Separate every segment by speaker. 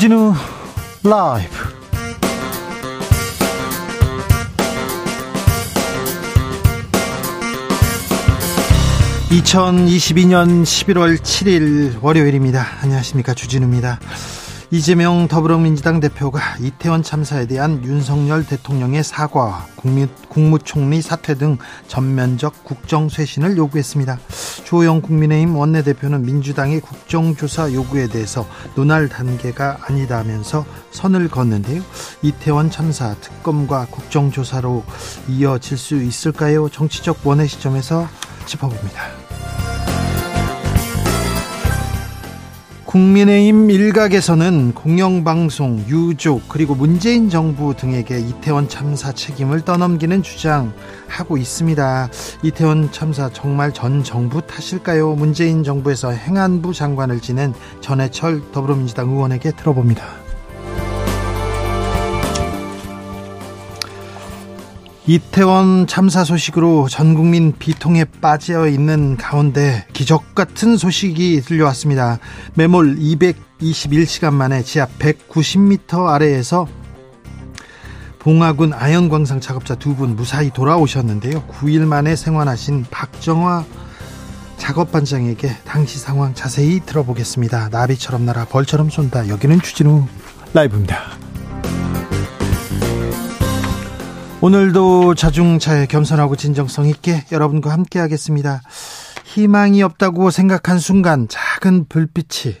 Speaker 1: 주진우 라이브. (2022년 11월 7일) 월요일입니다. 안녕하십니까. 주진우입니다 이재명 더불어민주당 대표가 이태원 참사에 대한 윤석열 대통령의 사과, 국민, 국무총리 사퇴 등 전면적 국정쇄신을 요구했습니다. 조영 국민의힘 원내대표는 민주당의 국정조사 요구에 대해서 논할 단계가 아니다면서 선을 걷는데요. 이태원 참사 특검과 국정조사로 이어질 수 있을까요? 정치적 원의 시점에서 짚어봅니다. 국민의힘 일각에서는 공영방송, 유족, 그리고 문재인 정부 등에게 이태원 참사 책임을 떠넘기는 주장하고 있습니다. 이태원 참사 정말 전 정부 탓일까요? 문재인 정부에서 행안부 장관을 지낸 전해철 더불어민주당 의원에게 들어봅니다. 이태원 참사 소식으로 전 국민 비통에 빠져 있는 가운데 기적 같은 소식이 들려왔습니다. 매몰 221시간 만에 지하 190m 아래에서 봉화군 아연광상 작업자 두 분 무사히 돌아오셨는데요. 9일 만에 생還하신 박정화 작업반장에게 당시 상황 자세히 들어보겠습니다. 나비처럼 날아 벌처럼 쏜다. 여기는 추진우 라이브입니다. 오늘도 자중차에 겸손하고 진정성 있게 여러분과 함께 하겠습니다. 희망이 없다고 생각한 순간 작은 불빛이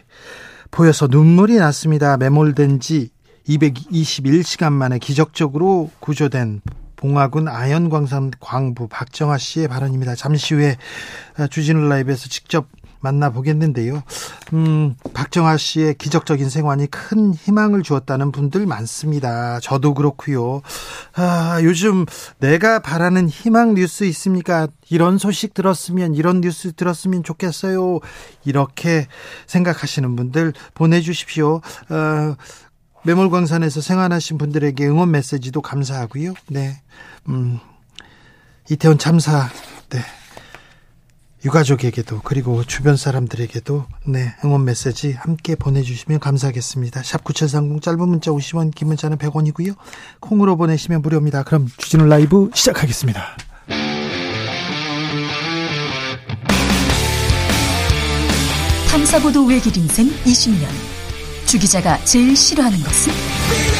Speaker 1: 보여서 눈물이 났습니다. 매몰된 지 221시간 만에 기적적으로 구조된 봉화군 아연광산 광부 박정아 씨의 발언입니다. 잠시 후에 주진우 라이브에서 직접 만나보겠는데요. 음, 박정아 씨의 기적적인 생환이 큰 희망을 주었다는 분들 많습니다. 저도 그렇고요. 아, 요즘 내가 바라는 희망 뉴스 있습니까? 이런 소식 들었으면 이런 뉴스 들었으면 좋겠어요. 이렇게 생각하시는 분들 보내주십시오. 어, 매몰광산에서 생활하신 분들에게 응원 메시지도 감사하고요. 네, 음, 이태원 참사, 네. 유가족에게도 그리고 주변 사람들에게도 네 응원 메시지 함께 보내주시면 감사하겠습니다. 샵 9730 짧은 문자 50원 긴 문자는 100원이고요. 콩으로 보내시면 무료입니다. 그럼 주진우 라이브 시작하겠습니다.
Speaker 2: 탐사보도 외길 인생 20년 주 기자가 제일 싫어하는 것은?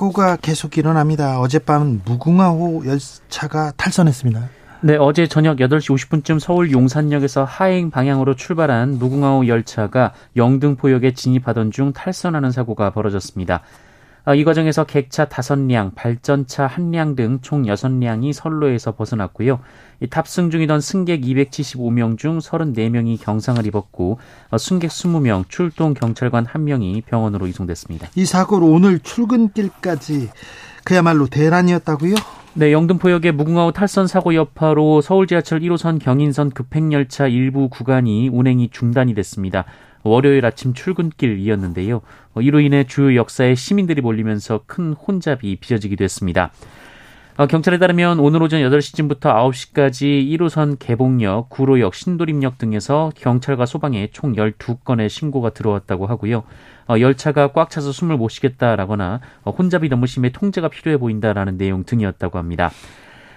Speaker 1: 사고가 계속 일어납니다. 어젯밤 무궁화호 열차가 탈선했습니다.
Speaker 3: 네, 어제 저녁 8시 50분쯤 서울 용산역에서 하행 방향으로 출발한 무궁화호 열차가 영등포역에 진입하던 중 탈선하는 사고가 벌어졌습니다. 아, 이 과정에서 객차 5량, 발전차 1량 등 총 6량이 선로에서 벗어났고요. 탑승 중이던 승객 275명 중 34명이 경상을 입었고 어, 승객 20명, 출동 경찰관 1명이 병원으로 이송됐습니다.
Speaker 1: 이 사고로 오늘 출근길까지 그야말로 대란이었다고요?
Speaker 3: 네, 영등포역의 무궁화호 탈선 사고 여파로 서울 지하철 1호선 경인선 급행열차 일부 구간이 운행이 중단이 됐습니다. 월요일 아침 출근길이었는데요. 어, 이로 인해 주요 역사에 시민들이 몰리면서 큰 혼잡이 빚어지기도 했습니다. 어, 경찰에 따르면 오늘 오전 8시쯤부터 9시까지 1호선 개봉역, 구로역, 신도림역 등에서 경찰과 소방에 총 12건의 신고가 들어왔다고 하고요. 어, 열차가 꽉 차서 숨을 못 쉬겠다라거나 혼잡이 너무 심해 통제가 필요해 보인다라는 내용 등이었다고 합니다.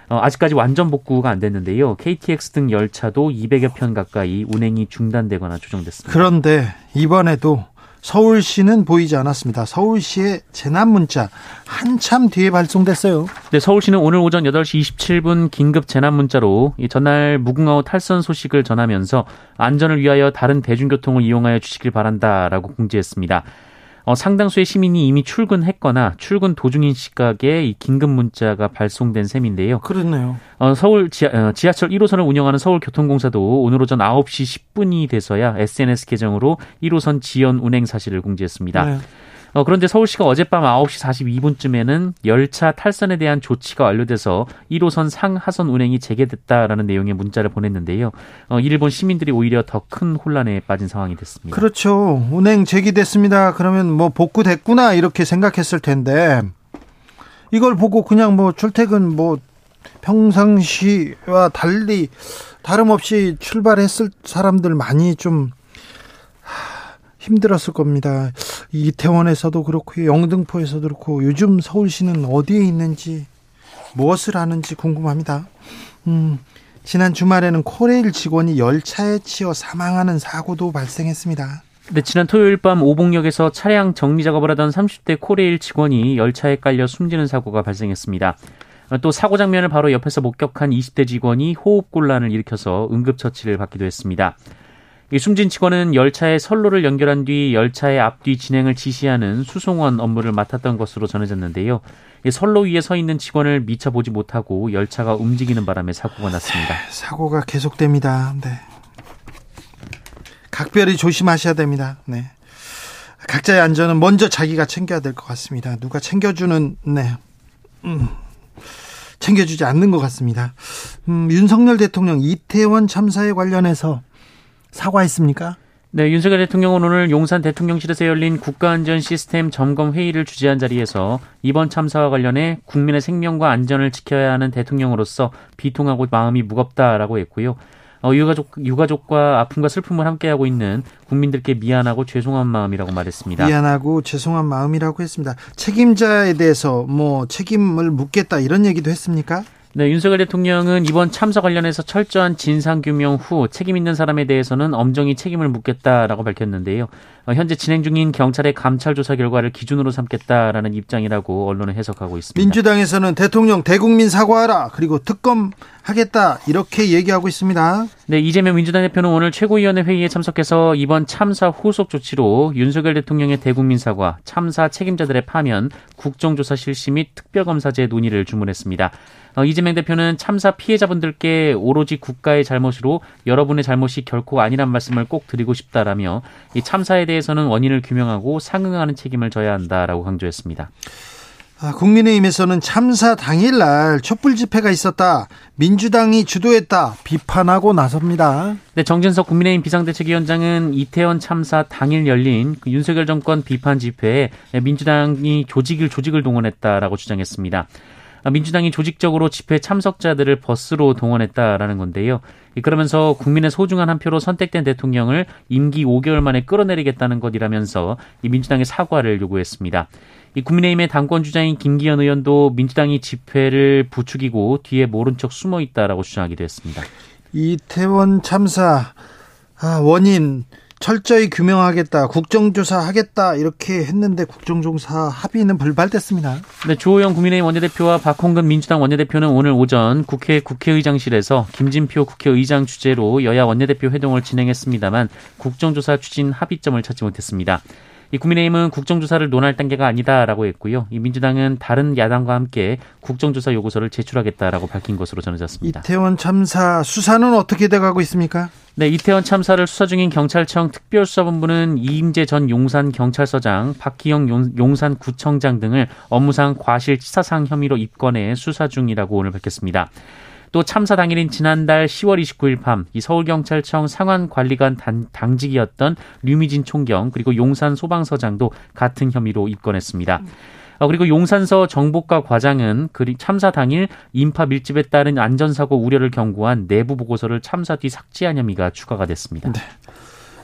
Speaker 3: 어, 아직까지 완전 복구가 안 됐는데요. KTX 등 열차도 200여 편 가까이 운행이 중단되거나 조정됐습니다.
Speaker 1: 그런데 이번에도 서울시는 보이지 않았습니다. 서울시의 재난 문자 한참 뒤에 발송됐어요.
Speaker 3: 네, 서울시는 오늘 오전 8시 27분 긴급 재난 문자로 전날 무궁화호 탈선 소식을 전하면서 안전을 위하여 다른 대중교통을 이용하여 주시길 바란다라고 공지했습니다. 어, 상당수의 시민이 이미 출근했거나 출근 도중인 시각에 이 긴급 문자가 발송된 셈인데요.
Speaker 1: 그렇네요.
Speaker 3: 어, 서울 지하, 어, 지하 철 1호선을 운영하는 서울교통공사도 오늘 오전 9시 10분이 돼서야 SNS 계정으로 1호선 지연 운행 사실을 공지했습니다. 네. 어, 그런데 서울시가 어젯밤 9시 42분쯤에는 열차 탈선에 대한 조치가 완료돼서 1호선 상하선 운행이 재개됐다라는 내용의 문자를 보냈는데요. 어, 이를 본 시민들이 오히려 더 큰 혼란에 빠진 상황이 됐습니다.
Speaker 1: 그렇죠. 운행 재개됐습니다. 그러면 뭐 복구됐구나 이렇게 생각했을 텐데 이걸 보고 그냥 뭐 출퇴근 뭐 평상시와 달리 다름없이 출발했을 사람들 많이 좀 힘들었을 겁니다. 이태원에서도 그렇고 영등포에서도 그렇고 요즘 서울시는 어디에 있는지 무엇을 하는지 궁금합니다. 음, 지난 주말에는 코레일 직원이 열차에 치여 사망하는 사고도 발생했습니다.
Speaker 3: 네, 지난 토요일 밤 오봉역에서 차량 정리 작업을 하던 30대 코레일 직원이 열차에 깔려 숨지는 사고가 발생했습니다. 또 사고 장면을 바로 옆에서 목격한 20대 직원이 호흡곤란을 일으켜서 응급처치를 받기도 했습니다. 이 숨진 직원은 열차의 선로를 연결한 뒤 열차의 앞뒤 진행을 지시하는 수송원 업무를 맡았던 것으로 전해졌는데요. 이 선로 위에 서 있는 직원을 미처 보지 못하고 열차가 움직이는 바람에 사고가 났습니다. 네,
Speaker 1: 사고가 계속됩니다. 네. 각별히 조심하셔야 됩니다. 네. 각자의 안전은 먼저 자기가 챙겨야 될 것 같습니다. 누가 챙겨주는 네. 음. 챙겨주지 않는 것 같습니다. 음, 윤석열 대통령 이태원 참사에 관련해서 사과했습니까?
Speaker 3: 네, 윤석열 대통령은 오늘 용산 대통령실에서 열린 국가안전 시스템 점검 회의를 주재한 자리에서 이번 참사와 관련해 국민의 생명과 안전을 지켜야 하는 대통령으로서 비통하고 마음이 무겁다라고 했고요. 어, 유가족, 유가족과 아픔과 슬픔을 함께하고 있는 국민들께 미안하고 죄송한 마음이라고 말했습니다.
Speaker 1: 미안하고 죄송한 마음이라고 했습니다. 책임자에 대해서 뭐 책임을 묻겠다 이런 얘기도 했습니까?
Speaker 3: 네, 윤석열 대통령은 이번 참사 관련해서 철저한 진상 규명 후 책임 있는 사람에 대해서는 엄정히 책임을 묻겠다라고 밝혔는데요. 어, 현재 진행 중인 경찰의 감찰 조사 결과를 기준으로 삼겠다라는 입장이라고 언론은 해석하고 있습니다.
Speaker 1: 민주당에서는 대통령 대국민 사과하라 그리고 특검 하겠다 이렇게 얘기하고 있습니다.
Speaker 3: 네, 이재명 민주당 대표는 오늘 최고위원회 회의에 참석해서 이번 참사 후속 조치로 윤석열 대통령의 대국민 사과, 참사 책임자들의 파면, 국정조사 실시 및 특별검사제 논의를 주문했습니다. 어, 이재명 대표는 참사 피해자분들께 오로지 국가의 잘못으로 여러분의 잘못이 결코 아니란 말씀을 꼭 드리고 싶다라며 이 참사에 대해서는 원인을 규명하고 상응하는 책임을 져야 한다라고 강조했습니다.
Speaker 1: 아, 국민의힘에서는 참사 당일날 촛불 집회가 있었다. 민주당이 주도했다. 비판하고 나섭니다.
Speaker 3: 네, 정진석 국민의힘 비상대책위원장은 이태원 참사 당일 열린 그 윤석열 정권 비판 집회에 민주당이 조직을 조직을 동원했다라고 주장했습니다. 민주당이 조직적으로 집회 참석자들을 버스로 동원했다라는 건데요. 그러면서 국민의 소중한 한 표로 선택된 대통령을 임기 5개월 만에 끌어내리겠다는 것이라면서 이 민주당의 사과를 요구했습니다. 이 국민의힘의 당권 주자인 김기현 의원도 민주당이 집회를 부추기고 뒤에 모른 척 숨어 있다라고 주장하기도 했습니다.
Speaker 1: 이태원 참사 아, 원인 철저히 규명하겠다, 국정조사 하겠다 이렇게 했는데 국정조사 합의는 불발됐습니다.
Speaker 3: 네, 주호영 국민의힘 원내대표와 박홍근 민주당 원내대표는 오늘 오전 국회 국회의장실에서 김진표 국회의장 주재로 여야 원내대표 회동을 진행했습니다만 국정조사 추진 합의점을 찾지 못했습니다. 이 국민의힘은 국정조사를 논할 단계가 아니다라고 했고요. 이 민주당은 다른 야당과 함께 국정조사 요구서를 제출하겠다라고 밝힌 것으로 전해졌습니다.
Speaker 1: 이태원 참사 수사는 어떻게 돼가고 있습니까?
Speaker 3: 네, 이태원 참사를 수사 중인 경찰청 특별수사본부는 이임재 전 용산 경찰서장, 박희영 용산 구청장 등을 업무상 과실치사상 혐의로 입건해 수사 중이라고 오늘 밝혔습니다. 또 참사 당일인 지난달 10월 29일 밤 이 서울경찰청 상황관리관 단, 당직이었던 류미진 총경 그리고 용산 소방서장도 같은 혐의로 입건했습니다. 어, 그리고 용산서 정보과 과장은 그 참사 당일 인파 밀집에 따른 안전사고 우려를 경고한 내부 보고서를 참사 뒤 삭제한 혐의가 추가가 됐습니다. 네.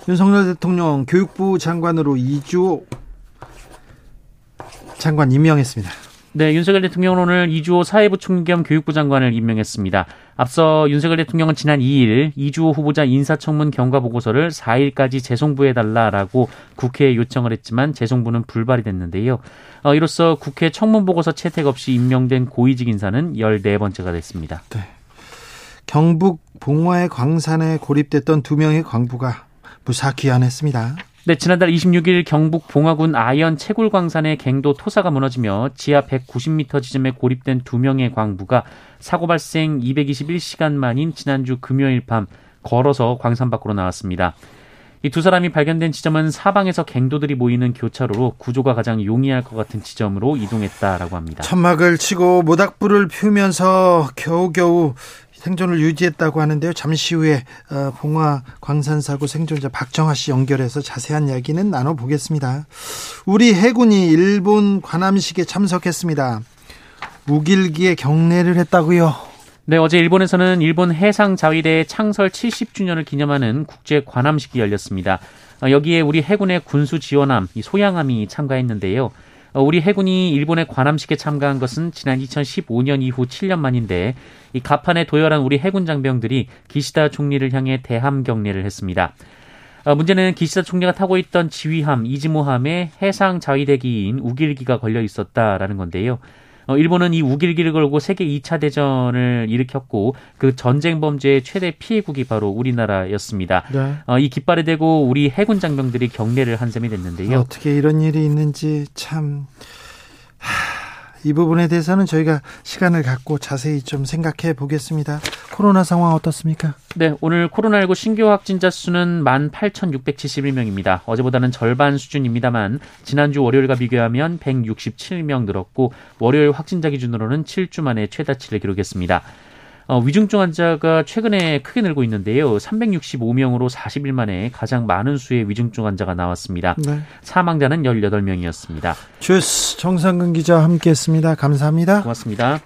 Speaker 1: 윤석열 대통령 교육부 장관으로 이주 장관 임명했습니다.
Speaker 3: 네, 윤석열 대통령은 오늘 이주호 사회부 총리 겸 교육부 장관을 임명했습니다. 앞서 윤석열 대통령은 지난 2일 이주호 후보자 인사청문 경과 보고서를 4일까지 재송부해달라라고 국회에 요청을 했지만 재송부는 불발이 됐는데요. 어, 이로써 국회 청문 보고서 채택 없이 임명된 고위직 인사는 14번째가 됐습니다. 네.
Speaker 1: 경북 봉화의 광산에 고립됐던 두 명의 광부가 무사 귀환했습니다.
Speaker 3: 네, 지난달 26일 경북 봉화군 아연 채굴 광산의 갱도 토사가 무너지며 지하 190m 지점에 고립된 두 명의 광부가 사고 발생 221시간 만인 지난주 금요일 밤 걸어서 광산 밖으로 나왔습니다. 이 두 사람이 발견된 지점은 사방에서 갱도들이 모이는 교차로로 구조가 가장 용이할 것 같은 지점으로 이동했다라고 합니다.
Speaker 1: 천막을 치고 모닥불을 피우면서 겨우겨우 생존을 유지했다고 하는데요. 잠시 후에 어, 봉화 광산 사고 생존자 박정아 씨 연결해서 자세한 이야기는 나눠보겠습니다. 우리 해군이 일본 관함식에 참석했습니다. 우길기에 경례를 했다고요.
Speaker 3: 네, 어제 일본에서는 일본 해상자위대 창설 70주년을 기념하는 국제 관함식이 열렸습니다. 어, 여기에 우리 해군의 군수 지원함, 소양함이 참가했는데요. 어, 우리 해군이 일본의 관함식에 참가한 것은 지난 2015년 이후 7년 만인데 이 가판에 도열한 우리 해군 장병들이 기시다 총리를 향해 대함 경례를 했습니다. 어, 문제는 기시다 총리가 타고 있던 지휘함 이즈모함에 해상 자위대기인 우길기가 걸려 있었다라는 건데요. 어, 일본은 이 우길기를 걸고 세계 2차 대전을 일으켰고 그 전쟁 범죄의 최대 피해국이 바로 우리나라였습니다. 네. 어, 이 깃발에 대고 우리 해군 장병들이 경례를 한 셈이 됐는데요.
Speaker 1: 어떻게 이런 일이 있는지 참. 이 부분에 대해서는 저희가 시간을 갖고 자세히 좀 생각해 보겠습니다. 코로나 상황 어떻습니까?
Speaker 3: 네, 오늘 코로나19 신규 확진자 수는 18,671명입니다. 어제보다는 절반 수준입니다만 지난주 월요일과 비교하면 167명 늘었고 월요일 확진자 기준으로는 7주 만에 최다치를 기록했습니다. 어, 위중증 환자가 최근에 크게 늘고 있는데요. 365명으로 40일 만에 가장 많은 수의 위중증 환자가 나왔습니다. 네. 사망자는 18명이었습니다.
Speaker 1: 주스 정상근 기자 함께했습니다. 감사합니다.
Speaker 3: 고맙습니다.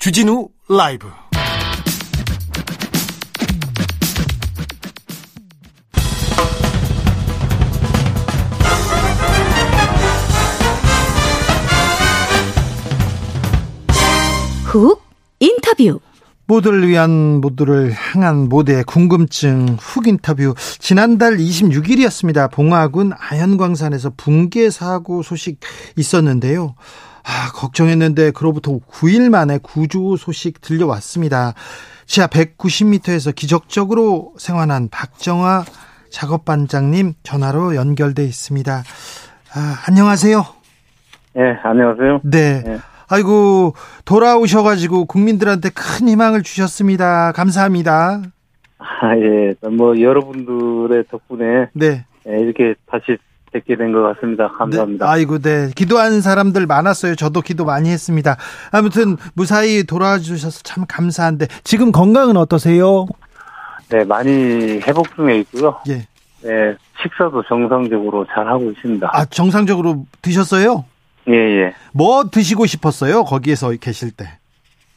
Speaker 1: 주진우 라이브
Speaker 2: 훅 인터뷰
Speaker 1: 모두를 위한 모두를 향한 모두의 궁금증 훅 인터뷰 지난달 26일이었습니다. 봉화군 아현광산에서 붕괴 사고 소식 있었는데요. 아, 걱정했는데 그로부터 9일 만에 구조 소식 들려왔습니다. 지하 190m에서 기적적으로 생환한 박정화 작업반장님 전화로 연결돼 있습니다. 아, 안녕하세요.
Speaker 4: 네, 안녕하세요.
Speaker 1: 네. 네. 아이고 돌아오셔가지고 국민들한테 큰 희망을 주셨습니다. 감사합니다.
Speaker 4: 아 예, 뭐 여러분들의 덕분에 네 예, 이렇게 다시 뵙게 된 것 같습니다. 감사합니다.
Speaker 1: 네, 아이고, 네. 기도하는 사람들 많았어요. 저도 기도 많이 했습니다. 아무튼 무사히 돌아와 주셔서 참 감사한데 지금 건강은 어떠세요?
Speaker 4: 네, 많이 회복 중에 있고요. 예. 네, 식사도 정상적으로 잘 하고 있습니다.
Speaker 1: 아, 정상적으로 드셨어요?
Speaker 4: 예, 예.
Speaker 1: 뭐 드시고 싶었어요? 거기에서 계실 때.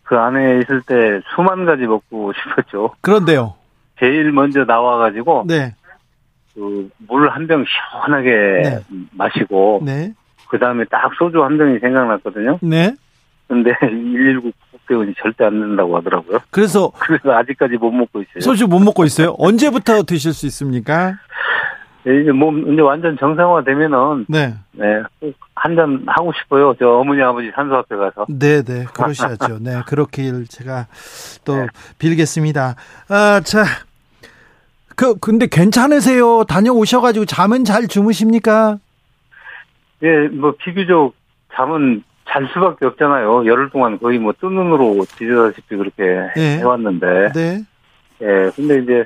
Speaker 4: 그 안에 있을 때 수만 가지 먹고 싶었죠.
Speaker 1: 그런데요.
Speaker 4: 제일 먼저 나와가지고. 네. 그 물 한 병 시원하게 네. 마시고. 네. 그 다음에 딱 소주 한 병이 생각났거든요. 네. 근데 119 국대원이 절대 안 된다고 하더라고요.
Speaker 1: 그래서.
Speaker 4: 그래서 아직까지 못 먹고 있어요.
Speaker 1: 소주 못 먹고 있어요? 언제부터 드실 수 있습니까?
Speaker 4: 네, 이제 몸 이제 완전 정상화 되면은 네, 네, 한 잔 하고 싶어요. 저 어머니 아버지 산소 앞에 가서.
Speaker 1: 네, 네, 그러셔야죠. 네, 그렇길 제가 또 네. 빌겠습니다. 아, 자, 그 근데 괜찮으세요? 다녀오셔 가지고 잠은 잘 주무십니까?
Speaker 4: 예, 뭐 비교적 잠은 잘 수밖에 없잖아요. 열흘 동안 거의 뭐 뜬 눈으로 뒤져다시피 그렇게 네. 해왔는데. 네. 예, 근데 이제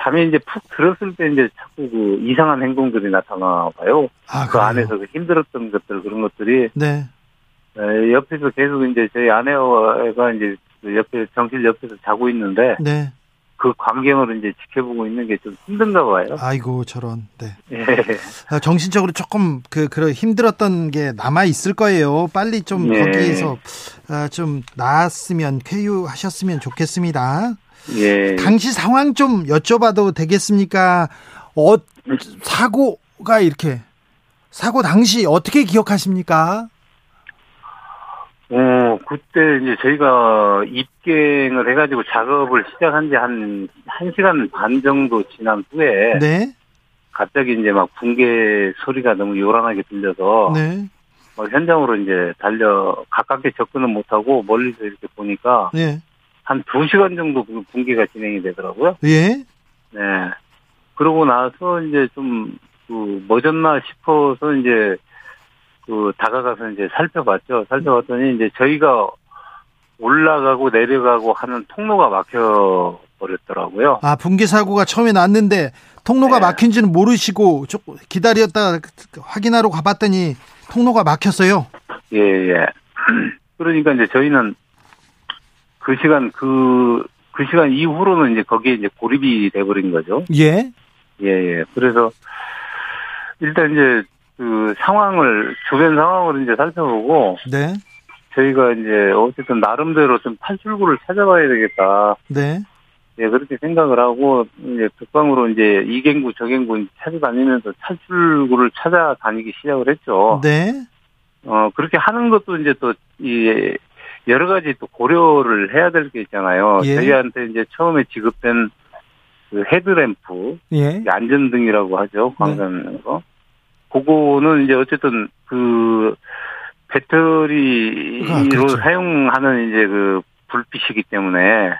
Speaker 4: 잠이 이제 푹 들었을 때 이제 자꾸 그 이상한 행동들이 나타나 봐요. 아, 그 안에서 그 힘들었던 것들 그런 것들이 네. 에, 옆에서 계속 이제 저희 아내가 이제 그 옆에 정실 옆에서 자고 있는데 네. 그 광경을 이제 지켜보고 있는 게 좀 힘든가 봐요.
Speaker 1: 아이고 저런. 네. 예. 아, 정신적으로 조금 그 그런 힘들었던 게 남아 있을 거예요. 빨리 좀 예. 거기에서 아, 좀 나았으면 쾌유하셨으면 좋겠습니다. 예. 당시 상황 좀 여쭤봐도 되겠습니까? 어, 사고가 이렇게 사고 당시 어떻게 기억하십니까?
Speaker 4: 어, 그때 이제 저희가 입갱을 해가지고 작업을 시작한 지 한, 한 시간 반 정도 지난 후에. 네. 갑자기 이제 막 붕괴 소리가 너무 요란하게 들려서. 네. 뭐 현장으로 이제 달려, 가깝게 접근은 못하고 멀리서 이렇게 보니까. 네. 한 2시간 정도 그 붕괴가 진행이 되더라고요.
Speaker 1: 예.
Speaker 4: 네. 그러고 나서 이제 좀, 그, 뭐졌나 싶어서 이제, 그, 다가가서 이제 살펴봤죠. 살펴봤더니 이제 저희가 올라가고 내려가고 하는 통로가 막혀 버렸더라고요.
Speaker 1: 아, 붕괴 사고가 처음에 났는데 통로가 네. 막힌지는 모르시고 기다렸다가 확인하러 가봤더니 통로가 막혔어요.
Speaker 4: 예, 예. 그러니까 이제 저희는 그 시간 그, 그 시간 이후로는 이제 거기에 이제 고립이 돼버린 거죠.
Speaker 1: 예.
Speaker 4: 예, 예. 그래서 일단 이제 그 상황을, 주변 상황을 이제 살펴보고.
Speaker 1: 네.
Speaker 4: 저희가 이제 어쨌든 나름대로 좀 탈출구를 찾아봐야 되겠다.
Speaker 1: 네.
Speaker 4: 예, 그렇게 생각을 하고, 이제 북방으로 이제 이갱구, 저갱구 찾아다니면서 탈출구를 찾아다니기 시작을 했죠.
Speaker 1: 네.
Speaker 4: 어, 그렇게 하는 것도 이제 또, 이, 여러 가지 또 고려를 해야 될 게 있잖아요. 예. 저희한테 이제 처음에 지급된 그 헤드램프,
Speaker 1: 예.
Speaker 4: 안전등이라고 하죠. 광산에서. 네. 그거는 이제 어쨌든 그 배터리로 아, 그렇죠. 사용하는 이제 그 불빛이기 때문에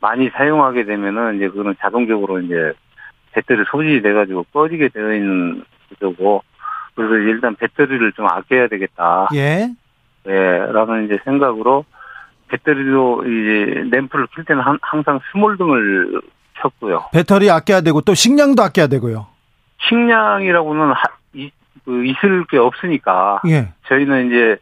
Speaker 4: 많이 사용하게 되면은 이제 그거는 자동적으로 이제 배터리 소진이 돼가지고 꺼지게 되어 있는 구조고 그래서 일단 배터리를 좀 아껴야 되겠다.
Speaker 1: 예.
Speaker 4: 예, 라는 이제 생각으로 배터리로 이제 램프를 킬 때는 항상 small 등을 켰고요.
Speaker 1: 배터리 아껴야 되고 또 식량도 아껴야 되고요.
Speaker 4: 식량이라고는 하, 이, 그 있을 게 없으니까
Speaker 1: 예.
Speaker 4: 저희는 이제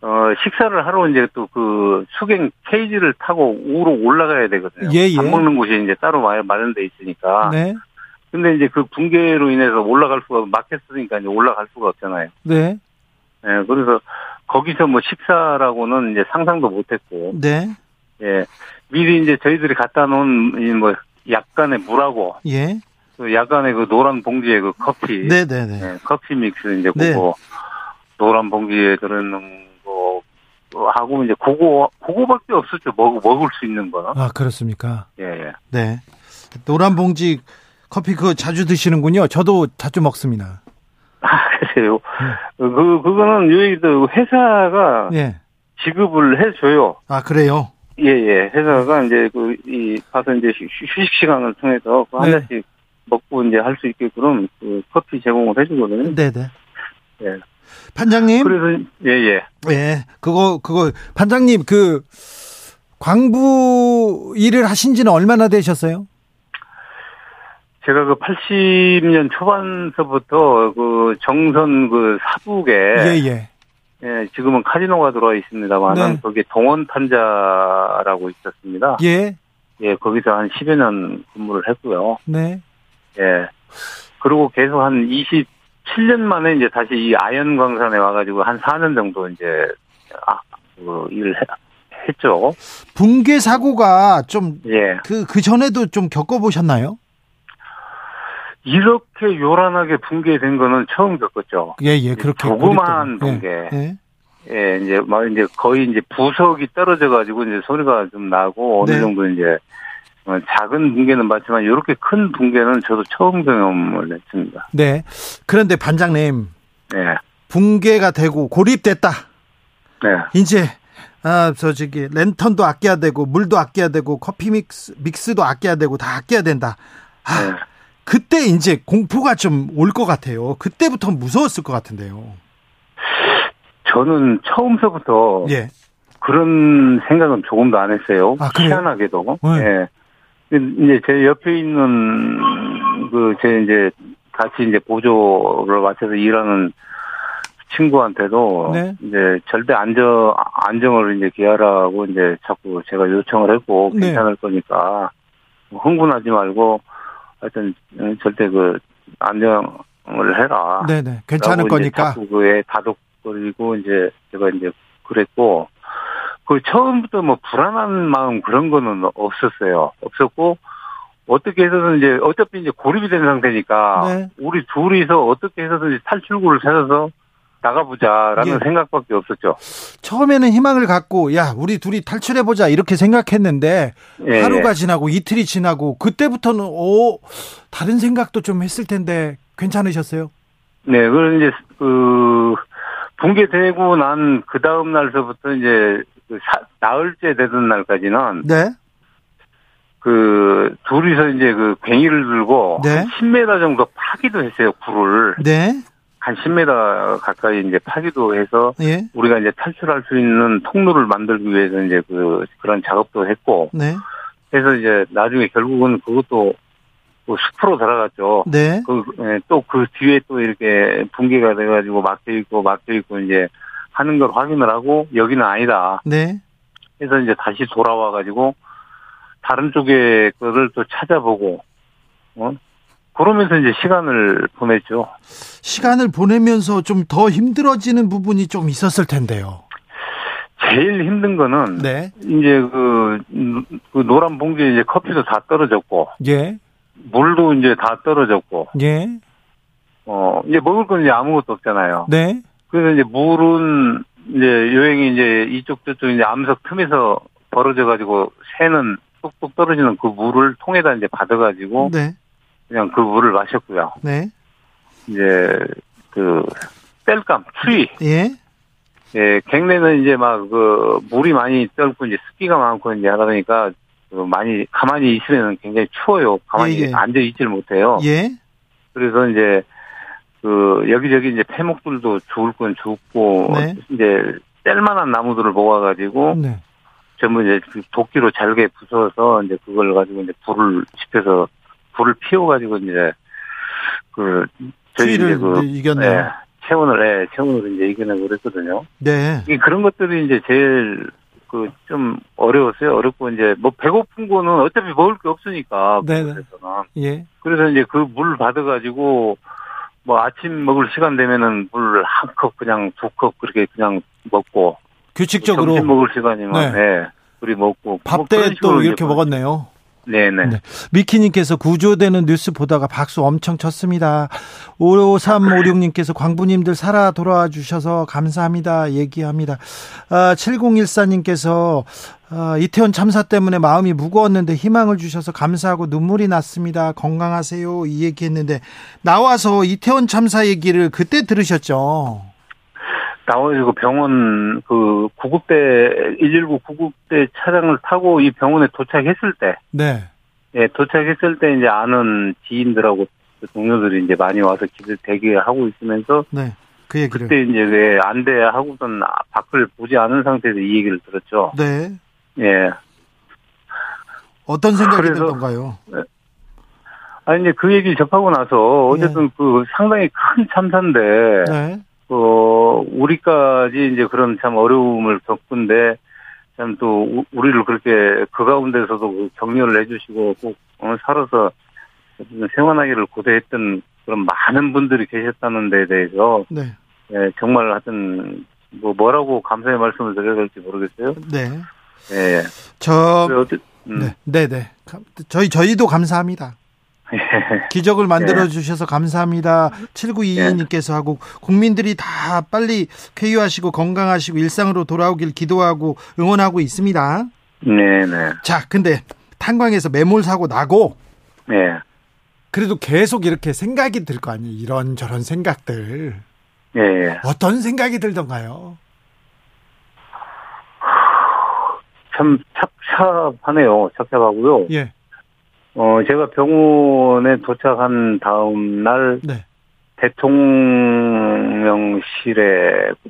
Speaker 4: 어 식사를 하러 이제 또 그 수갱 케이지를 타고 위로 올라가야 되거든요.
Speaker 1: 예, 예.
Speaker 4: 밥 먹는 곳이 이제 따로 마련돼 있으니까.
Speaker 1: 네.
Speaker 4: 근데 이제 그 붕괴로 인해서 올라갈 수가 막혔으니까 이제 올라갈 수가 없잖아요.
Speaker 1: 네.
Speaker 4: 네, 그래서 거기서 뭐 식사라고는 이제 상상도 못했고.
Speaker 1: 네.
Speaker 4: 예. 미리 이제 저희들이 갖다 놓은 뭐 약간의 물하고.
Speaker 1: 예.
Speaker 4: 그 약간의 그 노란 봉지에 그 커피.
Speaker 1: 네네네. 네,
Speaker 4: 네. 네, 커피 믹스 이제 네. 그거 노란 봉지에 들어있는 거 하고 이제 그거 그거밖에 없었죠. 먹 먹을 수 있는 거는.
Speaker 1: 아 그렇습니까?
Speaker 4: 예. 예.
Speaker 1: 네. 노란 봉지 커피 그거 자주 드시는군요. 저도 자주 먹습니다.
Speaker 4: 네. 그, 그거는 여기도 회사가. 예. 지급을 해줘요.
Speaker 1: 아, 그래요?
Speaker 4: 예, 예. 회사가 이제 그, 이, 가서 이제 휴식 시간을 통해서 그 네. 한 잔씩 먹고 이제 할 수 있게끔 그 커피 제공을 해주거든요.
Speaker 1: 네네.
Speaker 4: 예.
Speaker 1: 판장님.
Speaker 4: 그래서, 예, 예.
Speaker 1: 예. 그거, 그거, 판장님, 그, 광부 일을 하신 지는 얼마나 되셨어요?
Speaker 4: 제가 그 80년 초반서부터 그 정선 그 사북에
Speaker 1: 예, 예.
Speaker 4: 예, 지금은 카지노가 들어와 있습니다만 네. 거기에 동원 탄자라고 있었습니다.
Speaker 1: 예.
Speaker 4: 예, 거기서 한 10여 년 근무를 했고요.
Speaker 1: 네.
Speaker 4: 예. 그리고 계속 한 27년 만에 이제 다시 이 아연 광산에 와 가지고 한 4년 정도 이제 아, 그 일을 해, 했죠.
Speaker 1: 붕괴 사고가 좀
Speaker 4: 예.
Speaker 1: 그, 그 전에도 좀 겪어보셨나요?
Speaker 4: 이렇게 요란하게 붕괴된 거는 처음 겪었죠.
Speaker 1: 예, 예, 그렇게.
Speaker 4: 조그마한 붕괴. 예, 예. 이제 막 이제 거의 이제 부석이 떨어져 가지고 이제 소리가 좀 나고 어느 네. 정도 이제 어, 작은 붕괴는 맞지만 이렇게 큰 붕괴는 저도 처음 경험을 했습니다.
Speaker 1: 네. 그런데 반장님.
Speaker 4: 네.
Speaker 1: 붕괴가 되고 고립됐다.
Speaker 4: 네.
Speaker 1: 이제 아, 저 저기 랜턴도 아껴야 되고 물도 아껴야 되고 커피 믹스 믹스도 아껴야 되고 다 아껴야 된다. 아, 네. 그때 이제 공포가 좀 올 것 같아요. 그때부터 무서웠을 것 같은데요.
Speaker 4: 저는 처음서부터 예. 그런 생각은 조금도 안 했어요.
Speaker 1: 아,
Speaker 4: 희한하게도. 네. 예. 이제 제 옆에 있는 그 제 이제 같이 이제 보조를 맞춰서 일하는 친구한테도 네. 이제 절대 안정 안정을 이제 기하라고 이제 자꾸 제가 요청을 했고 네. 괜찮을 거니까 흥분하지 말고 하여튼 절대 그 안정을 해라.
Speaker 1: 네네. 괜찮을 거니까.
Speaker 4: 자꾸 그에 다독거리고 이제 제가 이제 그랬고 그 처음부터 뭐 불안한 마음 그런 거는 없었어요. 없었고 어떻게 해서든 이제 어차피 이제 고립이 된 상태니까 네. 우리 둘이서 어떻게 해서든 탈출구를 찾아서 나가보자라는 예. 생각밖에 없었죠.
Speaker 1: 처음에는 희망을 갖고 야 우리 둘이 탈출해보자 이렇게 생각했는데 예. 하루가 지나고 이틀이 지나고 그때부터는 오 다른 생각도 좀 했을 텐데 괜찮으셨어요?
Speaker 4: 네, 그럼 이제 그 붕괴되고 난 그 다음 날서부터 이제 그 사, 나흘째 되던 날까지는
Speaker 1: 네.
Speaker 4: 그 둘이서 이제 그 괭이를 들고 네. 10m 정도 파기도 했어요 굴을. 네. 한 10m 가까이 이제 파기도 해서 예. 우리가 이제 탈출할 수 있는 통로를 만들기 위해서 이제 그 그런 작업도 했고. 네. 그래서 이제 나중에 결국은 그것도 그 숲으로 들어갔죠. 네. 그, 예, 또그 뒤에 또 이렇게 붕괴가 돼가지고 막혀 있고 막혀 있고 이제 하는 걸 확인을 하고 여기는 아니다. 네. 그래서 이제 다시 돌아와가지고 다른 쪽에 거를 또 찾아보고, 어? 그러면서 이제 시간을 보냈죠.
Speaker 1: 시간을 보내면서 좀 더 힘들어지는 부분이 좀 있었을 텐데요.
Speaker 4: 제일 힘든 거는 네. 이제 그, 그 노란 봉지에 이제 커피도 다 떨어졌고, 예. 물도 이제 다 떨어졌고, 예. 어 이제 먹을 건 이제 아무것도 없잖아요. 네. 그래서 이제 물은 이제 여행이 이제 이쪽 저쪽 이제 암석 틈에서 벌어져 가지고 새는 뚝뚝 떨어지는 그 물을 통에다 이제 받아가지고 네. 그냥 그 물을 마셨고요. 네. 이제 그 땔감 추위. 예. 예, 갱내는 이제 막 그 물이 많이 떨고 이제 습기가 많고 이제 하다 보니까 그 많이 가만히 있으면 굉장히 추워요. 가만히 예, 예. 앉아 있질 못해요. 예. 그래서 이제 그 여기저기 이제 폐목들도 죽을 건 죽고 네. 이제 뗄만한 나무들을 모아가지고 네. 전부 이제 그 도끼로 잘게 부숴서 이제 그걸 가지고 이제 불을 지펴서 불을 피워가지고 이제 그
Speaker 1: 저희 이제 그 이겼네요. 네,
Speaker 4: 체온을 네, 체온을 이제 이겨내고 그랬거든요. 네. 이 그런 것들이 이제 제일 그 좀 어려웠어요. 어렵고 이제 뭐 배고픈 거는 어차피 먹을 게 없으니까 네. 그래서는 예. 그래서 이제 그 물 받아가지고 뭐 아침 먹을 시간 되면은 물 한 컵 그냥 두 컵 그렇게 그냥 먹고
Speaker 1: 규칙적으로
Speaker 4: 점심 먹을 시간이면 네. 네. 우리 먹고
Speaker 1: 밥때 뭐또 이렇게 먹었네요.
Speaker 4: 네네. 네.
Speaker 1: 미키님께서 구조되는 뉴스 보다가 박수 엄청 쳤습니다. 5356님께서 광부님들 살아 돌아와 주셔서 감사합니다. 얘기합니다. 아, 7014님께서 아, 이태원 참사 때문에 마음이 무거웠는데 희망을 주셔서 감사하고 눈물이 났습니다. 건강하세요. 이 얘기했는데 나와서 이태원 참사 얘기를 그때 들으셨죠?
Speaker 4: 나와가지고 병원 그 구급대 119 구급대 차량을 타고 이 병원에 도착했을 때, 네, 예 도착했을 때 이제 아는 지인들하고 그 동료들이 이제 많이 와서 기대 대기하고 있으면서, 네, 그 얘기를 그때 이제 왜 안돼 하고선 밖을 보지 않은 상태에서 이 얘기를 들었죠. 네, 예.
Speaker 1: 어떤 생각이 들던가요? 예.
Speaker 4: 아니 이제 그 얘기 접하고 나서 어쨌든 네. 그 상당히 큰 참사인데. 네. 어, 우리까지 이제 그런 참 어려움을 겪은데, 참 또, 우리를 그렇게 그 가운데서도 그 격려를 해주시고, 꼭, 어, 살아서 생활하기를 고대했던 그런 많은 분들이 계셨다는 데에 대해서, 네. 예, 정말 하여튼, 뭐, 뭐라고 감사의 말씀을 드려야 될지 모르겠어요. 네.
Speaker 1: 예. 저, 음. 네, 네, 네. 저희, 저희도 감사합니다. 기적을 만들어 주셔서 감사합니다. 7922님께서 하고 국민들이 다 빨리 쾌유하시고 건강하시고 일상으로 돌아오길 기도하고 응원하고 있습니다.
Speaker 4: 네, 네.
Speaker 1: 자, 근데 탄광에서 매몰 사고 나고 네. 그래도 계속 이렇게 생각이 들 거 아니에요. 이런 저런 생각들. 네. 어떤 생각이 들던가요?
Speaker 4: 참 찹찹하네요. 찹찹하고요. 예. 어, 제가 병원에 도착한 다음 날 네. 대통령실에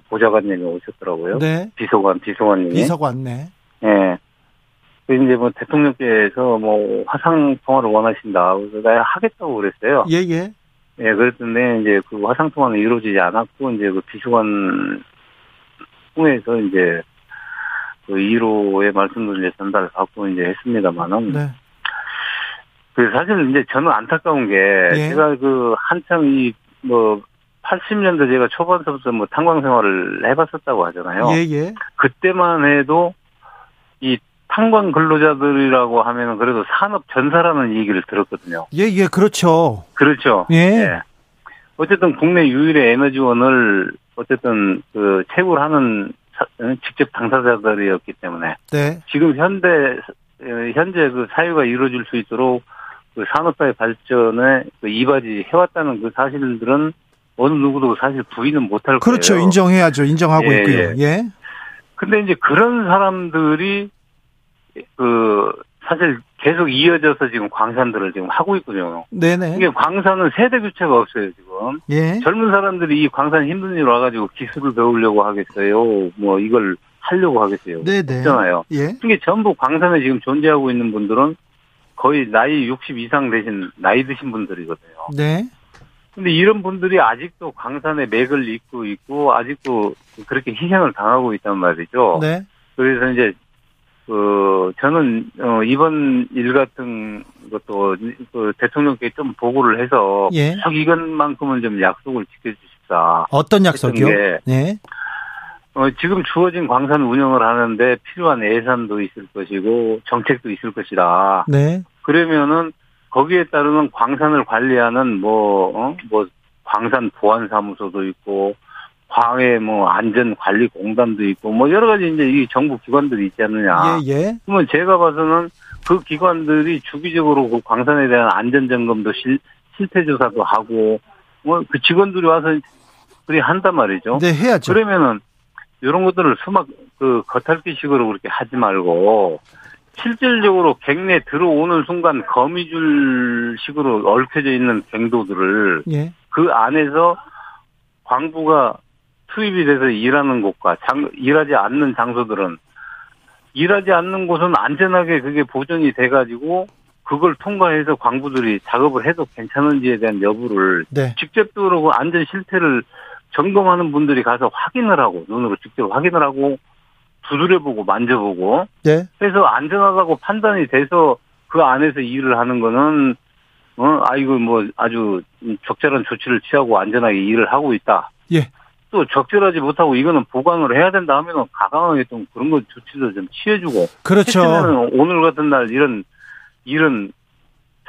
Speaker 4: 보좌관님이 오셨더라고요. 네. 비서관, 비서관님이.
Speaker 1: 비서관, 네.
Speaker 4: 예. 그 이제 뭐 대통령께서 뭐 화상 통화를 원하신다. 그래서 내가 하겠다고 그랬어요.
Speaker 1: 예, 예.
Speaker 4: 예, 그랬는데 이제 그 화상 통화는 이루어지지 않았고 이제 그 비서관 통해서 이제 그 1호의 말씀을 이제 전달을 받고 이제 했습니다만은. 네. 그 사실 이제 저는 안타까운 게 예. 제가 그 한참 이뭐 80년대 제가 초반서부터 뭐 탄광 생활을 해봤었다고 하잖아요. 예, 예. 그때만 해도 이 탄광 근로자들이라고 하면은 그래도 산업 전사라는 얘기를 들었거든요.
Speaker 1: 예, 예, 그렇죠.
Speaker 4: 그렇죠. 예. 예. 어쨌든 국내 유일의 에너지원을 어쨌든 그 채굴 하는 직접 당사자들이었기 때문에 네. 지금 현대 현재 그 사유가 이루어질 수 있도록 그 산업화의 발전에 그 이바지 해왔다는 그 사실들은 어느 누구도 사실 부인은 못할
Speaker 1: 그렇죠.
Speaker 4: 거예요.
Speaker 1: 그렇죠. 인정해야죠. 인정하고 예, 있고요. 예. 예.
Speaker 4: 근데 이제 그런 사람들이 그 사실 계속 이어져서 지금 광산들을 지금 하고 있거든요.
Speaker 1: 네네.
Speaker 4: 이게 광산은 세대 교체가 없어요, 지금.
Speaker 1: 예.
Speaker 4: 젊은 사람들이 이 광산 힘든 일 와가지고 기술을 배우려고 하겠어요. 뭐 이걸 하려고 하겠어요.
Speaker 1: 네네.
Speaker 4: 없잖아요.
Speaker 1: 예.
Speaker 4: 이게 전부 광산에 지금 존재하고 있는 분들은 거의 나이 60 이상 되신 나이 드신 분들이거든요.
Speaker 1: 네.
Speaker 4: 근데 이런 분들이 아직도 광산에 맥을 잇고 있고 아직도 그렇게 희생을 당하고 있단 말이죠.
Speaker 1: 네.
Speaker 4: 그래서 이제 그 저는 어 이번 일 같은 것도 그 대통령께 좀 보고를 해서
Speaker 1: 예.
Speaker 4: 꼭 이것만큼은 좀 약속을 지켜주십사.
Speaker 1: 어떤 약속이요?
Speaker 4: 게,
Speaker 1: 네.
Speaker 4: 어 지금 주어진 광산 운영을 하는데 필요한 예산도 있을 것이고 정책도 있을 것이다.
Speaker 1: 네.
Speaker 4: 그러면은 거기에 따르는 광산을 관리하는 뭐, 어? 뭐, 광산 보안 사무소도 있고, 광해 뭐 안전 관리 공단도 있고, 뭐 여러 가지 이제 이 정부 기관들이 있지 않느냐.
Speaker 1: 예, 예.
Speaker 4: 그러면 제가 봐서는 그 기관들이 주기적으로 그 광산에 대한 안전 점검도 실, 실태 조사도 하고, 뭐 그 직원들이 와서 그리 한단 말이죠.
Speaker 1: 네, 해야죠.
Speaker 4: 그러면은 이런 것들을 수막 그 겉핥기식으로 그렇게 하지 말고 실질적으로 갱내 들어오는 순간 거미줄식으로 얽혀져 있는 갱도들을
Speaker 1: 예.
Speaker 4: 그 안에서 광부가 투입이 돼서 일하는 곳과 장, 일하지 않는 장소들은 일하지 않는 곳은 안전하게 그게 보존이 돼가지고 그걸 통과해서 광부들이 작업을 해도 괜찮은지에 대한 여부를
Speaker 1: 네.
Speaker 4: 직접 들어오고 안전 실태를 점검하는 분들이 가서 확인을 하고 눈으로 직접 확인을 하고 두드려보고 만져보고
Speaker 1: 네.
Speaker 4: 해서 안전하다고 판단이 돼서 그 안에서 일을 하는 거는 어 아이고 뭐 아주 적절한 조치를 취하고 안전하게 일을 하고 있다.
Speaker 1: 예.
Speaker 4: 또 적절하지 못하고 이거는 보강을 해야 된다 하면은 가강하게 좀 그런 거 조치도 좀 취해주고
Speaker 1: 그렇죠.
Speaker 4: 오늘 같은 날 이런 일은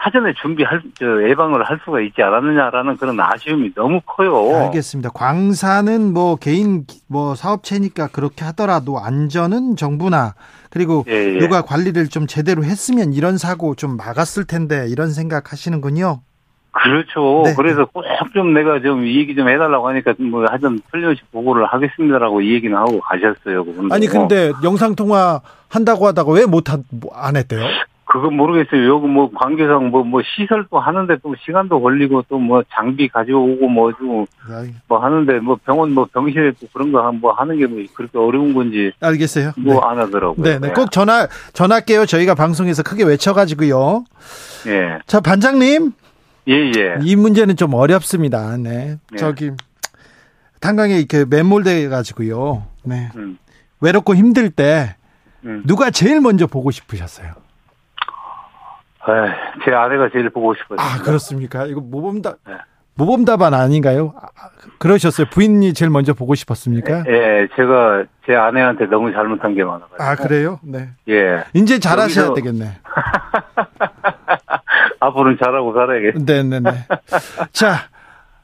Speaker 4: 사전에 준비할 저 예방을 할 수가 있지 않았느냐라는 그런 아쉬움이 너무 커요.
Speaker 1: 알겠습니다. 광산은 뭐 개인 뭐 사업체니까 그렇게 하더라도 안전은 정부나 그리고
Speaker 4: 예, 예.
Speaker 1: 누가 관리를 좀 제대로 했으면 이런 사고 좀 막았을 텐데 이런 생각 하시는군요.
Speaker 4: 그렇죠.
Speaker 1: 네.
Speaker 4: 그래서 꼭 좀 내가 좀 이 얘기 좀 해달라고 하니까 뭐 하여튼 틀림없이 보고를 하겠습니다라고 이 얘기는 하고 가셨어요. 그분도.
Speaker 1: 아니 근데 영상 통화 한다고 하다가 왜 못 안 했대요?
Speaker 4: 그건 모르겠어요. 여기 뭐 관계상 뭐, 뭐 시설도 하는데 또 시간도 걸리고 또 뭐 장비 가져오고 뭐, 좀 뭐 하는데 뭐 병원 뭐 병실에 또 그런 거 뭐 하는 게 뭐 그렇게 어려운 건지
Speaker 1: 알겠어요.
Speaker 4: 뭐안 하더라고요.
Speaker 1: 네, 네. 꼭 전화 전화할게요. 저희가 방송에서 크게 외쳐가지고요.
Speaker 4: 예.
Speaker 1: 자 반장님.
Speaker 4: 예, 예.
Speaker 1: 이 문제는 좀 어렵습니다. 네.
Speaker 4: 네.
Speaker 1: 저기 탄광에 이렇게 매몰돼 가지고요. 네.
Speaker 4: 음,
Speaker 1: 외롭고 힘들 때
Speaker 4: 음.
Speaker 1: 누가 제일 먼저 보고 싶으셨어요?
Speaker 4: 에이, 제 아내가 제일 보고 싶어요.
Speaker 1: 아 그렇습니까? 이거 모범답
Speaker 4: 네.
Speaker 1: 모범답안 아닌가요? 아, 그러셨어요. 부인이 제일 먼저 보고 싶었습니까?
Speaker 4: 예, 제가 제 아내한테 너무 잘못한 게 많아가지고.
Speaker 1: 아 그래요? 네.
Speaker 4: 예.
Speaker 1: 이제 잘하셔야
Speaker 4: 여기서-
Speaker 1: 되겠네.
Speaker 4: 앞으로는 잘하고 살아야겠.
Speaker 1: 네네네. 자,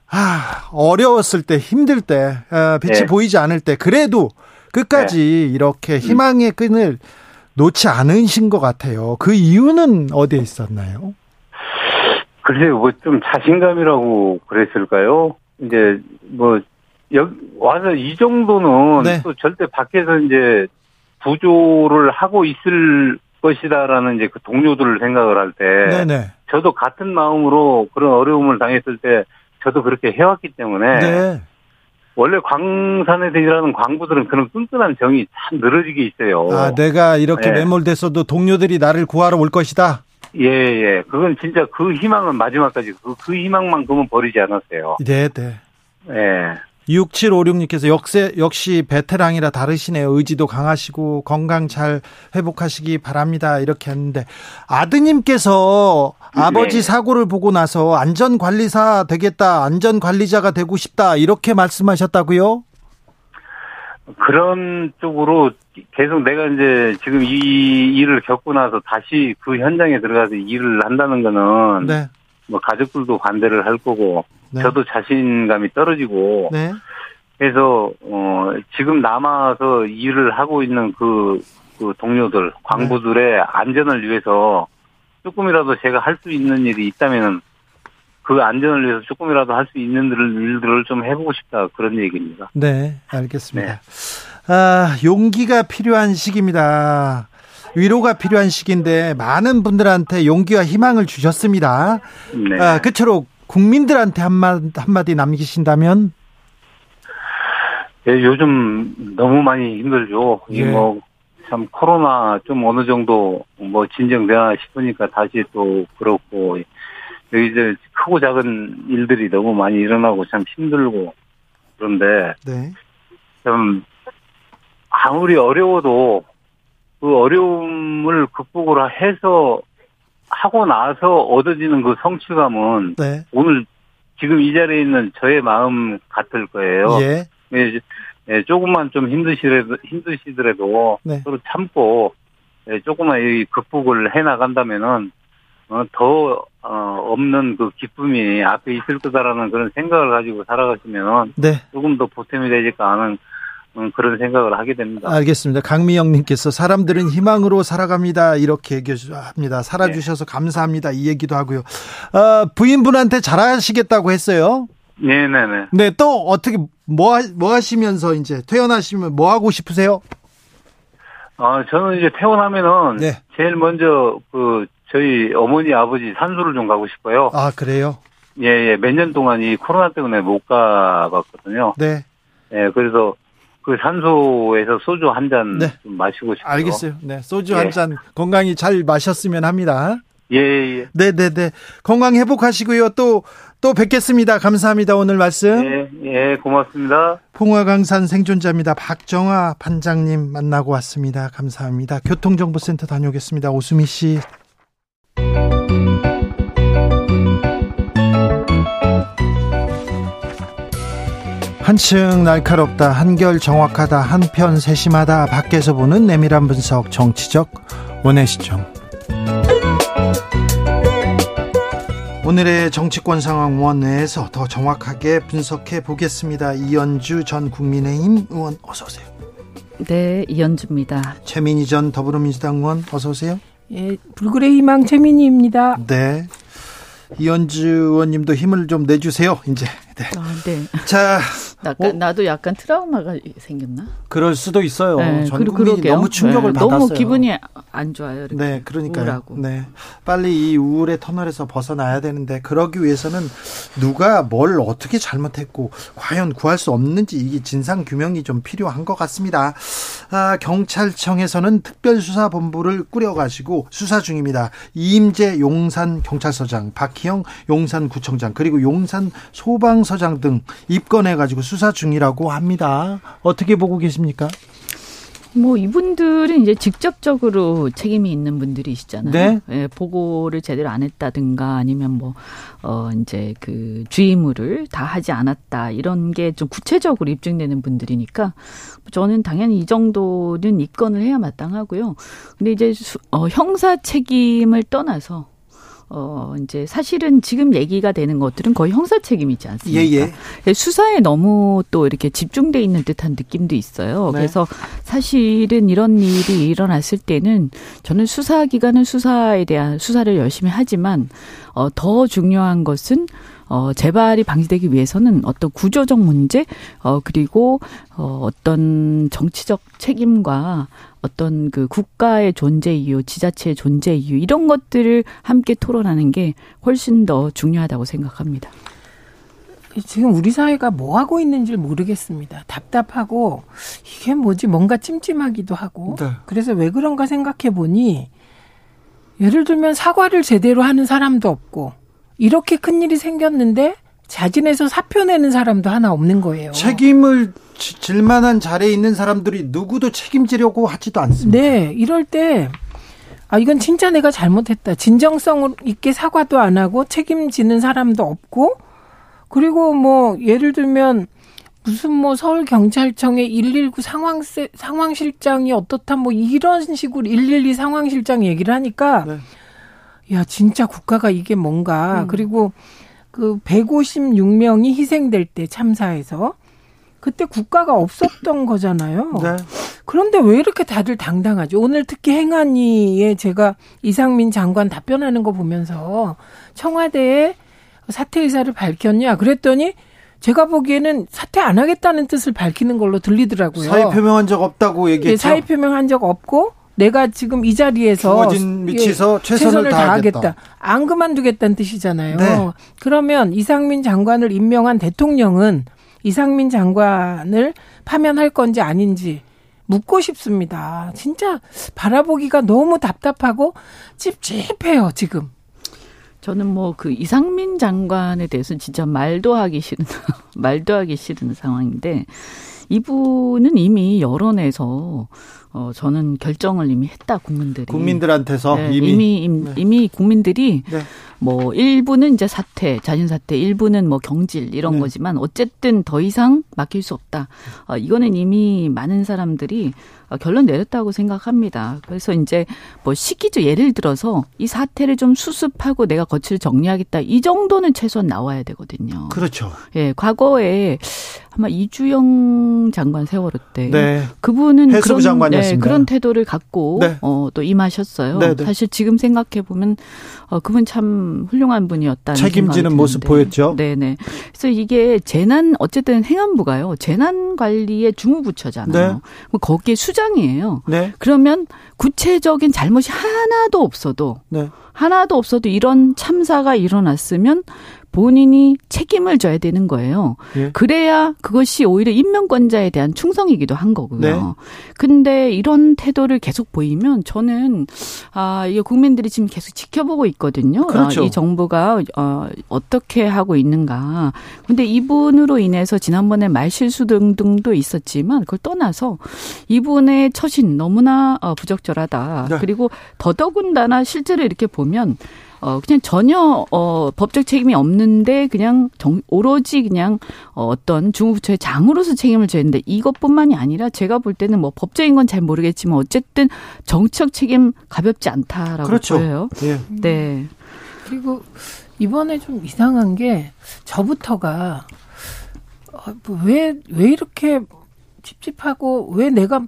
Speaker 1: 아, 어려웠을 때, 힘들 때, 아, 빛이
Speaker 4: 네.
Speaker 1: 보이지 않을 때, 그래도 끝까지 이렇게 희망의 끈을 놓지 않으신 것 같아요. 그 이유는 어디에 있었나요?
Speaker 4: 글쎄요, 뭐 좀 자신감이라고 그랬을까요? 이제 뭐 여기 와서 이 정도는
Speaker 1: 네.
Speaker 4: 또 절대 밖에서 이제 부조를 하고 있을 것이다라는 이제 그 동료들을 생각을 할 때
Speaker 1: 네네.
Speaker 4: 저도 같은 마음으로 그런 어려움을 당했을 때 저도 그렇게 해왔기 때문에
Speaker 1: 네.
Speaker 4: 원래 광산에서 일하는 광부들은 그런 끈끈한 정이 참 늘어지게 있어요.
Speaker 1: 아, 내가 이렇게
Speaker 4: 네.
Speaker 1: 매몰됐어도 동료들이 나를 구하러 올 것이다.
Speaker 4: 예, 예. 그건 진짜 그 희망은 마지막까지 그, 그 희망만큼은 버리지 않았어요.
Speaker 1: 네, 네.
Speaker 4: 예.
Speaker 1: 6756님께서 역시, 역시 베테랑이라 다르시네요. 의지도 강하시고 건강 잘 회복하시기 바랍니다. 이렇게 했는데 아드님께서 아버지
Speaker 4: 네.
Speaker 1: 사고를 보고 나서 안전관리사 되겠다. 안전관리자가 되고 싶다. 이렇게 말씀하셨다고요?
Speaker 4: 그런 쪽으로 계속 내가 이제 지금 이 일을 겪고 나서 다시 그 현장에 들어가서 일을 한다는 거는
Speaker 1: 네.
Speaker 4: 뭐 가족들도 반대를 할 거고
Speaker 1: 네.
Speaker 4: 저도 자신감이 떨어지고
Speaker 1: 네.
Speaker 4: 그래서 어 지금 남아서 일을 하고 있는 그, 그 동료들 광부들의 안전을 위해서 조금이라도 제가 할 수 있는 일이 있다면은 그 안전을 위해서 조금이라도 할 수 있는 일들을 좀 해보고 싶다 그런 얘기입니다.
Speaker 1: 네, 알겠습니다. 아, 용기가 필요한 시기입니다. 위로가 필요한 시기인데 많은 분들한테 용기와 희망을 주셨습니다. 네. 아, 끝으로 국민들한테 한마디, 한마디 남기신다면?
Speaker 4: 예, 요즘 너무 많이 힘들죠. 예. 뭐참 코로나 좀 어느 정도 뭐 진정되나 싶으니까 다시 또 그렇고 여기 이제 크고 작은 일들이 너무 많이 일어나고 참 힘들고 그런데 네. 좀 아무리 어려워도 그 어려움을 극복을 해서 하고 나서 얻어지는 그 성취감은 네. 오늘 지금 이 자리에 있는 저의 마음 같을 거예요. 예. 예, 예 조금만 좀 힘드시더라도 힘드시더라도 네. 서로 참고 예, 조금만 이 극복을 해 나간다면은 어, 더 어, 없는 그 기쁨이 앞에 있을 거다라는 그런 생각을 가지고 살아가시면 네. 조금 더 보탬이 되지까 하는 음, 그런 생각을 하게 됩니다.
Speaker 1: 알겠습니다. 강미영님께서 사람들은 희망으로 살아갑니다. 이렇게 얘기합니다. 살아주셔서 네. 감사합니다. 이 얘기도 하고요. 어, 부인분한테 잘하시겠다고 했어요.
Speaker 4: 네네네.
Speaker 1: 네, 또 어떻게 뭐, 뭐 하시면서 이제 퇴원하시면 뭐 하고 싶으세요?
Speaker 4: 아, 저는 이제 퇴원하면은 네. 제일 먼저 그 저희 어머니 아버지 산소를 좀 가고 싶어요.
Speaker 1: 아 그래요?
Speaker 4: 예, 예. 몇 년 동안 이 코로나 때문에 못 가봤거든요. 네. 예, 그래서 그 산소에서 소주 한잔 네. 마시고 싶어요.
Speaker 1: 알겠어요. 네, 소주 예. 한잔 건강히 잘 마셨으면 합니다.
Speaker 4: 예, 예.
Speaker 1: 네, 네, 네. 건강 회복하시고요. 또, 또 뵙겠습니다. 감사합니다. 오늘 말씀.
Speaker 4: 예, 예, 고맙습니다.
Speaker 1: 풍화강산 생존자입니다. 박정아 반장님 만나고 왔습니다. 감사합니다. 교통정보센터 다녀오겠습니다. 오수미 씨. 한층 날카롭다, 한결 정확하다, 한편 세심하다, 밖에서 보는 내밀한 분석, 정치적 원의 시점. 오늘의 정치권 상황 원내에서 더 정확하게 분석해 보겠습니다. 이연주 전 국민의힘 의원 어서 오세요.
Speaker 5: 네, 이연주입니다.
Speaker 1: 최민희 전 더불어민주당 의원 어서 오세요.
Speaker 6: 예, 불굴의 희망 최민희입니다.
Speaker 1: 네. 이현주 의원님도 힘을 좀 내주세요. 이제. 네. 아, 네. 자,
Speaker 5: 약간, 어? 나도 약간 트라우마가 생겼나?
Speaker 1: 그럴 수도 있어요. 네, 전 국민이 그러게요. 너무 충격을 네, 받았어요.
Speaker 5: 너무 기분이 안 좋아요.
Speaker 1: 네, 그러니까 네, 빨리 이 우울의 터널에서 벗어나야 되는데 그러기 위해서는 누가 뭘 어떻게 잘못했고 과연 구할 수 없는지 이게 진상 규명이 좀 필요한 것 같습니다. 아, 경찰청에서는 특별수사본부를 꾸려가지고 수사 중입니다. 이임재 용산 경찰서장, 박희영 용산구청장 그리고 용산 소방서장 등 입건해가지고 수사 중이라고 합니다. 어떻게 보고 계십니까?
Speaker 5: 뭐 이분들은 이제 직접적으로 책임이 있는 분들이시잖아요. 네. 예, 보고를 제대로 안 했다든가 아니면 뭐 어 이제 그 주의무를 다 하지 않았다 이런 게 좀 구체적으로 입증되는 분들이니까 저는 당연히 이 정도는 입건을 해야 마땅하고요. 근데 이제 수, 어 형사 책임을 떠나서 어, 이제 사실은 지금 얘기가 되는 것들은 거의 형사 책임이지 않습니까? 예, 예. 예. 수사에 너무 또 이렇게 집중돼 있는 듯한 느낌도 있어요. 네. 그래서 사실은 이런 일이 일어났을 때는 저는 수사기관은 수사에 대한 수사를 열심히 하지만 어, 더 중요한 것은 어, 재발이 방지되기 위해서는 어떤 구조적 문제, 어, 그리고, 어, 어떤 정치적 책임과 어떤 그 국가의 존재 이유, 지자체의 존재 이유, 이런 것들을 함께 토론하는 게 훨씬 더 중요하다고 생각합니다.
Speaker 6: 지금 우리 사회가 뭐 하고 있는지 모르겠습니다. 답답하고 이게 뭐지 뭔가 찜찜하기도 하고 네. 그래서 왜 그런가 생각해 보니 예를 들면 사과를 제대로 하는 사람도 없고 이렇게 큰 일이 생겼는데 자진해서 사표 내는 사람도 하나 없는 거예요.
Speaker 1: 책임을 질 만한 자리에 있는 사람들이 누구도 책임지려고 하지도 않습니다.
Speaker 6: 네, 이럴 때 아, 이건 진짜 내가 잘못했다. 진정성 있게 사과도 안 하고 책임지는 사람도 없고, 그리고 뭐, 예를 들면, 무슨 뭐 서울 경찰청의 119 상황 상황실장이 어떻다 뭐 이런 식으로 112 상황실장 얘기를 하니까 네. 야, 진짜 국가가 이게 뭔가. 음. 그리고 그 156명이 희생될 때 참사에서 그때 국가가 없었던 거잖아요. 네. 그런데 왜 이렇게 다들 당당하죠? 오늘 특히 행안위에 제가 이상민 장관 답변하는 거 보면서 청와대에 사퇴 의사를 밝혔냐 그랬더니 제가 보기에는 사퇴 안 하겠다는 뜻을 밝히는 걸로 들리더라고요.
Speaker 1: 사의 표명한 적 없다고 얘기했죠. 네,
Speaker 6: 사의 표명한 적 없고 내가 지금 이 자리에서
Speaker 1: 주어진 위치에서 예, 최선을, 최선을 다하겠다. 다하겠다.
Speaker 6: 안 그만두겠다는 뜻이잖아요. 네. 그러면 이상민 장관을 임명한 대통령은 이상민 장관을 파면할 건지 아닌지 묻고 싶습니다. 진짜 바라보기가 너무 답답하고 찝찝해요, 지금.
Speaker 5: 저는 뭐 그 이상민 장관에 대해서 진짜 말도 하기 싫은 말도 하기 싫은 상황인데 이분은 이미 여론에서 어 저는 결정을 이미 했다 국민들이
Speaker 1: 국민들한테서
Speaker 5: 네, 이미 이미, 네. 이미 국민들이 네. 뭐 일부는 이제 사퇴, 자진 사퇴, 일부는 뭐 경질 이런 네. 거지만 어쨌든 더 이상 맡길 수 없다. 어, 이거는 이미 많은 사람들이 어, 결론 내렸다고 생각합니다. 그래서 이제 뭐 시기죠. 예를 들어서 이 사태를 좀 수습하고 내가 거취를 정리하겠다. 이 정도는 최소한 나와야 되거든요.
Speaker 1: 그렇죠.
Speaker 5: 예, 과거에 아마 이주영 장관 세월호 때 네. 그분은
Speaker 1: 그런 장관이었습니다.
Speaker 5: 네, 그런 태도를 갖고 네. 어, 또 임하셨어요. 네, 네. 사실 지금 생각해 보면 어, 그분 참 훌륭한 분이었다.
Speaker 1: 책임지는 모습 보였죠.
Speaker 5: 네네. 그래서 이게 재난 어쨌든 행안부가요. 재난 관리의 주무부처잖아요. 네. 뭐 거기에 수장이에요. 네. 그러면 구체적인 잘못이 하나도 없어도 네. 하나도 없어도 이런 참사가 일어났으면 본인이 책임을 져야 되는 거예요. 예. 그래야 그것이 오히려 인명권자에 대한 충성이기도 한 거고요. 네. 근데 이런 태도를 계속 보이면 저는 아, 이게 국민들이 지금 계속 지켜보고 있거든요.
Speaker 1: 그렇죠.
Speaker 5: 아, 이 정부가 어, 어떻게 하고 있는가. 근데 이분으로 인해서 지난번에 말실수 등등도 있었지만 그걸 떠나서 이분의 처신 너무나 어, 부적절하다. 네. 그리고 더더군다나 실제로 이렇게 보면 어 그냥 전혀 어 법적 책임이 없는데 그냥 정, 오로지 그냥 어, 어떤 중부처의 장으로서 책임을 져야 되는데 이것뿐만이 아니라 제가 볼 때는 뭐 법적인 건 잘 모르겠지만 어쨌든 정치적 책임 가볍지 않다라고 그렇죠. 보여요. 예. 네.
Speaker 6: 그리고 이번에 좀 이상한 게 저부터가 왜왜 어, 왜 이렇게 찝찝하고 왜 내가 막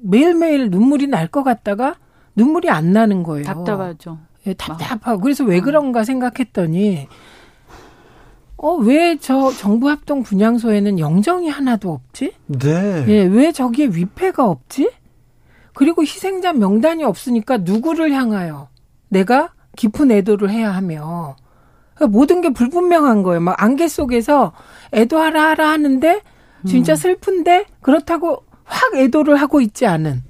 Speaker 6: 매일매일 눈물이 날 것 같다가 눈물이 안 나는 거예요.
Speaker 5: 답답하죠.
Speaker 6: 예, 답답하고 그래서 왜 그런가 생각했더니 어, 왜 저 정부 합동 분향소에는 영정이 하나도 없지?
Speaker 1: 네.
Speaker 6: 예, 왜 저기에 위패가 없지? 그리고 희생자 명단이 없으니까 누구를 향하여 내가 깊은 애도를 해야 하며 그러니까 모든 게 불분명한 거예요. 막 안개 속에서 애도하라 하라 하는데 진짜 음. 슬픈데 그렇다고 확 애도를 하고 있지 않은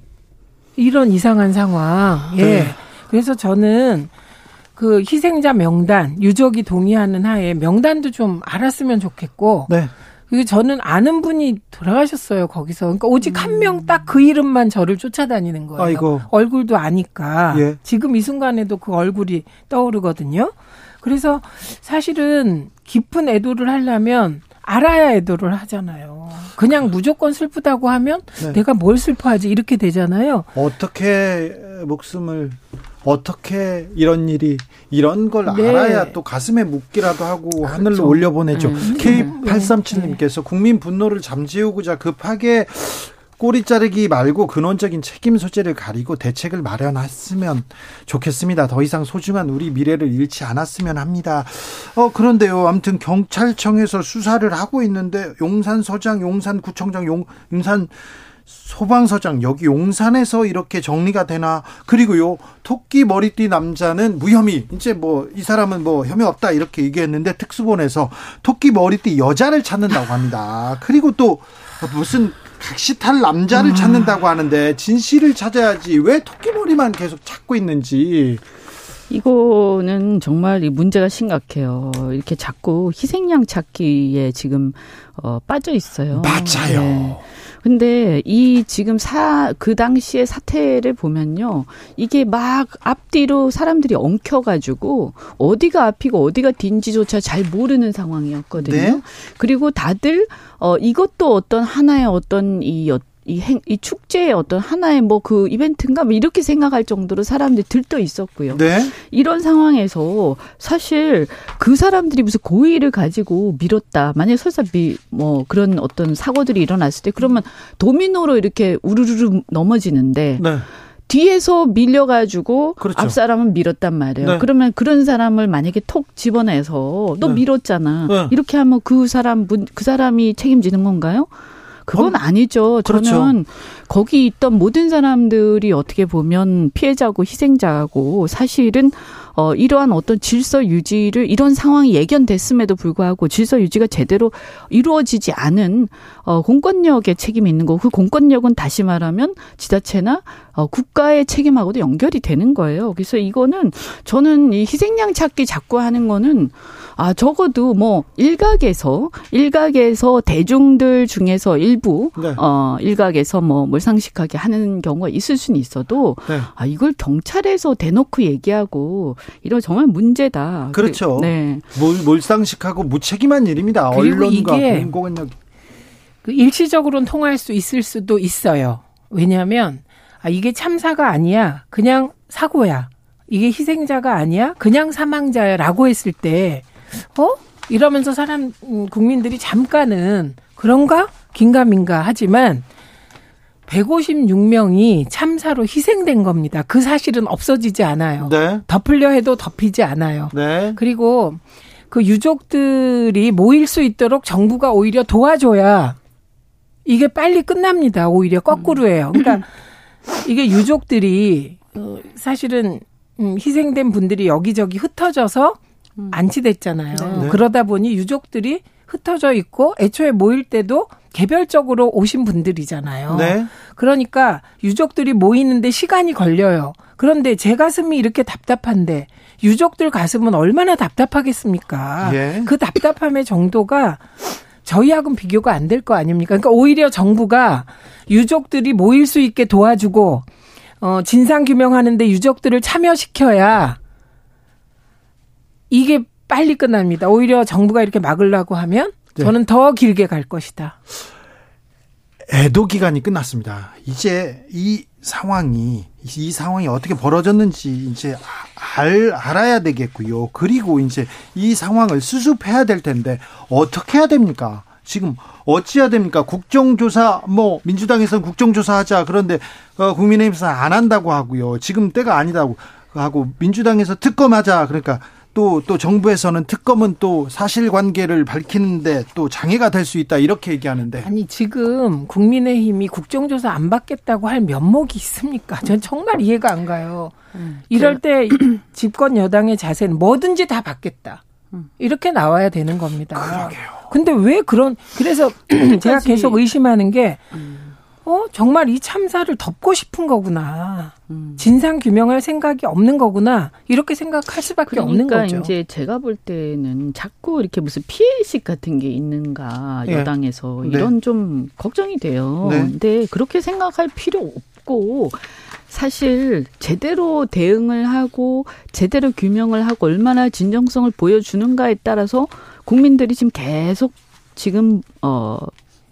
Speaker 6: 이런 이상한 상황. 예. 네. 그래서 저는 그 희생자 명단 유족이 동의하는 하에 명단도 좀 알았으면 좋겠고 네. 그리고 저는 아는 분이 돌아가셨어요 거기서 그러니까 오직 음. 한명 딱 그 이름만 저를 쫓아다니는 거예요. 아이고. 얼굴도 아니까 예. 지금 이 순간에도 그 얼굴이 떠오르거든요. 그래서 사실은 깊은 애도를 하려면 알아야 애도를 하잖아요. 그냥 무조건 슬프다고 하면 네. 내가 뭘 슬퍼하지 이렇게 되잖아요.
Speaker 1: 어떻게 목숨을 어떻게 이런 일이 이런 걸 네. 알아야 또 가슴에 묻기라도 하고 그렇죠. 하늘로 올려보내죠. 음. K837님께서 국민 분노를 잠재우고자 급하게 꼬리 자르기 말고 근원적인 책임 소재를 가리고 대책을 마련했으면 좋겠습니다. 더 이상 소중한 우리 미래를 잃지 않았으면 합니다. 어, 그런데요. 아무튼 경찰청에서 수사를 하고 있는데 용산서장, 용산구청장, 용, 용산 소방서장 여기 용산에서 이렇게 정리가 되나 그리고요 토끼 머리띠 남자는 무혐의 이제 뭐 이 사람은 뭐 혐의 없다 이렇게 얘기했는데 특수본에서 토끼 머리띠 여자를 찾는다고 합니다 그리고 또 무슨 각시탈 남자를 음. 찾는다고 하는데 진실을 찾아야지 왜 토끼 머리만 계속 찾고 있는지
Speaker 5: 이거는 정말 이 문제가 심각해요. 이렇게 자꾸 희생양 찾기에 지금 어 빠져 있어요.
Speaker 1: 맞아요. 네.
Speaker 5: 근데 이 지금 사, 그 당시의 사태를 보면요. 이게 막 앞뒤로 사람들이 엉켜가지고 어디가 앞이고 어디가 뒤인지조차 잘 모르는 상황이었거든요. 네? 그리고 다들, 어, 이것도 어떤 하나의 어떤 이 이, 행, 이 축제의 어떤 하나의 뭐 그 이벤트인가 뭐 이렇게 생각할 정도로 사람들이 들떠 있었고요.
Speaker 1: 네.
Speaker 5: 이런 상황에서 사실 그 사람들이 무슨 고의를 가지고 밀었다. 만약 설사 미, 뭐 그런 어떤 사고들이 일어났을 때 그러면 도미노로 이렇게 우르르르 넘어지는데 네. 뒤에서 밀려가지고 그렇죠. 앞 사람은 밀었단 말이에요. 네. 그러면 그런 사람을 만약에 톡 집어내서 너 네. 밀었잖아. 네. 이렇게 하면 그 사람 그 사람이 책임지는 건가요? 그건 아니죠. 그렇죠. 저는 거기 있던 모든 사람들이 어떻게 보면 피해자고 희생자고 사실은 어, 이러한 어떤 질서 유지를 이런 상황이 예견됐음에도 불구하고 질서 유지가 제대로 이루어지지 않은 어, 공권력의 책임이 있는 거고 그 공권력은 다시 말하면 지자체나 어, 국가의 책임하고도 연결이 되는 거예요. 그래서 이거는 저는 이 희생양 찾기 자꾸 하는 거는 아 적어도 뭐 일각에서 일각에서 대중들 중에서 일부 네. 어 일각에서 뭐 몰상식하게 하는 경우가 있을 수는 있어도 네. 아 이걸 경찰에서 대놓고 얘기하고 이런 정말 문제다.
Speaker 1: 그렇죠. 그, 네. 몰, 몰상식하고 무책임한 일입니다. 언론과 공공력
Speaker 6: 그 일시적으로는 통할 수 있을 수도 있어요. 왜냐하면 아 이게 참사가 아니야. 그냥 사고야. 이게 희생자가 아니야. 그냥 사망자야라고 했을 때 어? 이러면서 사람 음, 국민들이 잠깐은 그런가? 긴가민가 하지만 156명이 참사로 희생된 겁니다. 그 사실은 없어지지 않아요. 네. 덮으려 해도 덮이지 않아요. 네. 그리고 그 유족들이 모일 수 있도록 정부가 오히려 도와줘야 이게 빨리 끝납니다. 오히려 거꾸로 해요. 그러니까 이게 유족들이 어, 사실은 음, 희생된 분들이 여기저기 흩어져서 음. 안치됐잖아요. 네. 그러다 보니 유족들이 흩어져 있고 애초에 모일 때도 개별적으로 오신 분들이잖아요. 네. 그러니까 유족들이 모이는데 시간이 걸려요. 그런데 제 가슴이 이렇게 답답한데 유족들 가슴은 얼마나 답답하겠습니까? 예. 그 답답함의 정도가 저희하고는 비교가 안 될 거 아닙니까? 그러니까 오히려 정부가 유족들이 모일 수 있게 도와주고 어 진상 규명하는데 유족들을 참여시켜야 이게 빨리 끝납니다. 오히려 정부가 이렇게 막으려고 하면 네. 저는 더 길게 갈 것이다.
Speaker 1: 애도 기간이 끝났습니다. 이제 이 상황이 이 상황이 어떻게 벌어졌는지 이제 알, 알아야 되겠고요. 그리고 이제 이 상황을 수습해야 될 텐데 어떻게 해야 됩니까? 지금 어찌해야 됩니까? 국정조사 뭐 민주당에서는 국정조사하자 그런데 어, 국민의힘에서 안 한다고 하고요. 지금 때가 아니다고 하고 민주당에서 특검하자 그러니까 또, 또 정부에서는 특검은 또 사실관계를 밝히는데 또 장애가 될 수 있다 이렇게 얘기하는데.
Speaker 6: 아니, 지금 국민의힘이 국정조사 안 받겠다고 할 면목이 있습니까? 전 정말 이해가 안 가요. 음, 이럴 때 집권 여당의 자세는 뭐든지 다 받겠다. 음. 이렇게 나와야 되는 겁니다.
Speaker 1: 그러게요.
Speaker 6: 근데 왜 그런, 그래서 제가 계속 의심하는 게, 음. 어, 정말 이 참사를 덮고 싶은 거구나. 음. 진상 규명할 생각이 없는 거구나. 이렇게 생각할 수밖에
Speaker 5: 그러니까
Speaker 6: 없는 거죠.
Speaker 5: 이제 제가 볼 때는 자꾸 이렇게 무슨 피해의식 같은 게 있는가, 네. 여당에서. 네. 이런 좀 걱정이 돼요. 네. 근데 그렇게 생각할 필요 없고, 사실 제대로 대응을 하고 제대로 규명을 하고 얼마나 진정성을 보여주는가에 따라서 국민들이 지금 계속 지금 어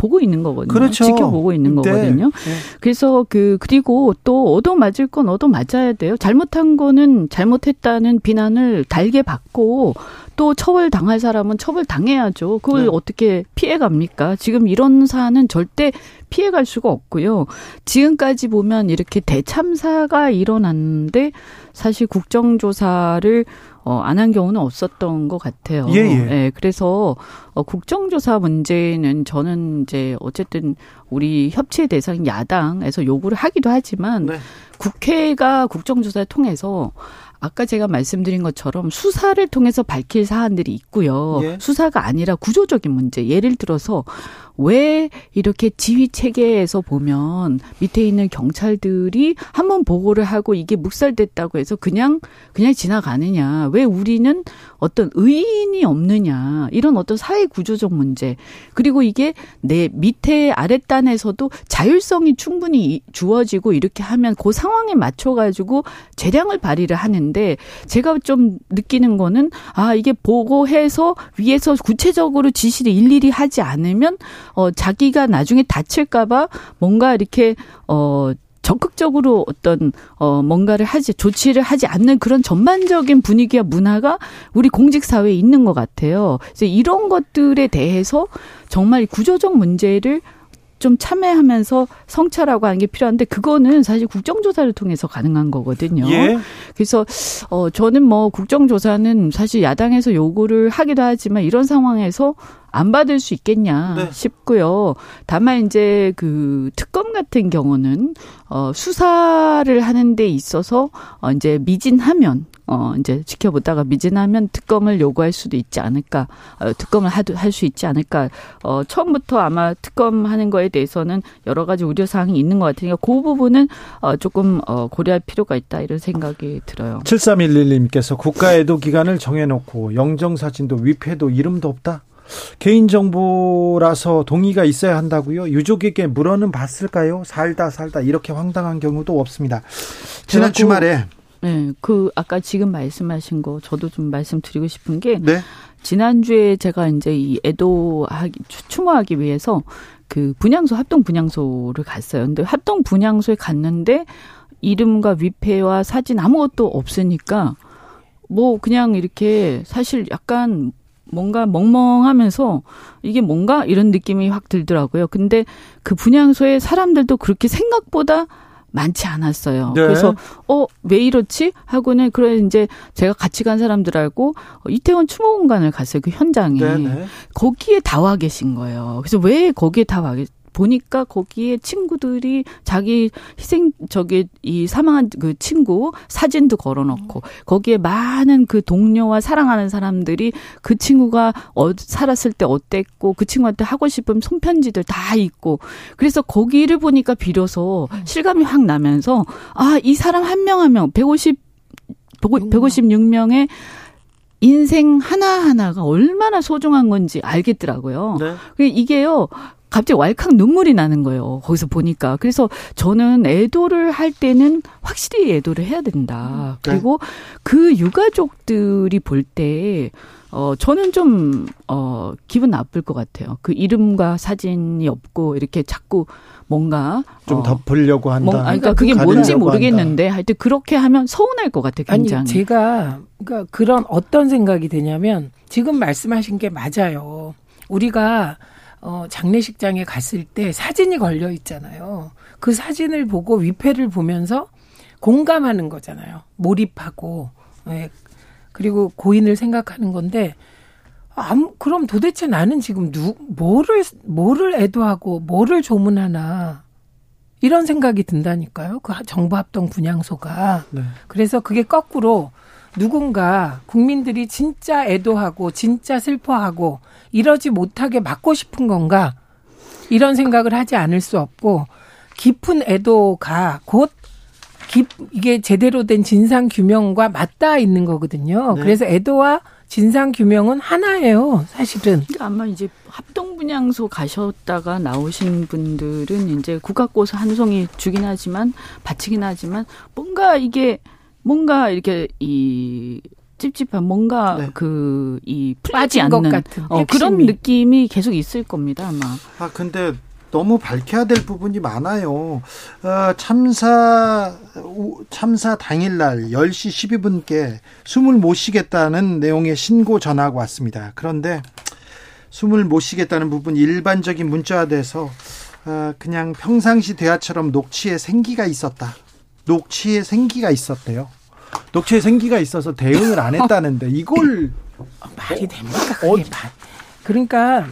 Speaker 5: 보고 있는 거거든요. 그렇죠. 지켜보고 있는 네. 거거든요. 네. 그래서 그 그리고 또 얻어 맞을 건 얻어 맞아야 돼요. 잘못한 거는 잘못했다는 비난을 달게 받고 또 처벌 당할 사람은 처벌 당해야죠. 그걸 네. 어떻게 피해 갑니까? 지금 이런 사안은 절대 피해 갈 수가 없고요. 지금까지 보면 이렇게 대참사가 일어났는데 사실 국정조사를 어, 안 한 경우는 없었던 것 같아요. 예, 예. 네, 그래서 어, 국정조사 문제는 저는 이제 어쨌든 우리 협치 대상 야당에서 요구를 하기도 하지만 네. 국회가 국정조사를 통해서 아까 제가 말씀드린 것처럼 수사를 통해서 밝힐 사안들이 있고요. 예. 수사가 아니라 구조적인 문제. 예를 들어서 왜 이렇게 지휘 체계에서 보면 밑에 있는 경찰들이 한번 보고를 하고 이게 묵살됐다고 해서 그냥 그냥 지나가느냐? 왜 우리는 어떤 의인이 없느냐? 이런 어떤 사회 구조적 문제. 그리고 이게 내 밑에 아랫단에서도 자율성이 충분히 주어지고 이렇게 하면 그 상황에 맞춰 가지고 재량을 발휘를 하는 데 제가 좀 느끼는 거는 아, 이게 보고해서 위에서 구체적으로 지시를 일일이 하지 않으면 어, 자기가 나중에 다칠까봐 뭔가 이렇게, 어, 적극적으로 어떤 어 뭔가를 하지 조치를 하지 않는 그런 전반적인 분위기와 문화가 우리 공직 사회에 있는 것 같아요. 그래서 이런 것들에 대해서 정말 구조적 문제를 좀 참여하면서 성찰하고 하는 게 필요한데 그거는 사실 국정조사를 통해서 가능한 거거든요. 예. 그래서 어 저는 뭐 국정조사는 사실 야당에서 요구를 하기도 하지만 이런 상황에서 안 받을 수 있겠냐 네. 싶고요. 다만 이제 그 특검 같은 경우는 어 수사를 하는 데 있어서 어 이제 미진하면 어 이제 지켜보다가 미진하면 특검을 요구할 수도 있지 않을까. 어 특검을 할 수 있지 않을까. 어 처음부터 아마 특검 하는 거에 대해서는 여러 가지 우려 사항이 있는 것 같으니까 그 부분은 어 조금 어 고려할 필요가 있다 이런 생각이 들어요.
Speaker 1: 7311님께서 국가애도 기간을 정해 놓고 영정 사진도 위패도 이름도 없다. 개인정보라서 동의가 있어야 한다고요? 유족에게 물어는 봤을까요? 살다 살다 이렇게 황당한 경우도 없습니다. 지난 그 주말에
Speaker 5: 네, 그 아까 지금 말씀하신 거 저도 좀 말씀드리고 싶은 게 네? 지난주에 제가 이제 이 애도하기 추모하기 위해서 그 분향소 합동 분향소를 갔어요. 근데 합동 분향소에 갔는데 이름과 위패와 사진 아무것도 없으니까 뭐 그냥 이렇게 사실 약간 뭔가 멍멍하면서 이게 뭔가 이런 느낌이 확 들더라고요. 근데 그 분향소에 사람들도 그렇게 생각보다 많지 않았어요. 네. 그래서 어 왜 이렇지 하고는 그래 이제 제가 같이 간 사람들하고 이태원 추모 공간을 갔어요. 그 현장에 네, 네. 거기에 다 와 계신 거예요. 그래서 왜 거기에 다 와 보니까 거기에 친구들이 자기 희생 저기 이 사망한 그 친구 사진도 걸어놓고 거기에 많은 그 동료와 사랑하는 사람들이 그 친구가 어, 살았을 때 어땠고 그 친구한테 하고 싶은 손편지들 다 있고 그래서 거기를 보니까 비로소 실감이 확 나면서 아 이 사람 한 명 한명 150 156명의 인생 하나하나가 얼마나 소중한 건지 알겠더라고요. 네. 이게요, 갑자기 왈칵 눈물이 나는 거예요. 거기서 보니까. 그래서 저는 애도를 할 때는 확실히 애도를 해야 된다. 네. 그리고 그 유가족들이 볼 때, 어, 저는 좀, 어, 기분 나쁠 것 같아요. 그 이름과 사진이 없고, 이렇게 자꾸 뭔가.
Speaker 1: 좀 어, 덮으려고 한다.
Speaker 5: 뭔, 그러니까 그게 뭔지 모르겠는데, 하여튼 그렇게 하면 서운할 것 같아요, 굉장히.
Speaker 6: 아니, 제가, 그러니까 그런 어떤 생각이 되냐면, 지금 말씀하신 게 맞아요. 우리가 어, 장례식장에 갔을 때 사진이 걸려 있잖아요. 그 사진을 보고 위패를 보면서 공감하는 거잖아요. 몰입하고, 예. 그리고 고인을 생각하는 건데, 아무, 그럼 도대체 나는 지금 누, 뭐를, 뭐를 애도하고, 뭐를 조문하나, 이런 생각이 든다니까요. 그 정부합동 분향소가. 네. 그래서 그게 거꾸로 누군가 국민들이 진짜 애도하고, 진짜 슬퍼하고, 이러지 못하게 막고 싶은 건가? 이런 생각을 하지 않을 수 없고 깊은 애도가 곧 깊, 이게 제대로 된 진상 규명과 맞닿아 있는 거거든요. 네. 그래서 애도와 진상 규명은 하나예요, 사실은.
Speaker 5: 그러니까 아마 이제 합동 분향소 가셨다가 나오신 분들은 이제 국악고서 한 송이 주긴 하지만 바치긴 하지만 뭔가 이게 뭔가 이렇게 이 찝찝한 뭔가 네. 그이 풀리지 않는 같은 어, 그런 느낌이 계속 있을 겁니다 아마.
Speaker 1: 아 근데 너무 밝혀야 될 부분이 많아요. 어, 참사 참사 당일날 10시 12분께 숨을 못 쉬겠다는 내용의 신고 전화가 왔습니다. 그런데 숨을 못 쉬겠다는 부분 일반적인 문자화돼서 어, 그냥 평상시 대화처럼 녹취에 생기가 있었다. 녹취에 생기가 있었대요. 녹취에 생기가 있어서 대응을 안 했다는데 이걸
Speaker 6: 말이 됩니까? 어, 그러니까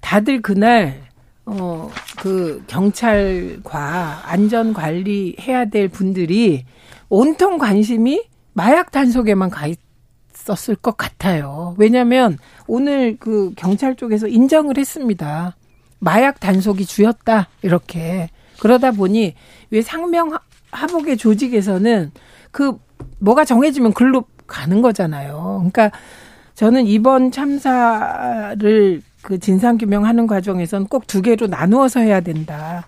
Speaker 6: 다들 그날 어 그 경찰과 안전 관리 해야 될 분들이 온통 관심이 마약 단속에만 가 있었을 것 같아요. 왜냐하면 오늘 그 경찰 쪽에서 인정을 했습니다. 마약 단속이 주였다 이렇게 그러다 보니 왜 상명 하복의 조직에서는 그 뭐가 정해지면 글로 가는 거잖아요. 그러니까 저는 이번 참사를 그 진상 규명하는 과정에선 꼭 두 개로 나누어서 해야 된다.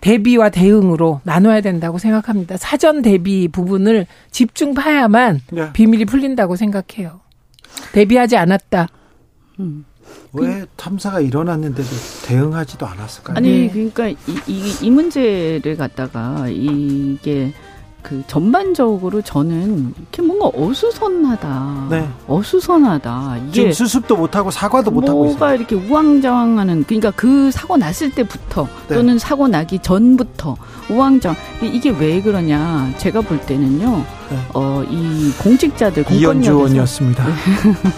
Speaker 6: 대비와 대응으로 나눠야 된다고 생각합니다. 사전 대비 부분을 집중봐야만 네. 비밀이 풀린다고 생각해요. 대비하지 않았다.
Speaker 1: 음. 왜 탐사가 일어났는데도 대응하지도 않았을까요?
Speaker 5: 아니 그러니까 이, 이, 이 문제를 갖다가 이게 그 전반적으로 저는 이렇게 뭔가 어수선하다. 네. 어수선하다.
Speaker 1: 이게 지금 수습도 못하고 사과도 못하고
Speaker 5: 있어요. 뭐가 이렇게 우왕좌왕하는 그러니까 그 사고 났을 때부터 네. 또는 사고 나기 전부터 우왕좌왕 이게 왜 그러냐? 제가 볼 때는요. 네. 어이 공직자들
Speaker 1: 이현주 의원이었습니다. 네.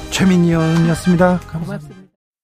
Speaker 1: 최민희 의원이었습니다. 고맙습니다.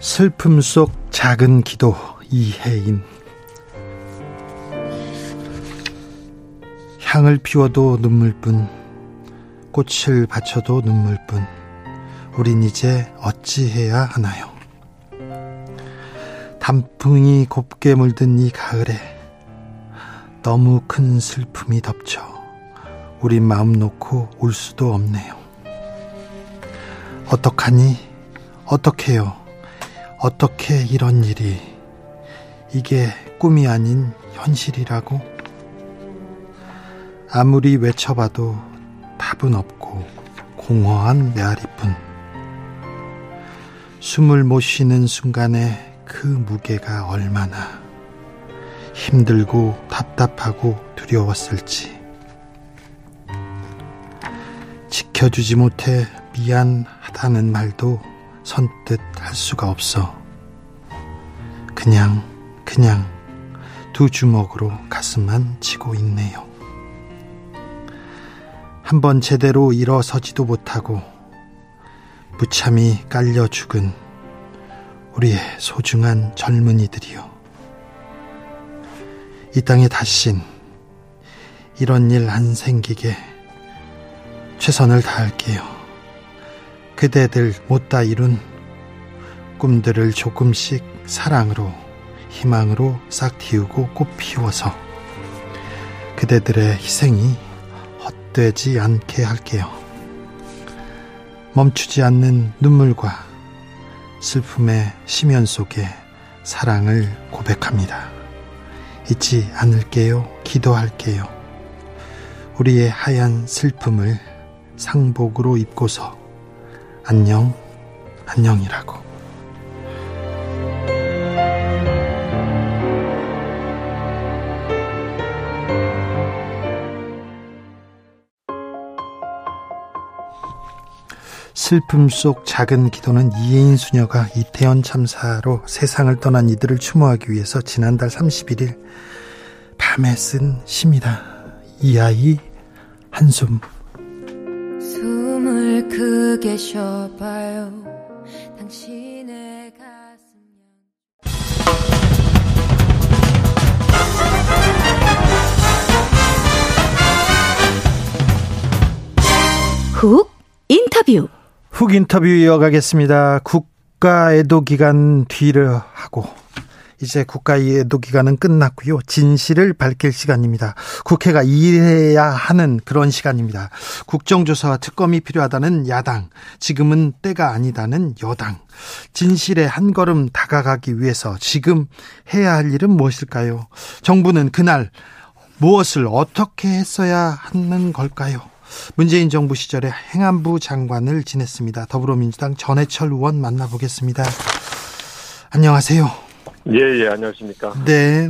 Speaker 1: 슬픔 속 작은 기도 이혜인. 향을 피워도 눈물뿐 꽃을 바쳐도 눈물뿐 우린 이제 어찌해야 하나요? 단풍이 곱게 물든 이 가을에 너무 큰 슬픔이 덮쳐 우리 마음 놓고 울 수도 없네요. 어떡하니? 어떡해요 어떻게 이런 일이? 이게 꿈이 아닌 현실이라고? 아무리 외쳐봐도 답은 없고 공허한 메아리뿐. 숨을 못 쉬는 순간에 그 무게가 얼마나 힘들고 답답하고 두려웠을지. 지켜주지 못해 미안하다는 말도 선뜻 할 수가 없어 그냥 그냥 두 주먹으로 가슴만 치고 있네요. 한 번 제대로 일어서지도 못하고 무참히 깔려 죽은 우리의 소중한 젊은이들이요. 이 땅에 다신 이런 일 안 생기게 최선을 다할게요. 그대들 못다 이룬 꿈들을 조금씩 사랑으로 희망으로 싹 틔우고 꽃 피워서 그대들의 희생이 되지 않게 할게요. 멈추지 않는 눈물과 슬픔의 심연 속에 사랑을 고백합니다. 잊지 않을게요. 기도할게요. 우리의 하얀 슬픔을 상복으로 입고서 안녕, 안녕이라고. 슬픔 속 작은 기도는 이혜인 수녀가 이태원 참사로 세상을 떠난 이들을 추모하기 위해서 지난달 31일 밤에 쓴 시입니다. 이 아이 한숨 숨을 크게 쉬어봐요. 당신의 가슴 훅 인터뷰. 훅 인터뷰 이어가겠습니다. 국가 애도 기간 뒤를 하고 이제 국가 애도 기간은 끝났고요. 진실을 밝힐 시간입니다. 국회가 일해야 하는 그런 시간입니다. 국정조사와 특검이 필요하다는 야당, 지금은 때가 아니다는 여당. 진실에 한 걸음 다가가기 위해서 지금 해야 할 일은 무엇일까요? 정부는 그날 무엇을 어떻게 했어야 하는 걸까요? 문재인 정부 시절에 행안부 장관을 지냈습니다. 더불어민주당 전해철 의원 만나보겠습니다. 안녕하세요.
Speaker 7: 예, 예, 안녕하십니까.
Speaker 1: 네.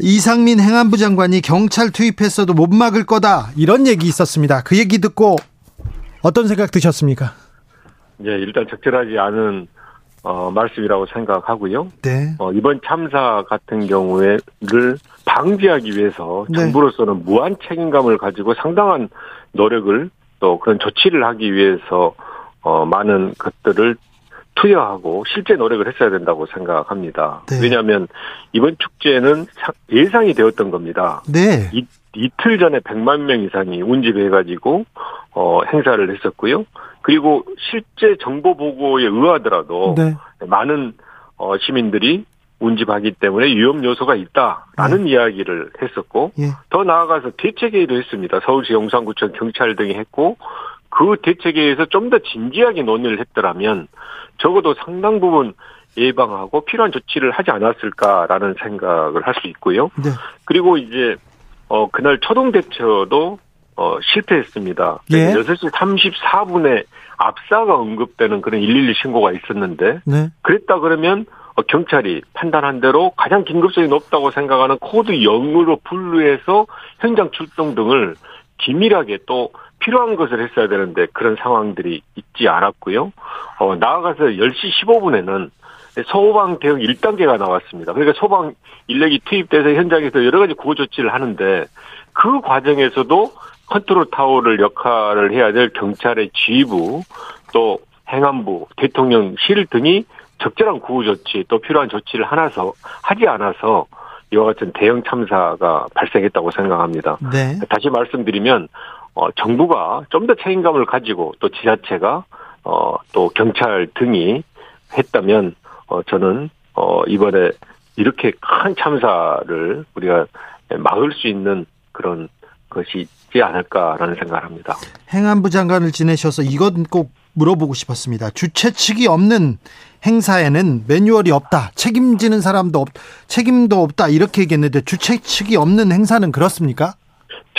Speaker 1: 이상민 행안부 장관이 경찰 투입했어도 못 막을 거다. 이런 얘기 있었습니다. 그 얘기 듣고 어떤 생각 드셨습니까?
Speaker 7: 예, 일단 적절하지 않은 어, 말씀이라고 생각하고요. 네. 어, 이번 참사 같은 경우에를 방지하기 위해서 네. 정부로서는 무한 책임감을 가지고 상당한 노력을 또 그런 조치를 하기 위해서 어, 많은 것들을 투여하고 실제 노력을 했어야 된다고 생각합니다. 네. 왜냐하면 이번 축제는 예상이 되었던 겁니다. 네. 이, 이틀 전에 100만 명 이상이 운집해가지고 어, 행사를 했었고요. 그리고 실제 정보 보고에 의하더라도 네. 많은 어, 시민들이 운집하기 때문에 위험 요소가 있다라는 네. 이야기를 했었고 예. 더 나아가서 대책회의도 했습니다. 서울시 용산구청 경찰 등이 했고 그 대책회의에서 좀 더 진지하게 논의를 했더라면 적어도 상당 부분 예방하고 필요한 조치를 하지 않았을까라는 생각을 할 수 있고요. 네. 그리고 이제 어 그날 초동 대처도 어 실패했습니다. 예. 6시 34분에 압사가 언급되는 그런 112 신고가 있었는데 네. 그랬다 그러면 어, 경찰이 판단한 대로 가장 긴급성이 높다고 생각하는 코드 0으로 분류해서 현장 출동 등을 기민하게 또 필요한 것을 했어야 되는데 그런 상황들이 있지 않았고요. 어, 나아가서 10시 15분에는 소방 대응 1단계가 나왔습니다. 그러니까 소방 인력이 투입돼서 현장에서 여러 가지 구호 조치를 하는데 그 과정에서도 컨트롤 타워를 역할을 해야 될 경찰의 지휘부 또 행안부 대통령실 등이 적절한 구호 조치 또 필요한 조치를 하나서 하지 않아서 이와 같은 대형 참사가 발생했다고 생각합니다. 네. 다시 말씀드리면 어, 정부가 좀 더 책임감을 가지고 또 지자체가 어, 또 경찰 등이 했다면 어, 저는 어, 이번에 이렇게 큰 참사를 우리가 막을 수 있는 그런 것이 있지 않을까라는 생각을 합니다.
Speaker 1: 행안부 장관을 지내셔서 이건 꼭 물어보고 싶었습니다. 주최 측이 없는 행사에는 매뉴얼이 없다. 책임지는 사람도 없, 책임도 없다. 이렇게 얘기했는데 주최 측이 없는 행사는 그렇습니까?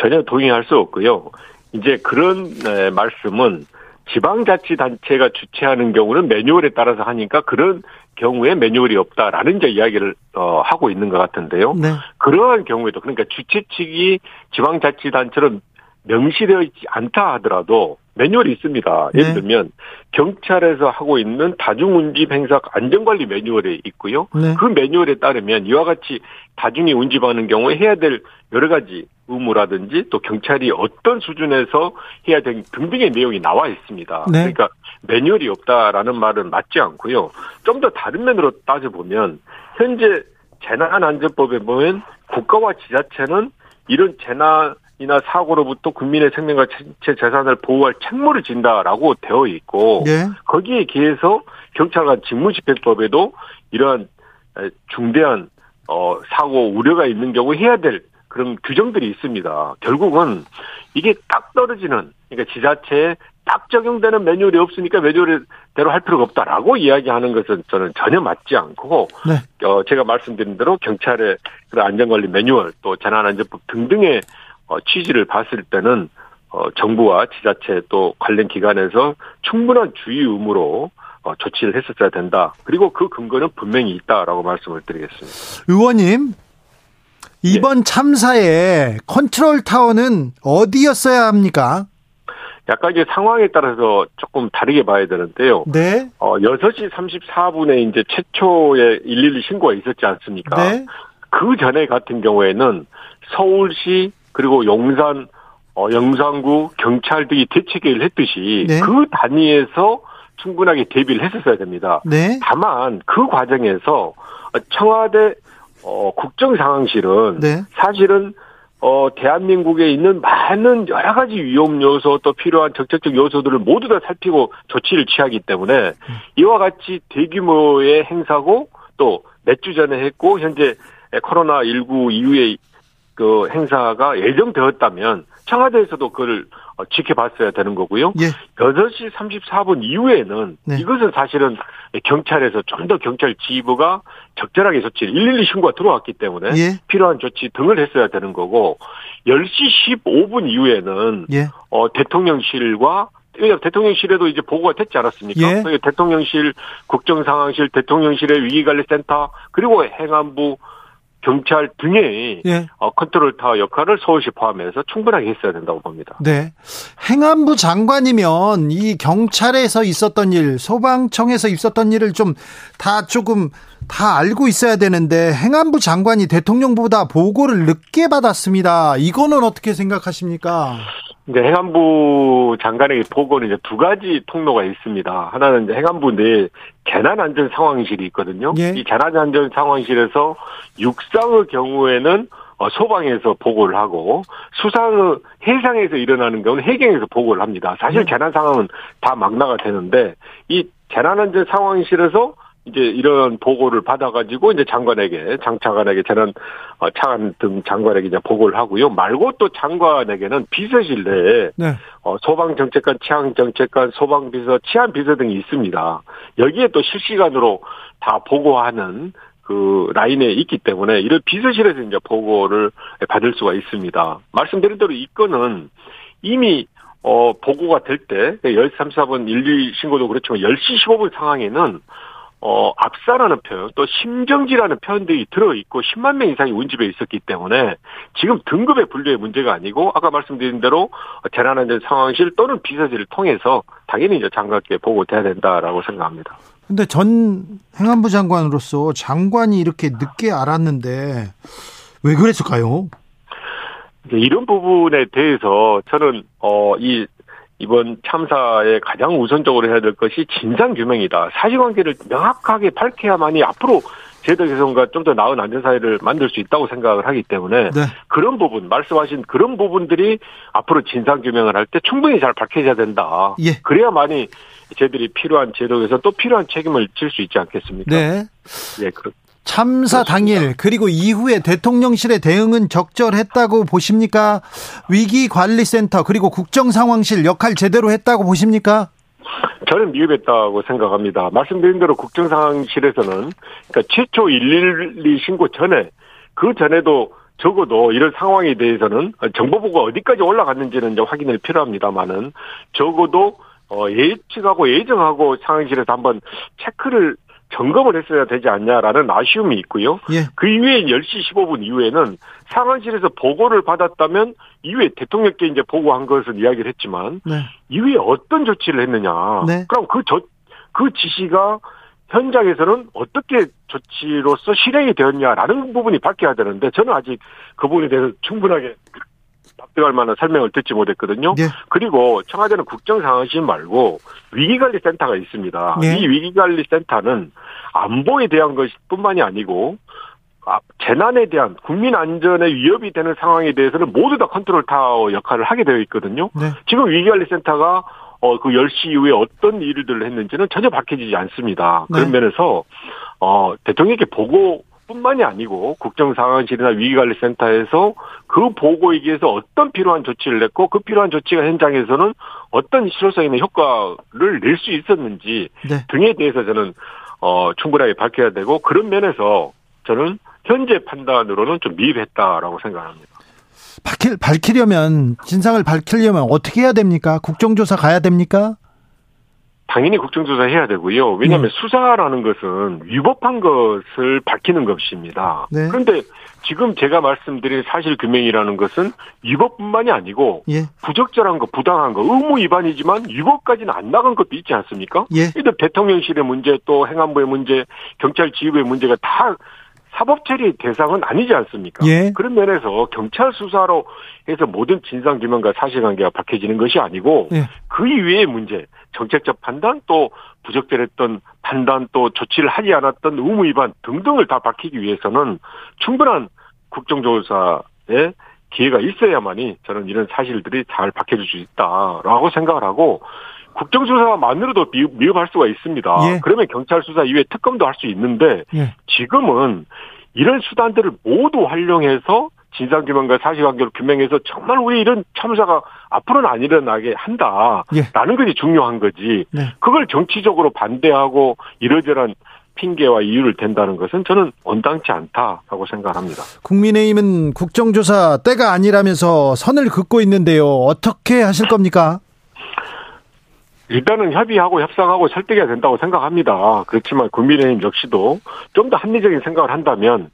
Speaker 7: 전혀 동의할 수 없고요. 이제 그런 말씀은 지방자치단체가 주최하는 경우는 매뉴얼에 따라서 하니까 그런 경우에 매뉴얼이 없다라는 이제 이야기를 어, 하고 있는 것 같은데요. 네. 그러한 경우에도 그러니까 주최 측이 지방자치단체로 명시되어 있지 않다 하더라도 매뉴얼이 있습니다. 예를 네. 들면 경찰에서 하고 있는 다중운집 행사 안전관리 매뉴얼이 있고요. 네. 그 매뉴얼에 따르면 이와 같이 다중이 운집하는 경우에 해야 될 여러 가지 의무라든지 또 경찰이 어떤 수준에서 해야 될 등등의 내용이 나와 있습니다. 네. 그러니까 매뉴얼이 없다라는 말은 맞지 않고요. 좀 더 다른 면으로 따져보면 현재 재난안전법에 보면 국가와 지자체는 이런 재난 이나 사고로부터 국민의 생명과 체 재산을 보호할 책무를 진다라고 되어 있고 네. 거기에 기해서 경찰관 직무집행법에도 이러한 중대한 어 사고 우려가 있는 경우 해야 될 그런 규정들이 있습니다. 결국은 이게 딱 떨어지는 그러니까 지자체에 딱 적용되는 매뉴얼이 없으니까 매뉴얼대로 할 필요가 없다라고 이야기하는 것은 저는 전혀 맞지 않고 네. 어 제가 말씀드린 대로 경찰의 그런 안전관리 매뉴얼 또 재난안전법 등등의 어, 취지를 봤을 때는 어, 정부와 지자체 또 관련 기관에서 충분한 주의 의무로 어, 조치를 했었어야 된다. 그리고 그 근거는 분명히 있다라고 말씀을 드리겠습니다.
Speaker 1: 의원님, 이번 네. 참사의 컨트롤 타워는 어디였어야 합니까?
Speaker 7: 약간 이제 상황에 따라서 조금 다르게 봐야 되는데요. 네. 어, 6시 34분에 이제 최초의 112 신고가 있었지 않습니까? 네. 그 전에 같은 경우에는 서울시 그리고 용산 어, 영산구 경찰 등이 대책회의를 했듯이 네. 그 단위에서 충분하게 대비를 했었어야 됩니다. 네. 다만 그 과정에서 청와대 어, 국정 상황실은 네. 사실은 어, 대한민국에 있는 많은 여러 가지 위험 요소 또 필요한 적극적 요소들을 모두 다 살피고 조치를 취하기 때문에 이와 같이 대규모의 행사고 또 몇 주 전에 했고 현재 코로나 19 이후에 그 행사가 예정되었다면 청와대에서도 그걸 어, 지켜봤어야 되는 거고요. 예. 8시 34분 이후에는 네. 이것은 사실은 경찰에서 좀 더 경찰 지휘부가 적절하게 조치를 112 신고가 들어왔기 때문에 예. 필요한 조치 등을 했어야 되는 거고 10시 15분 이후에는 예. 어, 대통령실과 대통령실에도 이제 보고가 됐지 않았습니까? 예. 대통령실, 국정상황실, 대통령실의 위기관리센터 그리고 행안부 경찰 등의 예. 어, 컨트롤 타워 역할을 서울시 포함해서 충분하게 했어야 된다고 봅니다.
Speaker 1: 네. 행안부 장관이면 이 경찰에서 있었던 일, 소방청에서 있었던 일을 좀 다 조금 다 알고 있어야 되는데 행안부 장관이 대통령보다 보고를 늦게 받았습니다. 이거는 어떻게 생각하십니까?
Speaker 7: 이제 행안부 장관에게 보고는 이제 두 가지 통로가 있습니다. 하나는 이제 행안부 내 재난안전 상황실이 있거든요. 예. 이 재난안전 상황실에서 육상의 경우에는 어, 소방에서 보고를 하고 수상의 해상에서 일어나는 경우는 해경에서 보고를 합니다. 사실 예. 재난 상황은 다 망라가 되는데 이 재난안전 상황실에서 이제 이런 보고를 받아가지고 이제 장관에게 장 차관에게 저는 어, 차관 등 장관에게 이제 보고를 하고요. 말고 또 장관에게는 비서실 내에 네. 어, 소방 정책관, 치안 정책관, 소방 비서, 치안 비서 등이 있습니다. 여기에 또 실시간으로 다 보고하는 그 라인에 있기 때문에 이런 비서실에서 이제 보고를 받을 수가 있습니다. 말씀드린 대로 이 건은 이미 어 보고가 될 때 13, 4번 112 신고도 그렇지만 10시 15분 상황에는 어, 압사라는 표현, 또 심정지라는 표현들이 들어있고 10만 명 이상이 운집에 있었기 때문에 지금 등급의 분류의 문제가 아니고 아까 말씀드린 대로 재난안전 상황실 또는 비서실을 통해서 당연히 이제 장관께 보고돼야 된다라고 생각합니다.
Speaker 1: 근데 전 행안부 장관으로서 장관이 이렇게 늦게 알았는데 왜 그랬을까요?
Speaker 7: 이런 부분에 대해서 저는 어 이 이번 참사에 가장 우선적으로 해야 될 것이 진상 규명이다. 사실관계를 명확하게 밝혀야만이 앞으로 제도 개선과 좀 더 나은 안전사회를 만들 수 있다고 생각을 하기 때문에 네. 그런 부분 말씀하신 그런 부분들이 앞으로 진상 규명을 할 때 충분히 잘 밝혀져야 된다. 예. 그래야만이 저들이 필요한 제도 개선 또 필요한 책임을 질 수 있지 않겠습니까?
Speaker 1: 네. 예, 그렇. 참사 당일 그리고 이후에 대통령실의 대응은 적절했다고 보십니까? 위기관리센터 그리고 국정상황실 역할 제대로 했다고 보십니까?
Speaker 7: 저는 미흡했다고 생각합니다. 말씀드린 대로 국정상황실에서는 그러니까 최초 112 신고 전에 그 전에도 적어도 이런 상황에 대해서는 정보보고가 어디까지 올라갔는지는 이제 확인을 필요합니다만은 적어도 어 예측하고 예정하고 상황실에서 한번 체크를 점검을 했어야 되지 않냐라는 아쉬움이 있고요. 예. 그 이후에 10시 15분 이후에는 상황실에서 보고를 받았다면 이후에 대통령께 이제 보고한 것을 이야기를 했지만 네. 이후에 어떤 조치를 했느냐. 네. 그럼 그 조, 그 지시가 현장에서는 어떻게 조치로서 실행이 되었냐라는 부분이 밝혀야 되는데 저는 아직 그 부분에 대해서 충분하게 납득할 만한 설명을 듣지 못했거든요. 예. 그리고 청와대는 국정상황실 말고 위기관리센터가 있습니다. 예. 이 위기관리센터는 안보에 대한 것뿐만이 아니고 아, 재난에 대한 국민 안전에 위협이 되는 상황에 대해서는 모두 다 컨트롤 타워 역할을 하게 되어 있거든요. 네. 지금 위기관리센터가 어, 그 10시 이후에 어떤 일들을 했는지는 전혀 밝혀지지 않습니다. 네. 그런 면에서, 어, 대통령께 보고 뿐만이 아니고 국정상황실이나 위기관리센터에서 그 보고에 의해서 어떤 필요한 조치를 냈고 그 필요한 조치가 현장에서는 어떤 실효성 있는 효과를 낼 수 있었는지 네. 등에 대해서 저는 어 충분하게 밝혀야 되고 그런 면에서 저는 현재 판단으로는 좀 미흡했다라고 생각합니다.
Speaker 1: 밝히, 밝히려면 진상을 밝히려면 어떻게 해야 됩니까? 국정조사 가야 됩니까?
Speaker 7: 당연히 국정조사 해야 되고요. 왜냐하면 네. 수사라는 것은 위법한 것을 밝히는 것입니다. 네. 그런데 지금 제가 말씀드린 사실 규명이라는 것은 위법뿐만이 아니고 예. 부적절한 거, 부당한 거, 의무 위반이지만 위법까지는 안 나간 것도 있지 않습니까? 예. 근데 대통령실의 문제 또 행안부의 문제, 경찰 지휘부의 문제가 다 사법 처리 대상은 아니지 않습니까? 예. 그런 면에서 경찰 수사로 해서 모든 진상 규명과 사실관계가 밝혀지는 것이 아니고 예. 그 이외의 문제, 정책적 판단 또 부적절했던 판단 또 조치를 하지 않았던 의무 위반 등등을 다 밝히기 위해서는 충분한 국정조사에 기회가 있어야만이 저는 이런 사실들이 잘 밝혀질 수 있다라고 생각을 하고 국정조사만으로도 미흡할 수가 있습니다. 예. 그러면 경찰 수사 이외에 특검도 할 수 있는데 예. 지금은 이런 수단들을 모두 활용해서 진상규명과 사실관계를 규명해서 정말 우리 이런 참사가 앞으로는 안 일어나게 한다라는 예. 것이 중요한 거지. 네. 그걸 정치적으로 반대하고 이러저런 핑계와 이유를 댄다는 것은 저는 온당치 않다라고 생각합니다.
Speaker 1: 국민의힘은 국정조사 때가 아니라면서 선을 긋고 있는데요. 어떻게 하실 겁니까?
Speaker 7: 일단은 협의하고 협상하고 설득해야 된다고 생각합니다. 그렇지만 국민의힘 역시도 좀 더 합리적인 생각을 한다면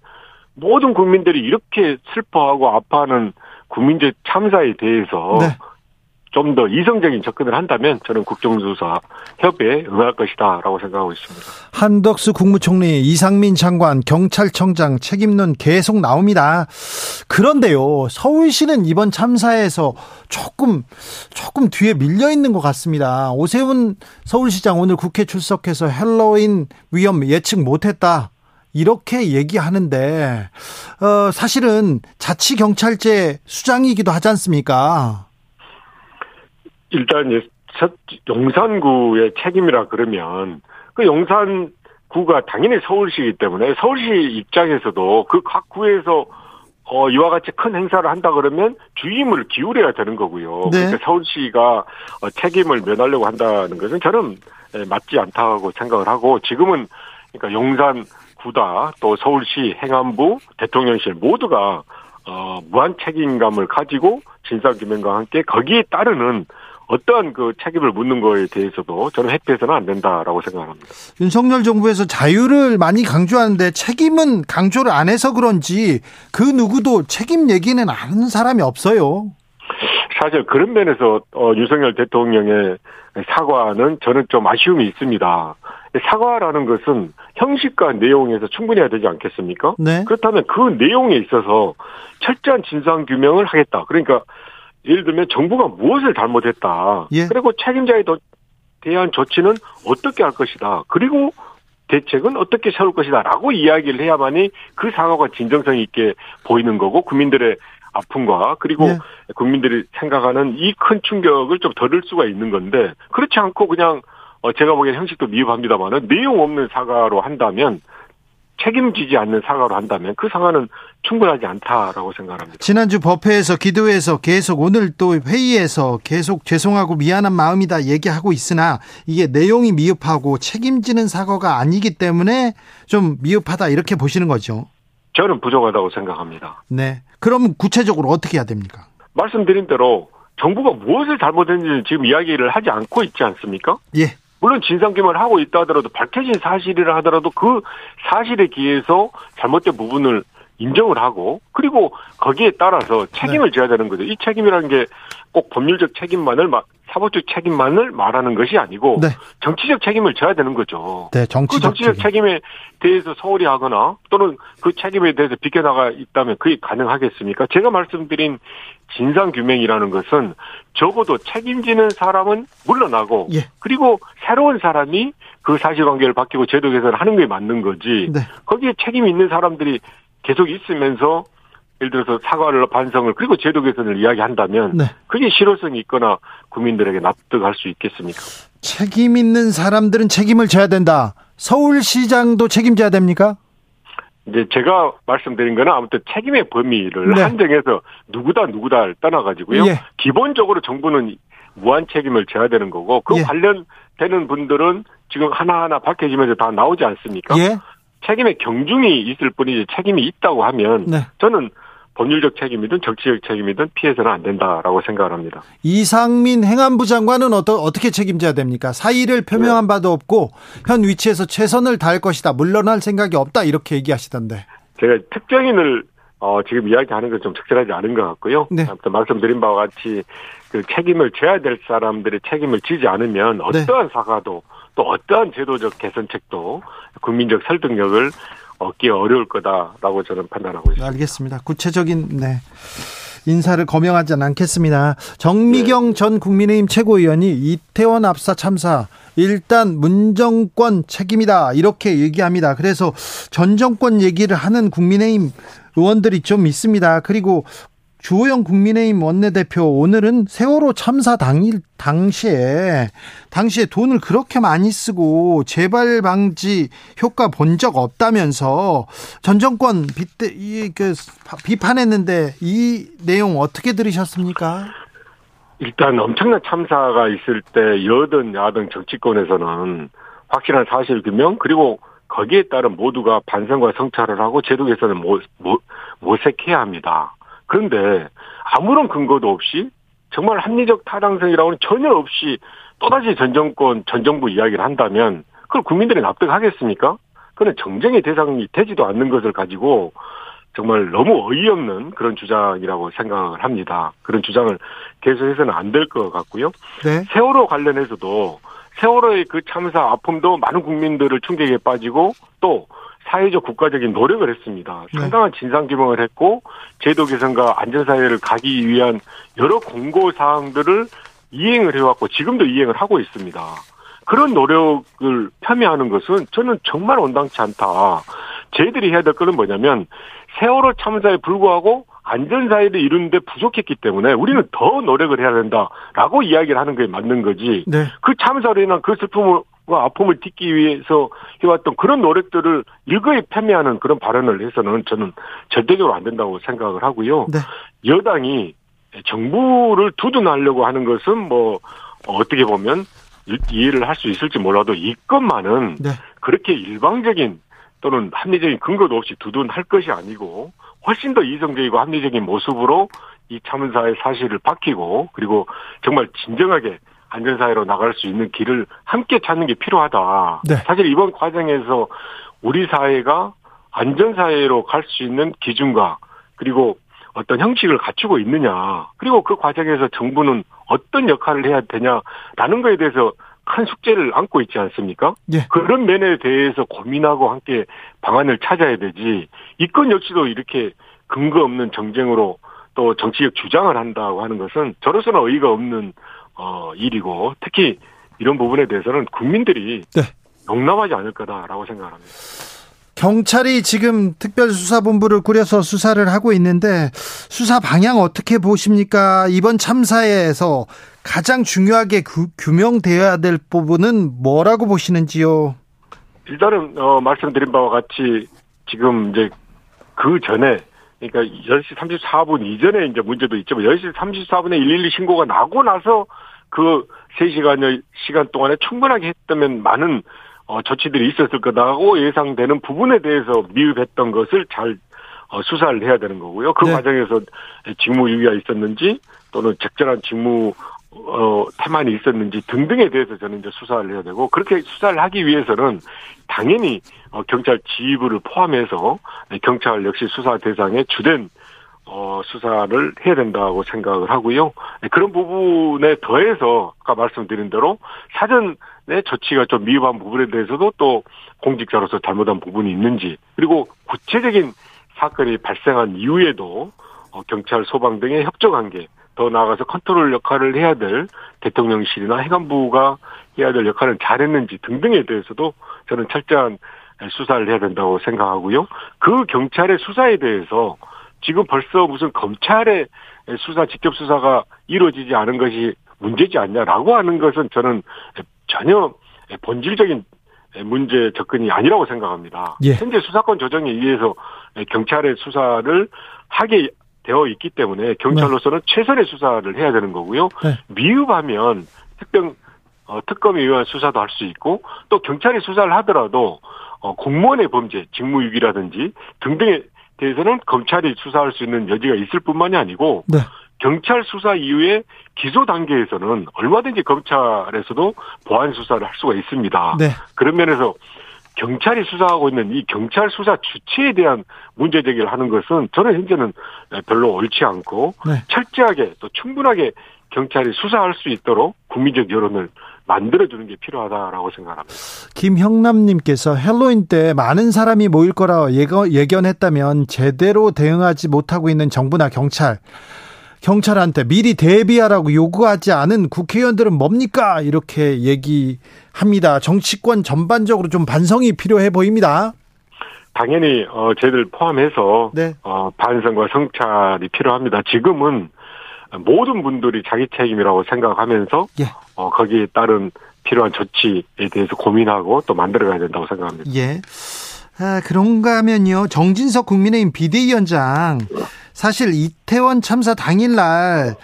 Speaker 7: 모든 국민들이 이렇게 슬퍼하고 아파하는 국민적 참사에 대해서 네. 좀더 이성적인 접근을 한다면 저는 국정조사 협의에 응할 것이다라고 생각하고 있습니다.
Speaker 1: 한덕수 국무총리, 이상민 장관, 경찰청장 책임론 계속 나옵니다. 그런데요, 서울시는 이번 참사에서 조금 조금 뒤에 밀려 있는 것 같습니다. 오세훈 서울시장 오늘 국회 출석해서 헬로윈 위험 예측 못했다. 이렇게 얘기하는데 어, 사실은 자치 경찰제 수장이기도 하지 않습니까?
Speaker 7: 일단 첫 용산구의 책임이라 그러면 그 용산 구가 당연히 서울시이기 때문에 서울시 입장에서도 그 각 구에서 어, 이와 같이 큰 행사를 한다 그러면 주임을 기울여야 되는 거고요. 네. 그러니까 서울시가 어, 책임을 면하려고 한다는 것은 저는 예, 맞지 않다고 생각을 하고 지금은 그러니까 용산 구다 또 서울시 행안부 대통령실 모두가 어, 무한 책임감을 가지고 진상규명과 함께 거기에 따르는 어떠한 그 책임을 묻는 거에 대해서도 저는 회피해서는 안 된다라고 생각합니다.
Speaker 1: 윤석열 정부에서 자유를 많이 강조하는데 책임은 강조를 안 해서 그런지 그 누구도 책임 얘기는 아는 사람이 없어요.
Speaker 7: 사실 그런 면에서 어, 윤석열 대통령의 사과는 저는 좀 아쉬움이 있습니다. 사과라는 것은 형식과 내용에서 충분히 해야 되지 않겠습니까? 네. 그렇다면 그 내용에 있어서 철저한 진상 규명을 하겠다. 그러니까 예를 들면 정부가 무엇을 잘못했다. 예. 그리고 책임자에 대한 조치는 어떻게 할 것이다. 그리고 대책은 어떻게 세울 것이다라고 이야기를 해야만이 그 사과가 진정성 있게 보이는 거고 국민들의 아픔과 그리고 예. 국민들이 생각하는 이 큰 충격을 좀 덜을 수가 있는 건데 그렇지 않고 그냥 어 제가 보기엔 형식도 미흡합니다만은 내용 없는 사과로 한다면 책임지지 않는 사과로 한다면 그 사과는 충분하지 않다라고 생각합니다.
Speaker 1: 지난주 법회에서 기도회에서 계속 오늘 또 회의에서 계속 죄송하고 미안한 마음이다 얘기하고 있으나 이게 내용이 미흡하고 책임지는 사과가 아니기 때문에 좀 미흡하다 이렇게 보시는 거죠.
Speaker 7: 저는 부족하다고 생각합니다.
Speaker 1: 네. 그럼 구체적으로 어떻게 해야 됩니까?
Speaker 7: 말씀드린 대로 정부가 무엇을 잘못했는지 지금 이야기를 하지 않고 있지 않습니까?
Speaker 1: 예.
Speaker 7: 물론 진상규명을 하고 있다 하더라도 밝혀진 사실이라 하더라도 그 사실에 기해서 잘못된 부분을 인정을 하고 그리고 거기에 따라서 책임을 네. 져야 되는 거죠. 이 책임이라는 게 꼭 법률적 책임만을 사법적 책임만을 말하는 것이 아니고 네. 정치적 책임을 져야 되는 거죠.
Speaker 1: 네, 정치적,
Speaker 7: 그 정치적 책임. 에 대해서 소홀히 하거나 또는 그 책임에 대해서 비껴나가 있다면 그게 가능하겠습니까? 제가 말씀드린 진상 규명이라는 것은 적어도 책임지는 사람은 물러나고 예. 그리고 새로운 사람이 그 사실관계를 바뀌고 제도 개선을 하는 게 맞는 거지. 네. 거기에 책임 있는 사람들이 계속 있으면서 예를 들어서 사과를 반성을 그리고 제도 개선을 이야기한다면 네. 그게 실효성이 있거나 국민들에게 납득할 수 있겠습니까?
Speaker 1: 책임 있는 사람들은 책임을 져야 된다. 서울시장도 책임져야 됩니까?
Speaker 7: 이제 제가 말씀드린 거는 아무튼 책임의 범위를 네. 한정해서 누구다 누구다를 떠나가지고요. 예. 기본적으로 정부는 무한 책임을 져야 되는 거고 그 예. 관련되는 분들은 지금 하나하나 밝혀지면서 다 나오지 않습니까? 예. 책임의 경중이 있을 뿐이지 책임이 있다고 하면 네. 저는 법률적 책임이든 정치적 책임이든 피해서는 안 된다라고 생각을 합니다.
Speaker 1: 이상민 행안부 장관은 어떠, 어떻게 책임져야 됩니까? 사의를 표명한 네. 바도 없고 현 위치에서 최선을 다할 것이다. 물러날 생각이 없다. 이렇게 얘기하시던데.
Speaker 7: 제가 특정인을 어, 지금 이야기하는 건 좀 적절하지 않은 것 같고요. 네. 아무튼 말씀드린 바와 같이 그 책임을 져야 될 사람들의 책임을 지지 않으면 네. 어떠한 네. 사과도 또 어떠한 제도적 개선책도 국민적 설득력을 얻기 어려울 거다라고 저는 판단하고 있습니다.
Speaker 1: 알겠습니다. 구체적인 네. 인사를 거명하지는 않겠습니다. 정미경 네. 전 국민의힘 최고위원이 이태원 압사 참사 일단 문정권 책임이다 이렇게 얘기합니다. 그래서 전 정권 얘기를 하는 국민의힘 의원들이 좀 있습니다. 그리고 주호영 국민의힘 원내대표 오늘은 세월호 참사 당일 당시에 당시에 돈을 그렇게 많이 쓰고 재발 방지 효과 본 적 없다면서 전 정권 빗대 이 그 비판했는데 이 내용 어떻게 들으셨습니까?
Speaker 7: 일단 엄청난 참사가 있을 때 여든 야든 정치권에서는 확실한 사실 규명 그리고 거기에 따른 모두가 반성과 성찰을 하고 제도 개선을 모색해야 합니다. 그런데 아무런 근거도 없이 정말 합리적 타당성이라고는 전혀 없이 또다시 전 정권, 전 정부 이야기를 한다면 그걸 국민들이 납득하겠습니까? 그는 정쟁의 대상이 되지도 않는 것을 가지고 정말 너무 어이없는 그런 주장이라고 생각을 합니다. 그런 주장을 계속해서는 안 될 것 같고요. 네. 세월호 관련해서도 세월호의 그 참사 아픔도 많은 국민들을 충격에 빠지고 또 사회적 국가적인 노력을 했습니다. 네. 상당한 진상 규명을 했고 제도 개선과 안전 사회를 가기 위한 여러 공고 사항들을 이행을 해왔고 지금도 이행을 하고 있습니다. 그런 노력을 폄훼하는 것은 저는 정말 온당치 않다. 저희들이 해야 될 것은 뭐냐면 세월호 참사에 불구하고 안전사회를 이루는데 부족했기 때문에 우리는 더 노력을 해야 된다라고 이야기를 하는 게 맞는 거지. 네. 그 참사로 인한 그 슬픔을 아픔을 딛기 위해서 해왔던 그런 노력들을 일거에 패미하는 그런 발언을 해서는 저는 절대적으로 안 된다고 생각을 하고요. 네. 여당이 정부를 두둔하려고 하는 것은 뭐 어떻게 보면 이해를 할 수 있을지 몰라도 이것만은 네. 그렇게 일방적인 또는 합리적인 근거도 없이 두둔할 것이 아니고 훨씬 더 이성적이고 합리적인 모습으로 이 참사의 사실을 밝히고 그리고 정말 진정하게 안전사회로 나갈 수 있는 길을 함께 찾는 게 필요하다. 네. 사실 이번 과정에서 우리 사회가 안전사회로 갈 수 있는 기준과 그리고 어떤 형식을 갖추고 있느냐. 그리고 그 과정에서 정부는 어떤 역할을 해야 되냐라는 거에 대해서 큰 숙제를 안고 있지 않습니까? 예. 그런 면에 대해서 고민하고 함께 방안을 찾아야 되지. 이 건 역시도 이렇게 근거 없는 정쟁으로 또 정치적 주장을 한다고 하는 것은 저로서는 어이가 없는 어 일이고 특히 이런 부분에 대해서는 국민들이 네. 용납하지 않을 거다라고 생각합니다.
Speaker 1: 경찰이 지금 특별수사본부를 꾸려서 수사를 하고 있는데 수사 방향 어떻게 보십니까? 이번 참사에서 가장 중요하게 구, 규명되어야 될 부분은 뭐라고 보시는지요?
Speaker 7: 일단은 어, 말씀드린 바와 같이 지금 이제 그 전에 그러니까 10시 34분 이전에 이제 문제도 있지만 10시 34분에 112 신고가 나고 나서 그 3시간여 시간 동안에 충분하게 했다면 많은 어, 조치들이 있었을 거다고 예상되는 부분에 대해서 미흡했던 것을 잘 어, 수사를 해야 되는 거고요. 그 네. 과정에서 직무유기가 있었는지 또는 적절한 직무 어, 태만이 있었는지 등등에 대해서 저는 이제 수사를 해야 되고 그렇게 수사를 하기 위해서는 당연히 어, 경찰 지휘부를 포함해서 경찰 역시 수사 대상의 주된 어, 수사를 해야 된다고 생각을 하고요. 그런 부분에 더해서 아까 말씀드린 대로 사전의 조치가 좀 미흡한 부분에 대해서도 또 공직자로서 잘못한 부분이 있는지 그리고 구체적인 사건이 발생한 이후에도 어, 경찰, 소방 등의 협조 관계 더 나아가서 컨트롤 역할을 해야 될 대통령실이나 행안부가 해야 될 역할을 잘했는지 등등에 대해서도 저는 철저한 수사를 해야 된다고 생각하고요. 그 경찰의 수사에 대해서 지금 벌써 무슨 검찰의 수사 직접 수사가 이루어지지 않은 것이 문제지 않냐라고 하는 것은 저는 전혀 본질적인 문제 접근이 아니라고 생각합니다. 예. 현재 수사권 조정에 의해서 경찰의 수사를 하게 되어 있기 때문에 경찰로서는 네. 최선의 수사를 해야 되는 거고요. 네. 미흡하면 특정 어, 특검에 의한 수사도 할 수 있고 또 경찰이 수사를 하더라도 어, 공무원의 범죄, 직무유기라든지 등등에 대해서는 검찰이 수사할 수 있는 여지가 있을 뿐만이 아니고 네. 경찰 수사 이후에 기소 단계에서는 얼마든지 검찰에서도 보안 수사를 할 수가 있습니다. 네. 그런 면에서 경찰이 수사하고 있는 이 경찰 수사 주체에 대한 문제 제기를 하는 것은 저는 현재는 별로 옳지 않고 네. 철저하게 또 충분하게 경찰이 수사할 수 있도록 국민적 여론을 만들어주는 게 필요하다라고 생각합니다.
Speaker 1: 김형남님께서 헬로윈 때 많은 사람이 모일 거라 예견했다면 제대로 대응하지 못하고 있는 정부나 경찰, 경찰한테 미리 대비하라고 요구하지 않은 국회의원들은 뭡니까? 이렇게 얘기합니다. 정치권 전반적으로 좀 반성이 필요해 보입니다.
Speaker 7: 당연히 어 저희들 포함해서 네. 어 반성과 성찰이 필요합니다. 지금은 모든 분들이 자기 책임이라고 생각하면서 예. 어, 거기에 따른 필요한 조치에 대해서 고민하고 또 만들어가야 된다고 생각합니다.
Speaker 1: 예. 아, 그런가 하면요. 정진석 국민의힘 비대위원장 사실 이태원 참사 당일날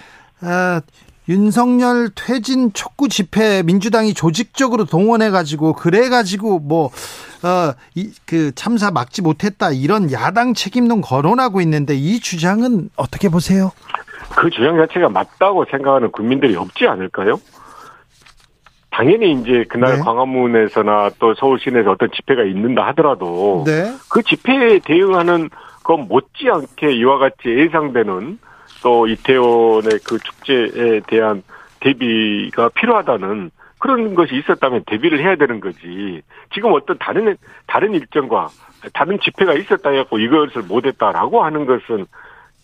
Speaker 1: 아, 윤석열 퇴진 촉구 집회 민주당이 조직적으로 동원해 가지고 그래 가지고 뭐 어, 이, 그 참사 막지 못했다 이런 야당 책임론 거론하고 있는데 이 주장은 어떻게 보세요?
Speaker 7: 그 주장 자체가 맞다고 생각하는 국민들이 없지 않을까요? 당연히 이제 그날 네. 광화문에서나 또 서울 시내에서 어떤 집회가 있는다 하더라도 네. 그 집회에 대응하는 건 못지않게 이와 같이 예상되는 또 이태원의 그 축제에 대한 대비가 필요하다는 그런 것이 있었다면 대비를 해야 되는 거지. 지금 어떤 다른 다른 일정과 다른 집회가 있었다 해갖고 이것을 못했다라고 하는 것은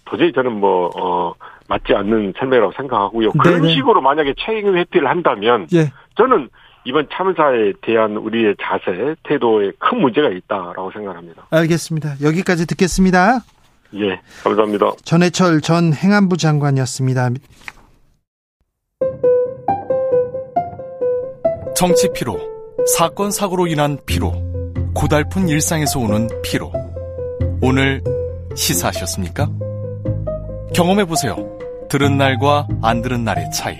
Speaker 7: 도저히 저는 뭐 어, 맞지 않는 설명이라고 생각하고요. 그런 네네. 식으로 만약에 책임 회피를 한다면 예. 저는 이번 참사에 대한 우리의 자세, 태도에 큰 문제가 있다라고 생각합니다.
Speaker 1: 알겠습니다. 여기까지 듣겠습니다.
Speaker 7: 예, 감사합니다.
Speaker 1: 전해철 전 행안부 장관이었습니다.
Speaker 8: 정치 피로, 사건 사고로 인한 피로, 고달픈 일상에서 오는 피로. 오늘 시사하셨습니까? 경험해 보세요. 들은 날과 안 들은 날의 차이.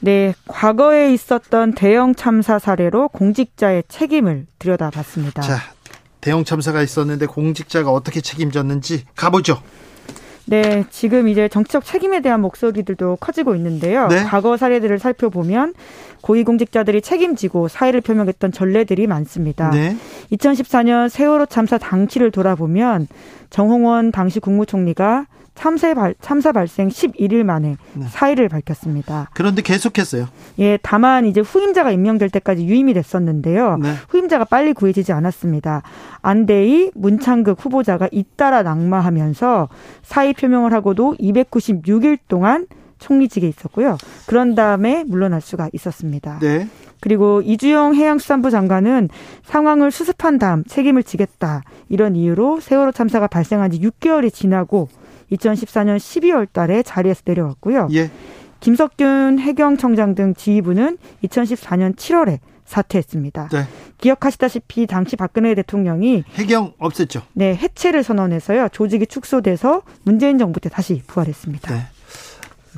Speaker 9: 네, 과거에 있었던 대형 참사 사례로 공직자의 책임을 들여다봤습니다.
Speaker 1: 자, 대형 참사가 있었는데 공직자가 어떻게 책임졌는지 가보죠.
Speaker 9: 네, 지금 이제 정치적 책임에 대한 목소리들도 커지고 있는데요. 네? 과거 사례들을 살펴보면 고위공직자들이 책임지고 사의를 표명했던 전례들이 많습니다. 네? 2014년 세월호 참사 당시를 돌아보면 정홍원 당시 국무총리가 참사, 발, 참사 발생 11일 만에 네. 사의를 밝혔습니다.
Speaker 1: 그런데 계속했어요.
Speaker 9: 예, 다만 이제 후임자가 임명될 때까지 유임이 됐었는데요. 네. 후임자가 빨리 구해지지 않았습니다. 안대희, 문창극 후보자가 잇따라 낙마하면서 사의 표명을 하고도 296일 동안 총리직에 있었고요. 그런 다음에 물러날 수가 있었습니다. 네. 그리고 이주영 해양수산부 장관은 상황을 수습한 다음 책임을 지겠다. 이런 이유로 세월호 참사가 발생한 지 6개월이 지나고 2014년 12월 달에 자리에서 내려왔고요. 예. 김석균 해경청장 등 지휘부는 2014년 7월에 사퇴했습니다. 네. 기억하시다시피 당시 박근혜 대통령이
Speaker 1: 해경 없앴죠.
Speaker 9: 네, 해체를 선언해서요. 조직이 축소돼서 문재인 정부 때 다시 부활했습니다. 네.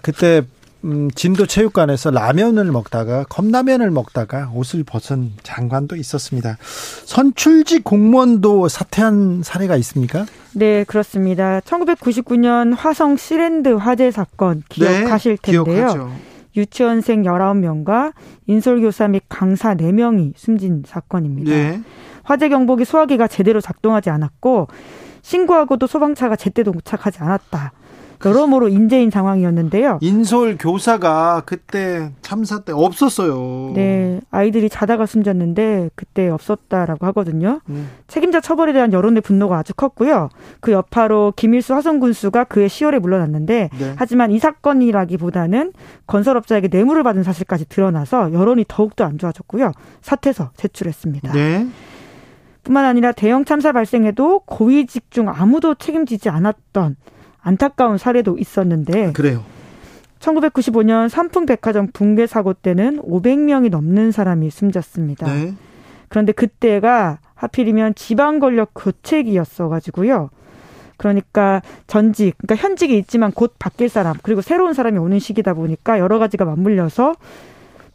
Speaker 1: 그때 음, 진도 체육관에서 라면을 먹다가 컵라면을 먹다가 옷을 벗은 장관도 있었습니다. 선출직 공무원도 사퇴한 사례가 있습니까?
Speaker 9: 네, 그렇습니다. 1999년 화성 시랜드 화재 사건 기억하실 네, 텐데요. 기억하죠. 유치원생 19명과 인솔교사 및 강사 4명이 숨진 사건입니다. 네. 화재 경보기 소화기가 제대로 작동하지 않았고 신고하고도 소방차가 제때 도착하지 않았다. 여러모로 인재인 상황이었는데요.
Speaker 1: 인솔 교사가 그때 참사 때 없었어요.
Speaker 9: 네, 아이들이 자다가 숨졌는데 그때 없었다라고 하거든요. 음. 책임자 처벌에 대한 여론의 분노가 아주 컸고요. 그 여파로 김일수 화성 군수가 그해 10월에 물러났는데 네. 하지만 이 사건이라기보다는 건설업자에게 뇌물을 받은 사실까지 드러나서 여론이 더욱더 안 좋아졌고요. 사퇴서 제출했습니다. 네. 뿐만 아니라 대형 참사 발생에도 고위 직 중 아무도 책임지지 않았던 안타까운 사례도 있었는데
Speaker 1: 그래요.
Speaker 9: 1995년 삼풍백화점 붕괴 사고 때는 500명이 넘는 사람이 숨졌습니다. 네. 그런데 그때가 하필이면 지방 권력 교체기였어 가지고요. 그러니까 전직, 그러니까 현직이 있지만 곧 바뀔 사람, 그리고 새로운 사람이 오는 시기다 보니까 여러 가지가 맞물려서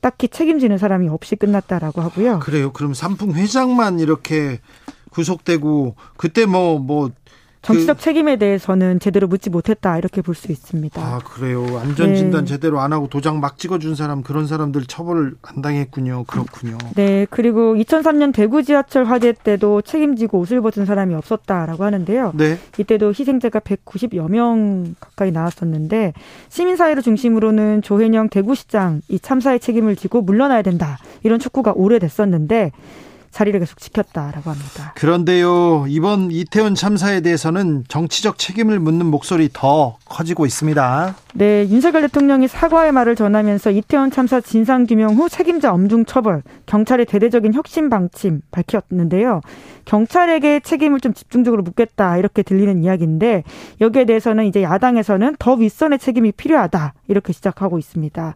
Speaker 9: 딱히 책임지는 사람이 없이 끝났다라고 하고요. 아,
Speaker 1: 그래요. 그럼 삼풍 회장만 이렇게 구속되고 그때 뭐뭐 뭐
Speaker 9: 정치적 그, 책임에 대해서는 제대로 묻지 못했다 이렇게 볼 수 있습니다.
Speaker 1: 아 그래요. 안전 진단 네. 제대로 안 하고 도장 막 찍어준 사람 그런 사람들 처벌을 안 당했군요. 그렇군요.
Speaker 9: 네 그리고 2003년 대구 지하철 화재 때도 책임지고 옷을 벗은 사람이 없었다라고 하는데요. 네. 이때도 희생자가 190여 명 가까이 나왔었는데 시민사회를 중심으로는 조혜영 대구시장 이 참사의 책임을 지고 물러나야 된다 이런 촉구가 오래됐었는데 자리를 계속 지켰다라고 합니다.
Speaker 1: 그런데요, 이번 이태원 참사에 대해서는 정치적 책임을 묻는 목소리 더 커지고 있습니다.
Speaker 9: 네, 윤석열 대통령이 사과의 말을 전하면서 이태원 참사 진상 규명 후 책임자 엄중 처벌, 경찰의 대대적인 혁신 방침 밝혔는데요. 경찰에게 책임을 좀 집중적으로 묻겠다 이렇게 들리는 이야기인데 여기에 대해서는 이제 야당에서는 더 윗선의 책임이 필요하다 이렇게 시작하고 있습니다.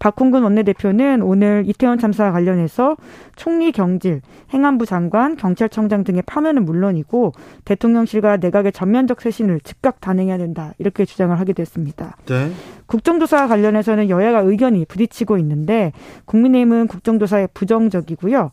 Speaker 9: 박홍근 원내대표는 오늘 이태원 참사 관련해서 총리 경질, 행안부 장관, 경찰청장 등의 파면은 물론이고 대통령실과 내각의 전면적 쇄신을 즉각 단행해야 된다 이렇게 주장을 하게 됐습니다. 네. 국정조사 관련해서는 여야가 의견이 부딪히고 있는데 국민의힘은 국정조사에 부정적이고요.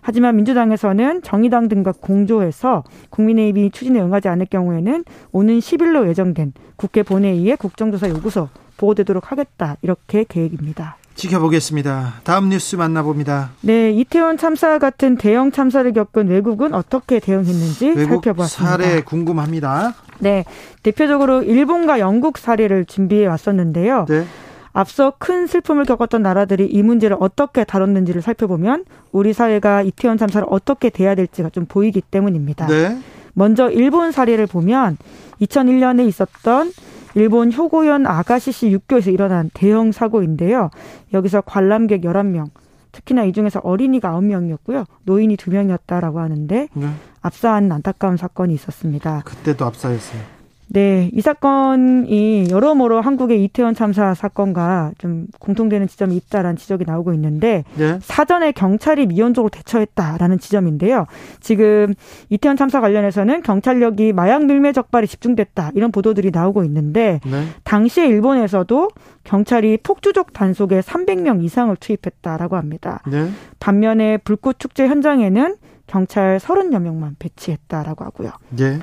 Speaker 9: 하지만 민주당에서는 정의당 등과 공조해서 국민의힘이 추진에 응하지 않을 경우에는 오는 10일로 예정된 국회 본회의에 국정조사 요구서 보고되도록 하겠다 이렇게 계획입니다.
Speaker 1: 지켜보겠습니다. 다음 뉴스 만나봅니다.
Speaker 9: 네, 이태원 참사 같은 대형 참사를 겪은 외국은 어떻게 대응했는지 살펴보았습니다.
Speaker 1: 사례 궁금합니다.
Speaker 9: 네, 대표적으로 일본과 영국 사례를 준비해 왔었는데요. 네. 앞서 큰 슬픔을 겪었던 나라들이 이 문제를 어떻게 다뤘는지를 살펴보면 우리 사회가 이태원 참사를 어떻게 대해야 될지가 좀 보이기 때문입니다. 네. 먼저 일본 사례를 보면 2001년에 있었던 일본 효고현 아가시시 육교에서 일어난 대형 사고인데요. 여기서 관람객 11명, 특히나 이 중에서 어린이가 9명이었고요. 노인이 2명이었다라고 하는데 네. 압사한 안타까운 사건이 있었습니다.
Speaker 1: 그때도 압사했어요.
Speaker 9: 네, 이 사건이 여러모로 한국의 이태원 참사 사건과 좀 공통되는 지점이 있다라는 지적이 나오고 있는데 네. 사전에 경찰이 미온적으로 대처했다라는 지점인데요. 지금 이태원 참사 관련해서는 경찰력이 마약 밀매 적발에 집중됐다 이런 보도들이 나오고 있는데 네. 당시에 일본에서도 경찰이 폭주족 단속에 300명 이상을 투입했다라고 합니다. 네. 반면에 불꽃 축제 현장에는 경찰 30여 명만 배치했다라고 하고요. 네.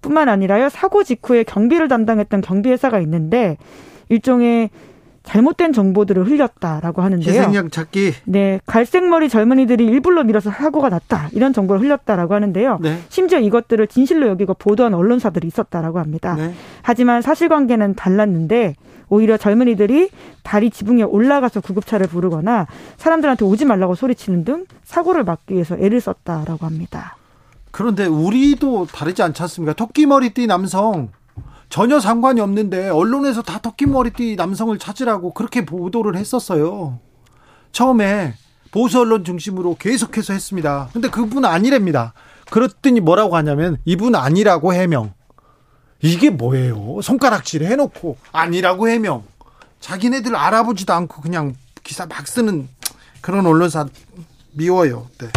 Speaker 9: 뿐만 아니라요 사고 직후에 경비를 담당했던 경비회사가 있는데 일종의 잘못된 정보들을 흘렸다라고 하는데요.
Speaker 1: 희생양 찾기.
Speaker 9: 네, 갈색머리 젊은이들이 일부러 밀어서 사고가 났다 이런 정보를 흘렸다라고 하는데요. 네. 심지어 이것들을 진실로 여기고 보도한 언론사들이 있었다라고 합니다. 네. 하지만 사실관계는 달랐는데 오히려 젊은이들이 다리 지붕에 올라가서 구급차를 부르거나 사람들한테 오지 말라고 소리치는 등 사고를 막기 위해서 애를 썼다라고 합니다.
Speaker 1: 그런데 우리도 다르지 않지 않습니까? 토끼머리띠 남성 전혀 상관이 없는데 언론에서 다 토끼머리띠 남성을 찾으라고 그렇게 보도를 했었어요. 처음에 보수 언론 중심으로 계속해서 했습니다. 근데 그분 아니랍니다. 그랬더니 뭐라고 하냐면 이분 아니라고 해명. 이게 뭐예요? 손가락질 해놓고 아니라고 해명. 자기네들 알아보지도 않고 그냥 기사 막 쓰는 그런 언론사 미워요. 네.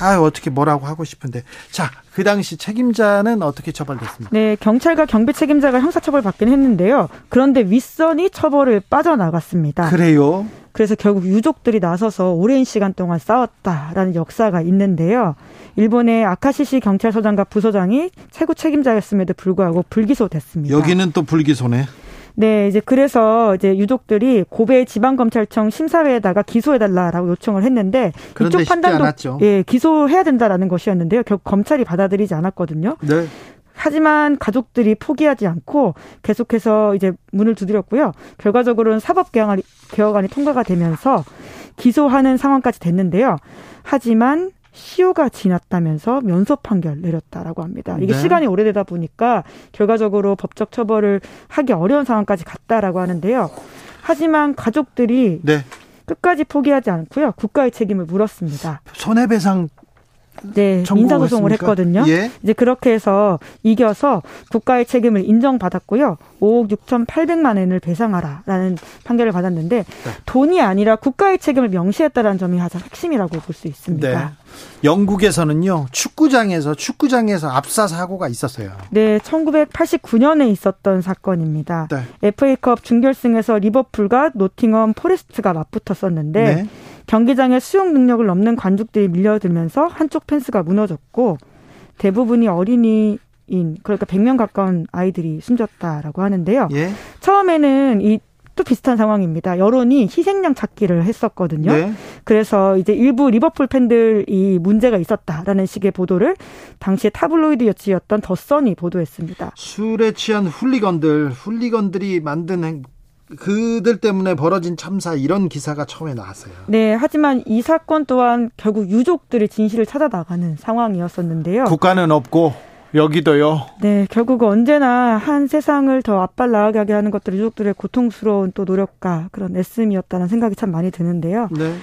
Speaker 1: 아 어떻게 뭐라고 하고 싶은데 자 그 당시 책임자는 어떻게 처벌됐습니까?
Speaker 9: 네 경찰과 경비 책임자가 형사처벌 받긴 했는데요. 그런데 윗선이 처벌을 빠져나갔습니다.
Speaker 1: 그래요?
Speaker 9: 그래서 결국 유족들이 나서서 오랜 시간 동안 싸웠다라는 역사가 있는데요. 일본의 아카시시 경찰서장과 부서장이 최고 책임자였음에도 불구하고 불기소됐습니다.
Speaker 1: 여기는 또 불기소네.
Speaker 9: 네, 이제 그래서 이제 유족들이 고베 지방검찰청 심사회에다가 기소해달라라고 요청을 했는데 이쪽 판단도 않았죠. 예 기소해야 된다라는 것이었는데요. 결국 검찰이 받아들이지 않았거든요. 네. 하지만 가족들이 포기하지 않고 계속해서 이제 문을 두드렸고요. 결과적으로는 사법개혁안이 개혁안이 통과가 되면서 기소하는 상황까지 됐는데요. 하지만 시효가 지났다면서 면소 판결 내렸다라고 합니다. 이게 네. 시간이 오래되다 보니까 결과적으로 법적 처벌을 하기 어려운 상황까지 갔다라고 하는데요. 하지만 가족들이 네. 끝까지 포기하지 않고요. 국가의 책임을 물었습니다.
Speaker 1: 손해배상
Speaker 9: 네, 민사소송을 했거든요. 예? 이제 그렇게 해서 이겨서 국가의 책임을 인정받았고요. 5억 6,800만 원을 배상하라라는 판결을 받았는데 네. 돈이 아니라 국가의 책임을 명시했다라는 점이 가장 핵심이라고 볼 수 있습니다. 네.
Speaker 1: 영국에서는요 축구장에서 축구장에서 압사 사고가 있었어요.
Speaker 9: 네, 1989년에 있었던 사건입니다. 네. FA컵 준결승에서 리버풀과 노팅엄 포레스트가 맞붙었었는데 네. 경기장에 수용 능력을 넘는 관중들이 밀려들면서 한쪽 펜스가 무너졌고 대부분이 어린이 인 그러니까 100명 가까운 아이들이 숨졌다라고 하는데요. 예. 처음에는 이 또 비슷한 상황입니다. 여론이 희생양 찾기를 했었거든요. 네. 그래서 이제 일부 리버풀 팬들이 문제가 있었다라는 식의 보도를 당시에 타블로이드 여치였던 더 선이 보도했습니다.
Speaker 1: 술에 취한 훌리건들, 훌리건들이 만든 행, 그들 때문에 벌어진 참사 이런 기사가 처음에 나왔어요.
Speaker 9: 네, 하지만 이 사건 또한 결국 유족들의 진실을 찾아 나가는 상황이었었는데요.
Speaker 1: 국가는 없고 여기도요.
Speaker 9: 네, 결국 언제나 한 세상을 더 앞발 나가게 하는 것들이 유족들의 고통스러운 또 노력과 그런 애씀이었다는 생각이 참 많이 드는데요. 네.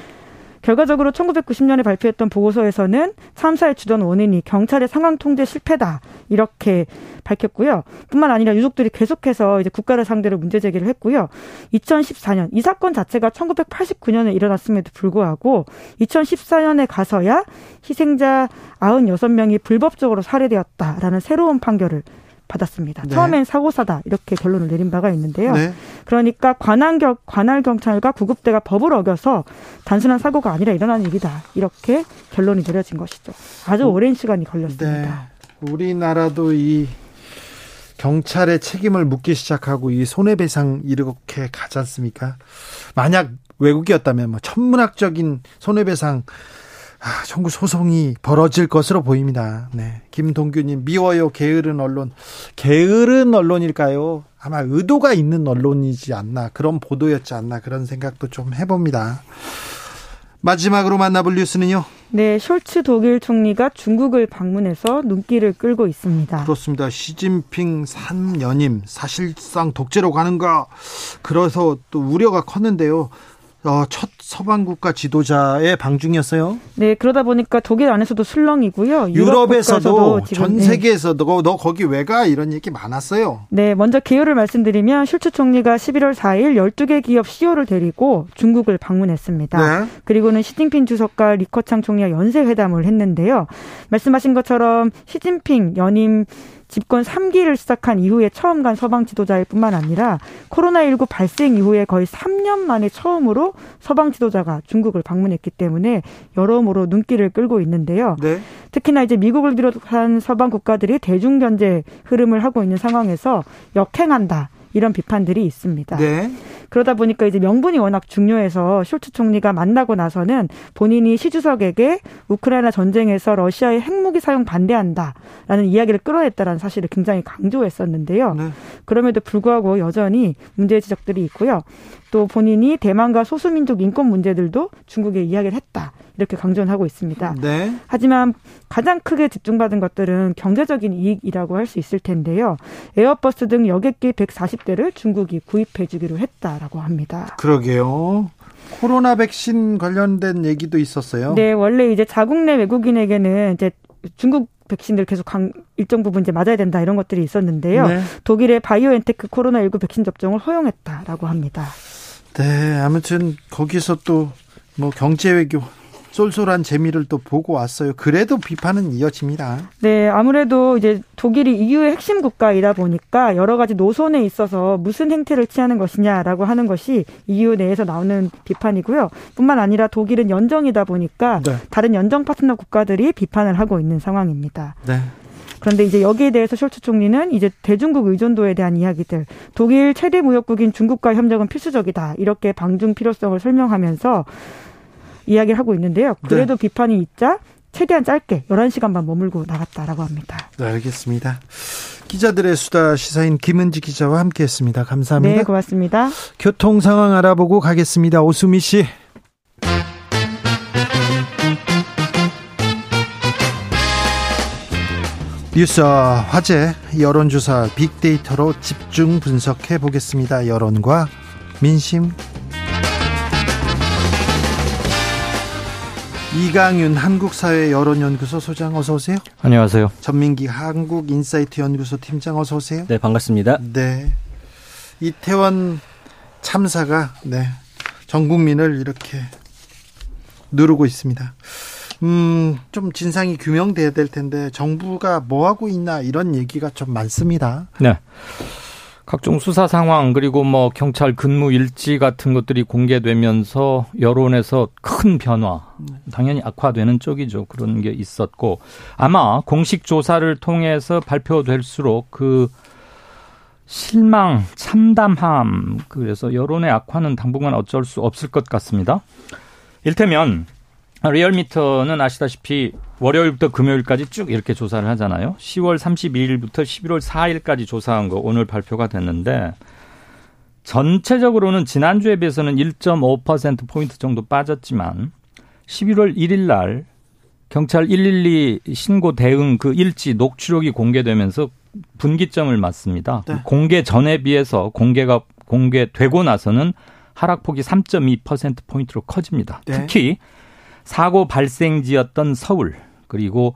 Speaker 9: 결과적으로 1990년에 발표했던 보고서에서는 참사의 주된 원인이 경찰의 상황 통제 실패다 이렇게 밝혔고요. 뿐만 아니라 유족들이 계속해서 이제 국가를 상대로 문제 제기를 했고요. 2014년 이 사건 자체가 1989년에 일어났음에도 불구하고 2014년에 가서야 희생자 96명이 불법적으로 살해되었다라는 새로운 판결을 받았습니다. 네. 처음엔 사고사다 이렇게 결론을 내린 바가 있는데요. 네. 그러니까 관할, 경, 관할 경찰과 구급대가 법을 어겨서 단순한 사고가 아니라 일어난 일이다 이렇게 결론이 내려진 것이죠. 아주 음. 오랜 시간이 걸렸습니다.
Speaker 1: 네. 우리나라도 이 경찰의 책임을 묻기 시작하고 이 손해배상 이렇게 가지 않습니까? 만약 외국이었다면 뭐 천문학적인 손해배상 아, 청구 소송이 벌어질 것으로 보입니다. 네. 김동규님, 미워요, 게으른 언론. 게으른 언론일까요? 아마 의도가 있는 언론이지 않나, 그런 보도였지 않나, 그런 생각도 좀 해봅니다. 마지막으로 만나볼 뉴스는요?
Speaker 9: 네, 숄츠 독일 총리가 중국을 방문해서 눈길을 끌고 있습니다.
Speaker 1: 그렇습니다. 시진핑 3년임 사실상 독재로 가는가 그래서 또 우려가 컸는데요. 어, 첫 서방 국가 지도자의 방중이었어요.
Speaker 9: 네, 그러다 보니까 독일 안에서도 술렁이고요.
Speaker 1: 유럽 에서도 전 네. 세계에서 네. 너, 너 거기 왜 가? 이런 얘기 많았어요.
Speaker 9: 네, 먼저 개요를 말씀드리면 슐츠 총리가 11월 4일 12개 기업 CEO를 데리고 중국을 방문했습니다. 네. 그리고는 시진핑 주석과 리커창 총리와 연쇄 회담을 했는데요. 말씀하신 것처럼 시진핑 연임 집권 3기를 시작한 이후에 처음 간 서방 지도자일 뿐만 아니라 코로나19 발생 이후에 거의 3년 만에 처음으로 서방 지도자가 중국을 방문했기 때문에 여러모로 눈길을 끌고 있는데요. 네. 특히나 이제 미국을 비롯한 서방 국가들이 대중 견제 흐름을 하고 있는 상황에서 역행한다. 이런 비판들이 있습니다. 네. 그러다 보니까 이제 명분이 워낙 중요해서 숄츠 총리가 만나고 나서는 본인이 시 주석에게 우크라이나 전쟁에서 러시아의 핵무기 사용 반대한다라는 이야기를 끌어냈다라는 사실을 굉장히 강조했었는데요. 네. 그럼에도 불구하고 여전히 문제 지적들이 있고요. 또 본인이 대만과 소수민족 인권 문제들도 중국에 이야기를 했다. 이렇게 강조는 하고 있습니다. 네. 하지만 가장 크게 집중받은 것들은 경제적인 이익이라고 할 수 있을 텐데요. 에어버스 등 여객기 140대를 중국이 구입해 주기로 했다라고 합니다.
Speaker 1: 그러게요. 코로나 백신 관련된 얘기도 있었어요.
Speaker 9: 네, 원래 이제 자국 내 외국인에게는 이제 중국 백신들 계속 강, 일정 부분 이제 맞아야 된다 이런 것들이 있었는데요. 네. 독일의 바이오엔테크 코로나19 백신 접종을 허용했다라고 합니다.
Speaker 1: 네, 아무튼 거기서 또 뭐 경제 외교 쏠쏠한 재미를 또 보고 왔어요. 그래도 비판은 이어집니다.
Speaker 9: 네, 아무래도 이제 독일이 EU의 핵심 국가이다 보니까 여러 가지 노선에 있어서 무슨 행태를 취하는 것이냐라고 하는 것이 EU 내에서 나오는 비판이고요. 뿐만 아니라 독일은 연정이다 보니까 네. 다른 연정 파트너 국가들이 비판을 하고 있는 상황입니다. 네. 그런데 이제 여기에 대해서 숄츠 총리는 이제 대중국 의존도에 대한 이야기들, 독일 최대 무역국인 중국과 협력은 필수적이다. 이렇게 방중 필요성을 설명하면서 이야기를 하고 있는데요. 그래도 네. 비판이 있자 최대한 짧게 11시간만 머물고 나갔다라고 합니다.
Speaker 1: 네, 알겠습니다. 기자들의 수다 시사인 김은지 기자와 함께했습니다. 감사합니다.
Speaker 9: 네, 고맙습니다.
Speaker 1: 교통 상황 알아보고 가겠습니다. 오수미 씨. 뉴스 화제 여론조사 빅데이터로 집중 분석해 보겠습니다. 여론과 민심 이강윤 한국사회 여론연구소 소장 어서 오세요.
Speaker 10: 안녕하세요.
Speaker 1: 전민기 한국인사이트 연구소 팀장 어서 오세요.
Speaker 10: 네, 반갑습니다.
Speaker 1: 네. 이태원 참사가 네. 전 국민을 이렇게 누르고 있습니다. 음, 좀 진상이 규명돼야 될 텐데 정부가 뭐 하고 있나 이런 얘기가 좀 많습니다.
Speaker 10: 네. 각종 수사 상황 그리고 뭐 경찰 근무 일지 같은 것들이 공개되면서 여론에서 큰 변화 당연히 악화되는 쪽이죠. 그런 게 있었고 아마 공식 조사를 통해서 발표될수록 그 실망 참담함 그래서 여론의 악화는 당분간 어쩔 수 없을 것 같습니다. 일테면 리얼미터는 아시다시피 월요일부터 금요일까지 쭉 이렇게 조사를 하잖아요. 10월 32일부터 11월 4일까지 조사한 거 오늘 발표가 됐는데 전체적으로는 지난주에 비해서는 1.5% 포인트 정도 빠졌지만 11월 1일 날 경찰 112 신고 대응 그 일지 녹취록이 공개되면서 분기점을 맞습니다. 네. 공개 전에 비해서 공개가 공개되고 나서는 하락폭이 3.2% 포인트로 커집니다. 네. 특히 사고 발생지였던 서울 그리고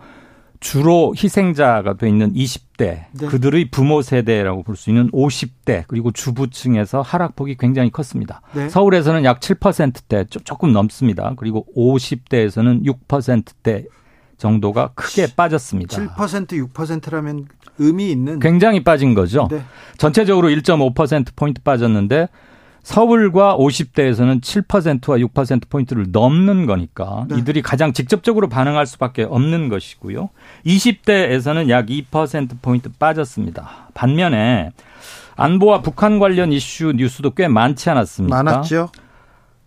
Speaker 10: 주로 희생자가 돼 있는 20대 네. 그들의 부모 세대라고 볼 수 있는 50대 그리고 주부층에서 하락폭이 굉장히 컸습니다. 네. 서울에서는 약 7%대 조금 넘습니다. 그리고 50대에서는 6%대 정도가 크게 빠졌습니다.
Speaker 1: 7% 6%라면 의미 있는
Speaker 10: 굉장히 빠진 거죠. 네. 전체적으로 1.5% 포인트 빠졌는데 서울과 50대에서는 7%와 6%포인트를 넘는 거니까 네. 이들이 가장 직접적으로 반응할 수밖에 없는 것이고요. 20대에서는 약 2%포인트 빠졌습니다. 반면에 안보와 북한 관련 이슈 뉴스도 꽤 많지 않았습니까?
Speaker 1: 많았죠.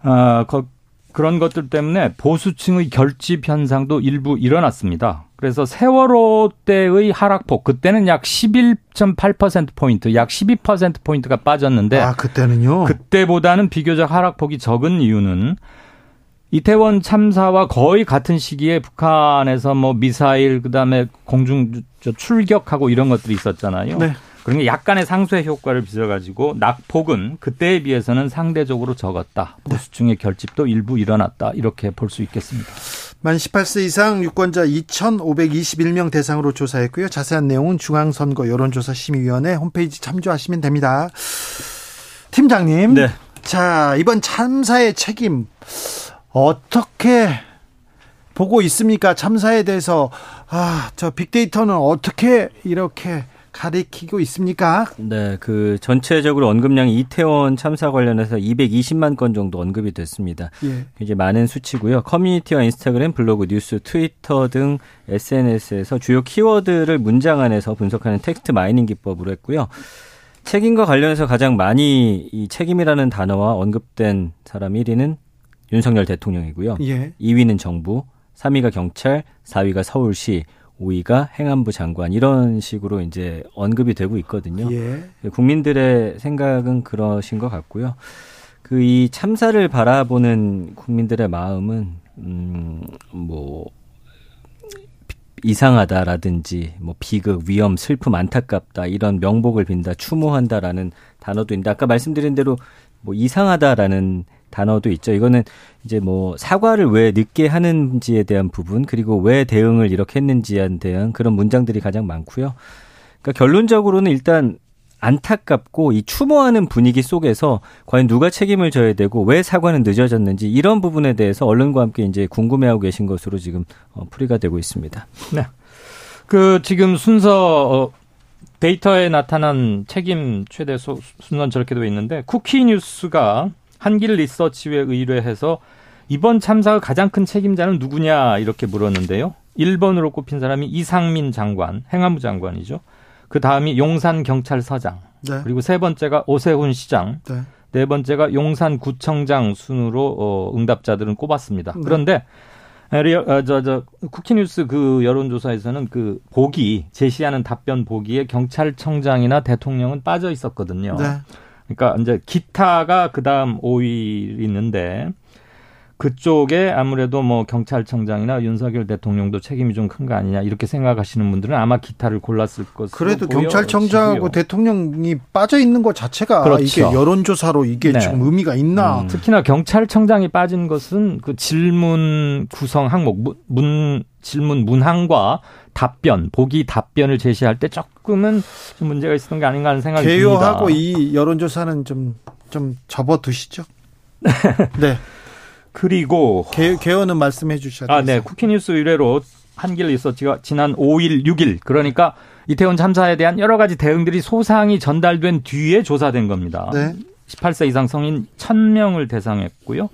Speaker 10: 어, 거, 그런 것들 때문에 보수층의 결집 현상도 일부 일어났습니다. 그래서 세월호 때의 하락폭 그때는 약 11.8% 포인트, 약 12% 포인트가 빠졌는데
Speaker 1: 아, 그때는요.
Speaker 10: 그때보다는 비교적 하락폭이 적은 이유는 이태원 참사와 거의 같은 시기에 북한에서 뭐 미사일 그다음에 공중 출격하고 이런 것들이 있었잖아요. 네. 그러니 약간의 상쇄 효과를 빚어가지고 낙폭은 그때에 비해서는 상대적으로 적었다. 보수층의 결집도 일부 일어났다. 이렇게 볼 수 있겠습니다.
Speaker 1: 만 18세 이상 유권자 2,521명 대상으로 조사했고요. 자세한 내용은 중앙선거 여론조사심의위원회 홈페이지 참조하시면 됩니다. 팀장님. 네. 자, 이번 참사의 책임 어떻게 보고 있습니까? 참사에 대해서 아, 저 빅데이터는 어떻게 이렇게 가리키고 있습니까?
Speaker 11: 네, 그 전체적으로 언급량이 이태원 참사 관련해서 220만 건 정도 언급이 됐습니다. 예. 이제 많은 수치고요. 커뮤니티와 인스타그램, 블로그, 뉴스, 트위터 등 SNS에서 주요 키워드를 문장 안에서 분석하는 text mining 기법으로 했고요. 책임과 관련해서 가장 많이 이 책임이라는 단어와 언급된 사람 1위는 윤석열 대통령이고요. 예. 2위는 정부, 3위가 경찰, 4위가 서울시, 5위가 행안부 장관 이런 식으로 이제 언급이 되고 있거든요. 예. 국민들의 생각은 그러신 것 같고요. 그 이 참사를 바라보는 국민들의 마음은 음뭐 이상하다라든지 뭐 비극, 위험, 슬픔, 안타깝다 이런 명복을 빈다, 추모한다라는 단어도 있는데 아까 말씀드린 대로 뭐 이상하다라는 단어도 있죠. 이거는 이제 뭐 사과를 왜 늦게 하는지에 대한 부분 그리고 왜 대응을 이렇게 했는지에 대한 그런 문장들이 가장 많고요. 그러니까 결론적으로는 일단 안타깝고 이 추모하는 분위기 속에서 과연 누가 책임을 져야 되고 왜 사과는 늦어졌는지 이런 부분에 대해서 언론과 함께 이제 궁금해하고 계신 것으로 지금 어, 풀이가 되고 있습니다. 네.
Speaker 10: 그 지금 순서 어, 데이터에 나타난 책임 최대 소, 순서는 저렇게 되어 있는데 쿠키 뉴스가 한길 리서치에 의뢰해서 이번 참사의 가장 큰 책임자는 누구냐 이렇게 물었는데요. 1번으로 꼽힌 사람이 이상민 장관, 행안부 장관이죠. 그 다음이 용산 경찰서장, 네. 그리고 세 번째가 오세훈 시장, 네, 네 번째가 용산 구청장 순으로 어, 응답자들은 꼽았습니다. 네. 그런데 리얼, 어, 저, 저, 쿠키뉴스 그 여론조사에서는 그 보기, 제시하는 답변 보기에 경찰청장이나 대통령은 빠져 있었거든요. 네. 그러니까 이제 기타가 그다음 5위 있는데 그쪽에 아무래도 뭐 경찰청장이나 윤석열 대통령도 책임이 좀 큰 거 아니냐 이렇게 생각하시는 분들은 아마 기타를 골랐을 것으로
Speaker 1: 그래도 경찰청장하고 대통령이 빠져 있는 것 자체가 그렇죠. 이게 여론조사로 이게 네. 좀 의미가 있나?
Speaker 10: 음. 특히나 경찰청장이 빠진 것은 그 질문 구성 항목 문, 문 질문 문항과 답변, 보기 답변을 제시할 때 조금은 좀 문제가 있었던 게 아닌가 하는 생각이 듭니다.
Speaker 1: 개요하고 이 여론조사는 좀, 좀 접어두시죠.
Speaker 10: 네. 그리고.
Speaker 1: 개, 개요는 말씀해 주셔야
Speaker 10: 아, 네. 쿠키뉴스 의뢰로 한길 리서치가 지난 5일, 6일, 그러니까 이태원 참사에 대한 여러 가지 대응들이 소상히 전달된 뒤에 조사된 겁니다. 네. 18세 이상 성인 1000명을 대상했고요.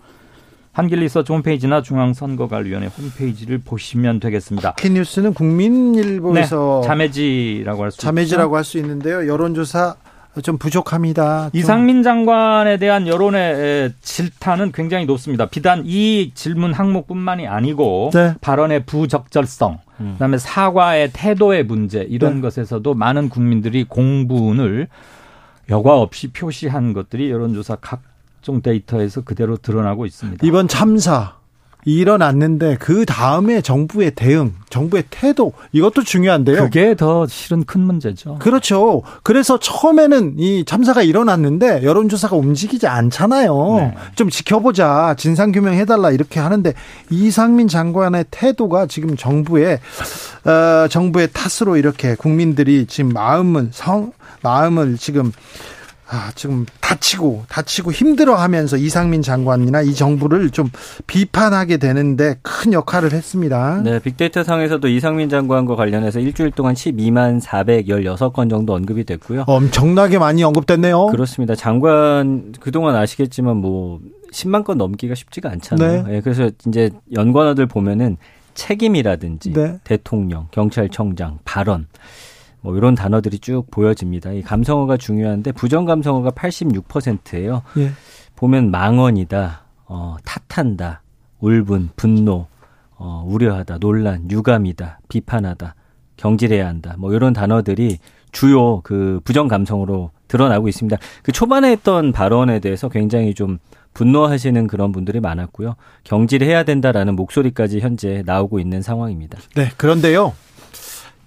Speaker 10: 한길리서치 홈페이지나 중앙선거관리위원회 홈페이지를 보시면 되겠습니다.
Speaker 1: 키뉴스는 국민일보에서
Speaker 10: 네, 자매지라고 할 수
Speaker 1: 자매지라고 할 수 있는데요. 여론조사 좀 부족합니다.
Speaker 10: 좀. 이상민 장관에 대한 여론의 질타는 굉장히 높습니다. 비단 이 질문 항목뿐만이 아니고 네. 발언의 부적절성, 음. 그다음에 사과의 태도의 문제 이런 네. 것에서도 많은 국민들이 공분을 여과 없이 표시한 것들이 여론조사 각 각종 데이터에서 그대로 드러나고 있습니다.
Speaker 1: 이번 참사 일어났는데 그 다음에 정부의 대응, 정부의 태도 이것도 중요한데요.
Speaker 10: 그게 더 실은 큰 문제죠.
Speaker 1: 그렇죠. 그래서 처음에는 이 참사가 일어났는데 여론조사가 움직이지 않잖아요. 네. 좀 지켜보자, 진상 규명 해 달라 이렇게 하는데 이상민 장관의 태도가 지금 정부의 어, 정부의 탓으로 이렇게 국민들이 지금 마음은 성 마음을 지금 아, 지금 다치고 다치고 힘들어하면서 이상민 장관이나 이 정부를 좀 비판하게 되는데 큰 역할을 했습니다.
Speaker 11: 네, 빅데이터 상에서도 이상민 장관과 관련해서 일주일 동안 12만 416건 정도 언급이 됐고요.
Speaker 1: 엄청나게 많이 언급됐네요.
Speaker 11: 그렇습니다. 장관 그동안 아시겠지만 뭐 10만 건 넘기가 쉽지가 않잖아요. 네. 네 그래서 이제 연관어들 보면은 책임이라든지 네. 대통령, 경찰청장, 발언 뭐 이런 단어들이 쭉 보여집니다. 이 감성어가 중요한데 부정 감성어가 86%예요. 예. 보면 망언이다, 어, 탓한다, 울분, 분노, 어, 우려하다, 논란, 유감이다, 비판하다, 경질해야 한다. 뭐 이런 단어들이 주요 그 부정 감성으로 드러나고 있습니다. 그 초반에 했던 발언에 대해서 굉장히 좀 분노하시는 그런 분들이 많았고요. 경질해야 된다라는 목소리까지 현재 나오고 있는 상황입니다.
Speaker 1: 네, 그런데요.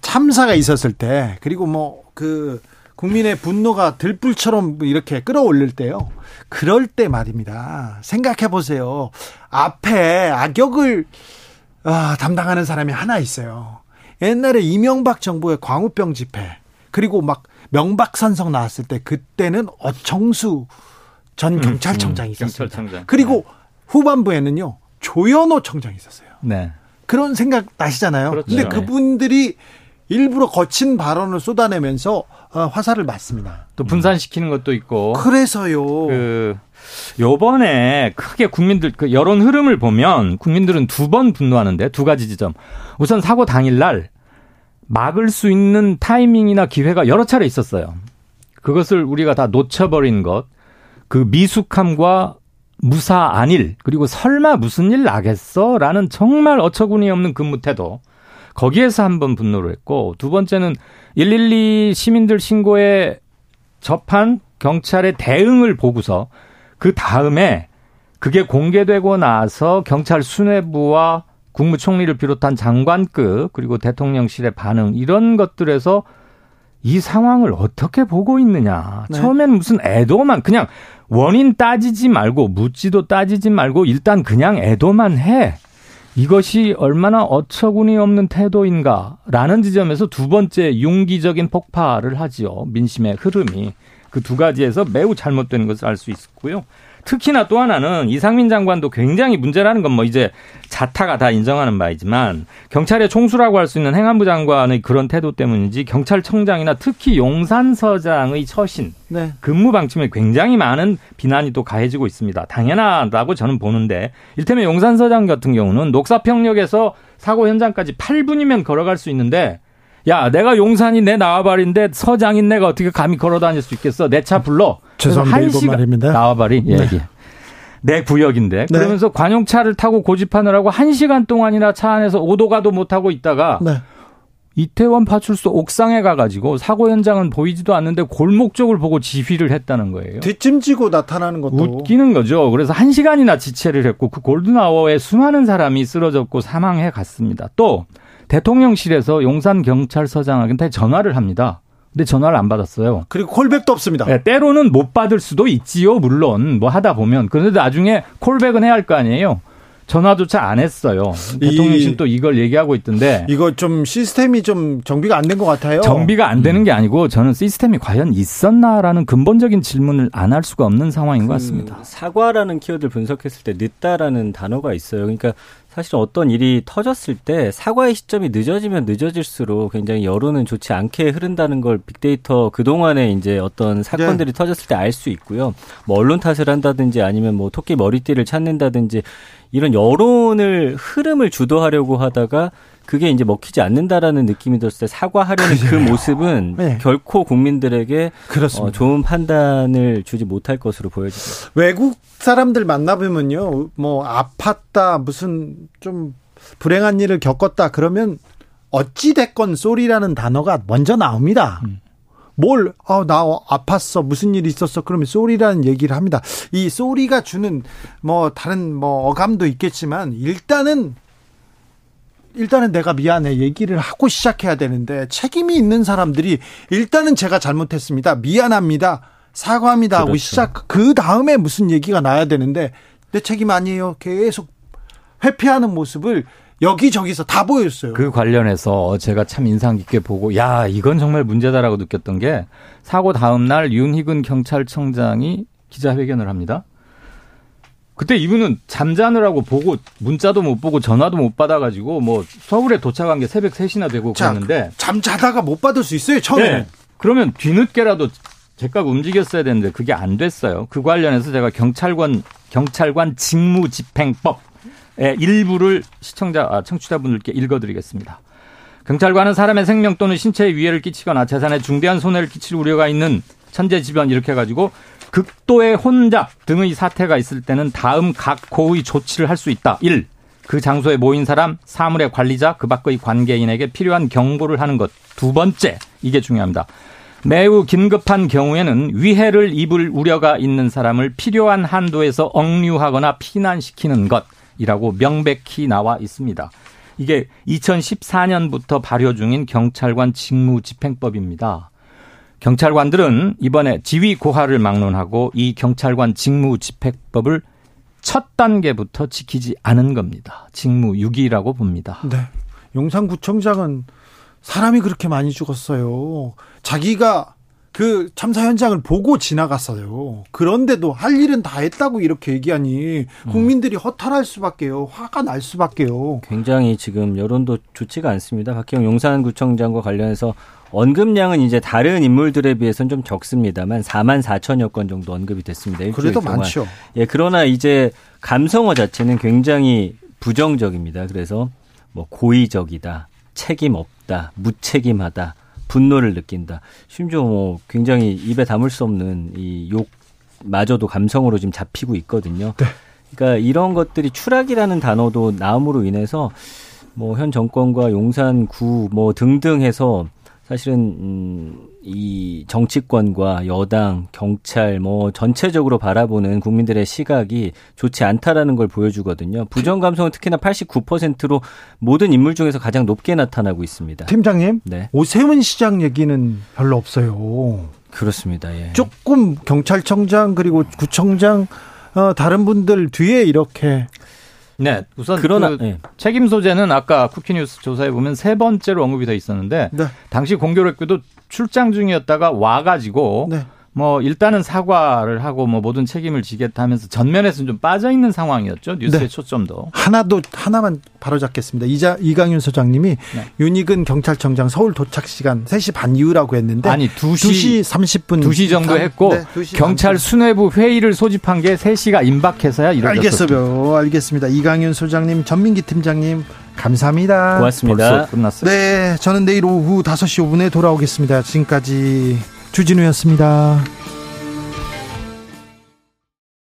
Speaker 1: 참사가 있었을 때 그리고 뭐 그 국민의 분노가 들불처럼 이렇게 끌어올릴 때요. 그럴 때 말입니다. 생각해 보세요. 앞에 악역을 아, 담당하는 사람이 하나 있어요. 옛날에 이명박 정부의 광우병 집회 그리고 막 명박산성 나왔을 때 그때는 어청수 전 음, 경찰청장이 음, 있었습니다. 경찰청장. 그리고 네. 후반부에는요 조현호 청장이 있었어요. 네. 그런 생각 나시잖아요. 그렇죠. 근데 그분들이 일부러 거친 발언을 쏟아내면서 어, 화살을 맞습니다.
Speaker 10: 또 분산시키는 것도 있고.
Speaker 1: 그래서요.
Speaker 10: 그 요번에 크게 국민들 그 여론 흐름을 보면 국민들은 두 번 분노하는데 두 가지 지점. 우선 사고 당일 날 막을 수 있는 타이밍이나 기회가 여러 차례 있었어요. 그것을 우리가 다 놓쳐버린 것, 그 미숙함과 무사 안일, 그리고 설마 무슨 일 나겠어? 라는 정말 어처구니 없는 근무 태도. 거기에서 한번 분노를 했고, 두 번째는 112 시민들 신고에 접한 경찰의 대응을 보고서 그 다음에 그게 공개되고 나서 경찰 수뇌부와 국무총리를 비롯한 장관급 그리고 대통령실의 반응 이런 것들에서 이 상황을 어떻게 보고 있느냐. 네. 처음에는 무슨 애도만 그냥 원인 따지지 말고 묻지도 따지지 말고 일단 그냥 애도만 해. 이것이 얼마나 어처구니 없는 태도인가라는 지점에서 두 번째 용기적인 폭발을 하지요. 민심의 흐름이. 그 두 가지에서 매우 잘못된 것을 알 수 있었고요. 특히나 또 하나는 이상민 장관도 굉장히 문제라는 건 뭐 이제 자타가 다 인정하는 바이지만 경찰의 총수라고 할 수 있는 행안부 장관의 그런 태도 때문인지 경찰청장이나 특히 용산서장의 처신 네. 근무 방침에 굉장히 많은 비난이 또 가해지고 있습니다. 당연하다고 저는 보는데 일테면 용산서장 같은 경우는 녹사평역에서 사고 현장까지 8분이면 걸어갈 수 있는데 야, 내가 용산이 내 나와바리인데 서장인 내가 어떻게 감히 걸어 다닐 수 있겠어? 내 차 불러.
Speaker 1: 죄송합니다. 한 시간 말입니다.
Speaker 10: 나와바리. 예, 네. 예. 내 구역인데. 네. 그러면서 관용차를 타고 고집하느라고 한 시간 동안이나 차 안에서 오도 가도 못하고 있다가 네. 이태원 파출소 옥상에 가가지고 사고 현장은 보이지도 않는데 골목 쪽을 보고 지휘를 했다는 거예요.
Speaker 1: 뒷짐지고 나타나는 것도
Speaker 10: 웃기는 거죠. 그래서 한 시간이나 지체를 했고 그 골든아워에 수많은 사람이 쓰러졌고 사망해 갔습니다. 또 대통령실에서 용산 경찰서장한테 전화를 합니다. 근데 전화를 안 받았어요.
Speaker 1: 그리고 콜백도 없습니다.
Speaker 10: 네, 때로는 못 받을 수도 있지요. 물론 뭐 하다 보면 그런데 나중에 콜백은 해야 할 거 아니에요. 전화조차 안 했어요. 대통령실 또 이걸 얘기하고 있던데
Speaker 1: 이거 좀 시스템이 좀 정비가 안 된 것 같아요.
Speaker 10: 정비가 안 되는 게 아니고 저는 시스템이 과연 있었나라는 근본적인 질문을 안 할 수가 없는 상황인 그 것 같습니다.
Speaker 11: 사과라는 키워드를 분석했을 때 늦다라는 단어가 있어요. 그러니까 사실 어떤 일이 터졌을 때 사과의 시점이 늦어지면 늦어질수록 굉장히 여론은 좋지 않게 흐른다는 걸 빅데이터 그동안에 이제 어떤 사건들이 네. 터졌을 때 알 수 있고요. 뭐 언론 탓을 한다든지 아니면 뭐 토끼 머리띠를 찾는다든지 이런 여론을 흐름을 주도하려고 하다가 그게 이제 먹히지 않는다라는 느낌이 들었을 때 사과하려는 그 그래요. 그 모습은 네. 결코 국민들에게 어, 좋은 판단을 주지 못할 것으로 보여집니다.
Speaker 1: 외국 사람들 만나보면요, 뭐 아팠다, 무슨 좀 불행한 일을 겪었다 그러면 어찌 됐건 쏘리라는 단어가 먼저 나옵니다. 음. 뭘, 아, 나 아팠어. 무슨 일이 있었어. 그러면 쏘리라는 얘기를 합니다. 이 쏘리가 주는 뭐 다른 뭐 어감도 있겠지만 일단은 일단은 내가 미안해 얘기를 하고 시작해야 되는데 책임이 있는 사람들이 일단은 제가 잘못했습니다. 미안합니다. 사과합니다 하고 그렇죠. 시작 그 다음에 무슨 얘기가 나야 되는데 내 책임 아니에요. 계속 회피하는 모습을 여기저기서 다 보였어요.
Speaker 10: 그 관련해서 제가 참 인상 깊게 보고 야 이건 정말 문제다라고 느꼈던 게 사고 다음 날 윤희근 경찰청장이 기자회견을 합니다. 그때 이분은 잠자느라고 보고 문자도 못 보고 전화도 못 받아가지고 뭐 서울에 도착한 게 새벽 3시나 되고 자, 그랬는데
Speaker 1: 잠자다가 못 받을 수 있어요 처음에 네.
Speaker 10: 그러면 뒤늦게라도 제가 움직였어야 되는데 그게 안 됐어요. 그 관련해서 제가 경찰관 경찰관 직무집행법의 일부를 시청자 아, 청취자분들께 읽어드리겠습니다. 경찰관은 사람의 생명 또는 신체에 위해를 끼치거나 재산에 중대한 손해를 끼칠 우려가 있는 천재지변 이렇게 해가지고 극도의 혼잡 등의 사태가 있을 때는 다음 각 고의 조치를 할 수 있다. 1. 그 장소에 모인 사람, 사물의 관리자, 그 밖의 관계인에게 필요한 경고를 하는 것. 두 번째, 이게 중요합니다. 매우 긴급한 경우에는 위해를 입을 우려가 있는 사람을 필요한 한도에서 억류하거나 피난시키는 것이라고 명백히 나와 있습니다. 이게 2014년부터 발효 중인 경찰관 직무집행법입니다. 경찰관들은 이번에 지휘 고하를 막론하고 이 경찰관 직무 집행법을 첫 단계부터 지키지 않은 겁니다. 직무 유기라고 봅니다.
Speaker 1: 네. 용산구청장은 사람이 그렇게 많이 죽었어요. 자기가 그 참사 현장을 보고 지나갔어요. 그런데도 할 일은 다 했다고 이렇게 얘기하니 국민들이 허탈할 수밖에요. 화가 날 수밖에요.
Speaker 11: 굉장히 지금 여론도 좋지가 않습니다. 박형 용산구청장과 관련해서 언급량은 이제 다른 인물들에 비해서는 좀 적습니다만 4만 4천여 건 정도 언급이 됐습니다.
Speaker 1: 그래도 동안. 많죠.
Speaker 11: 예, 그러나 이제 감성어 자체는 굉장히 부정적입니다. 그래서 뭐 고의적이다, 책임 없다, 무책임하다, 분노를 느낀다. 심지어 뭐 굉장히 입에 담을 수 없는 이 욕마저도 감성으로 지금 잡히고 있거든요. 네. 그러니까 이런 것들이 추락이라는 단어도 나옴으로 인해서 뭐 현 정권과 용산구 뭐 등등 해서 사실은 음, 이 정치권과 여당, 경찰 뭐 전체적으로 바라보는 국민들의 시각이 좋지 않다라는 걸 보여주거든요. 부정 감성은 특히나 89%로 모든 인물 중에서 가장 높게 나타나고 있습니다.
Speaker 1: 팀장님, 네. 오세훈 시장 얘기는 별로 없어요.
Speaker 11: 그렇습니다. 예.
Speaker 1: 조금 경찰청장 그리고 구청장 어, 다른 분들 뒤에 이렇게
Speaker 10: 네, 우선 그러나 그 네. 책임 소재는 아까 쿠키뉴스 조사에 보면 세 번째로 언급이 돼 있었는데 네. 당시 공교롭게도 출장 중이었다가 와가지고 네. 뭐 일단은 사과를 하고 뭐 모든 책임을 지겠다면서 전면에서는 좀 빠져 있는 상황이었죠 뉴스의 네. 초점도
Speaker 1: 하나도 하나만 바로 잡겠습니다. 이자 이강윤 소장님이 네. 윤익은 경찰청장 서울 도착 시간 3시 반 이후라고 했는데
Speaker 10: 아니 2시, 2시 30분 2시 정도 했고 네, 2시 경찰 30분. 수뇌부 회의를 소집한 게 3시가 임박해서야 이루어졌습니다.
Speaker 1: 알겠어요. 알겠습니다. 이강윤 소장님, 전민기 팀장님 감사합니다.
Speaker 11: 고맙습니다.
Speaker 10: 끝났어요.
Speaker 1: 네, 저는 내일 오후 5시 5분에 돌아오겠습니다. 지금까지 주진우였습니다.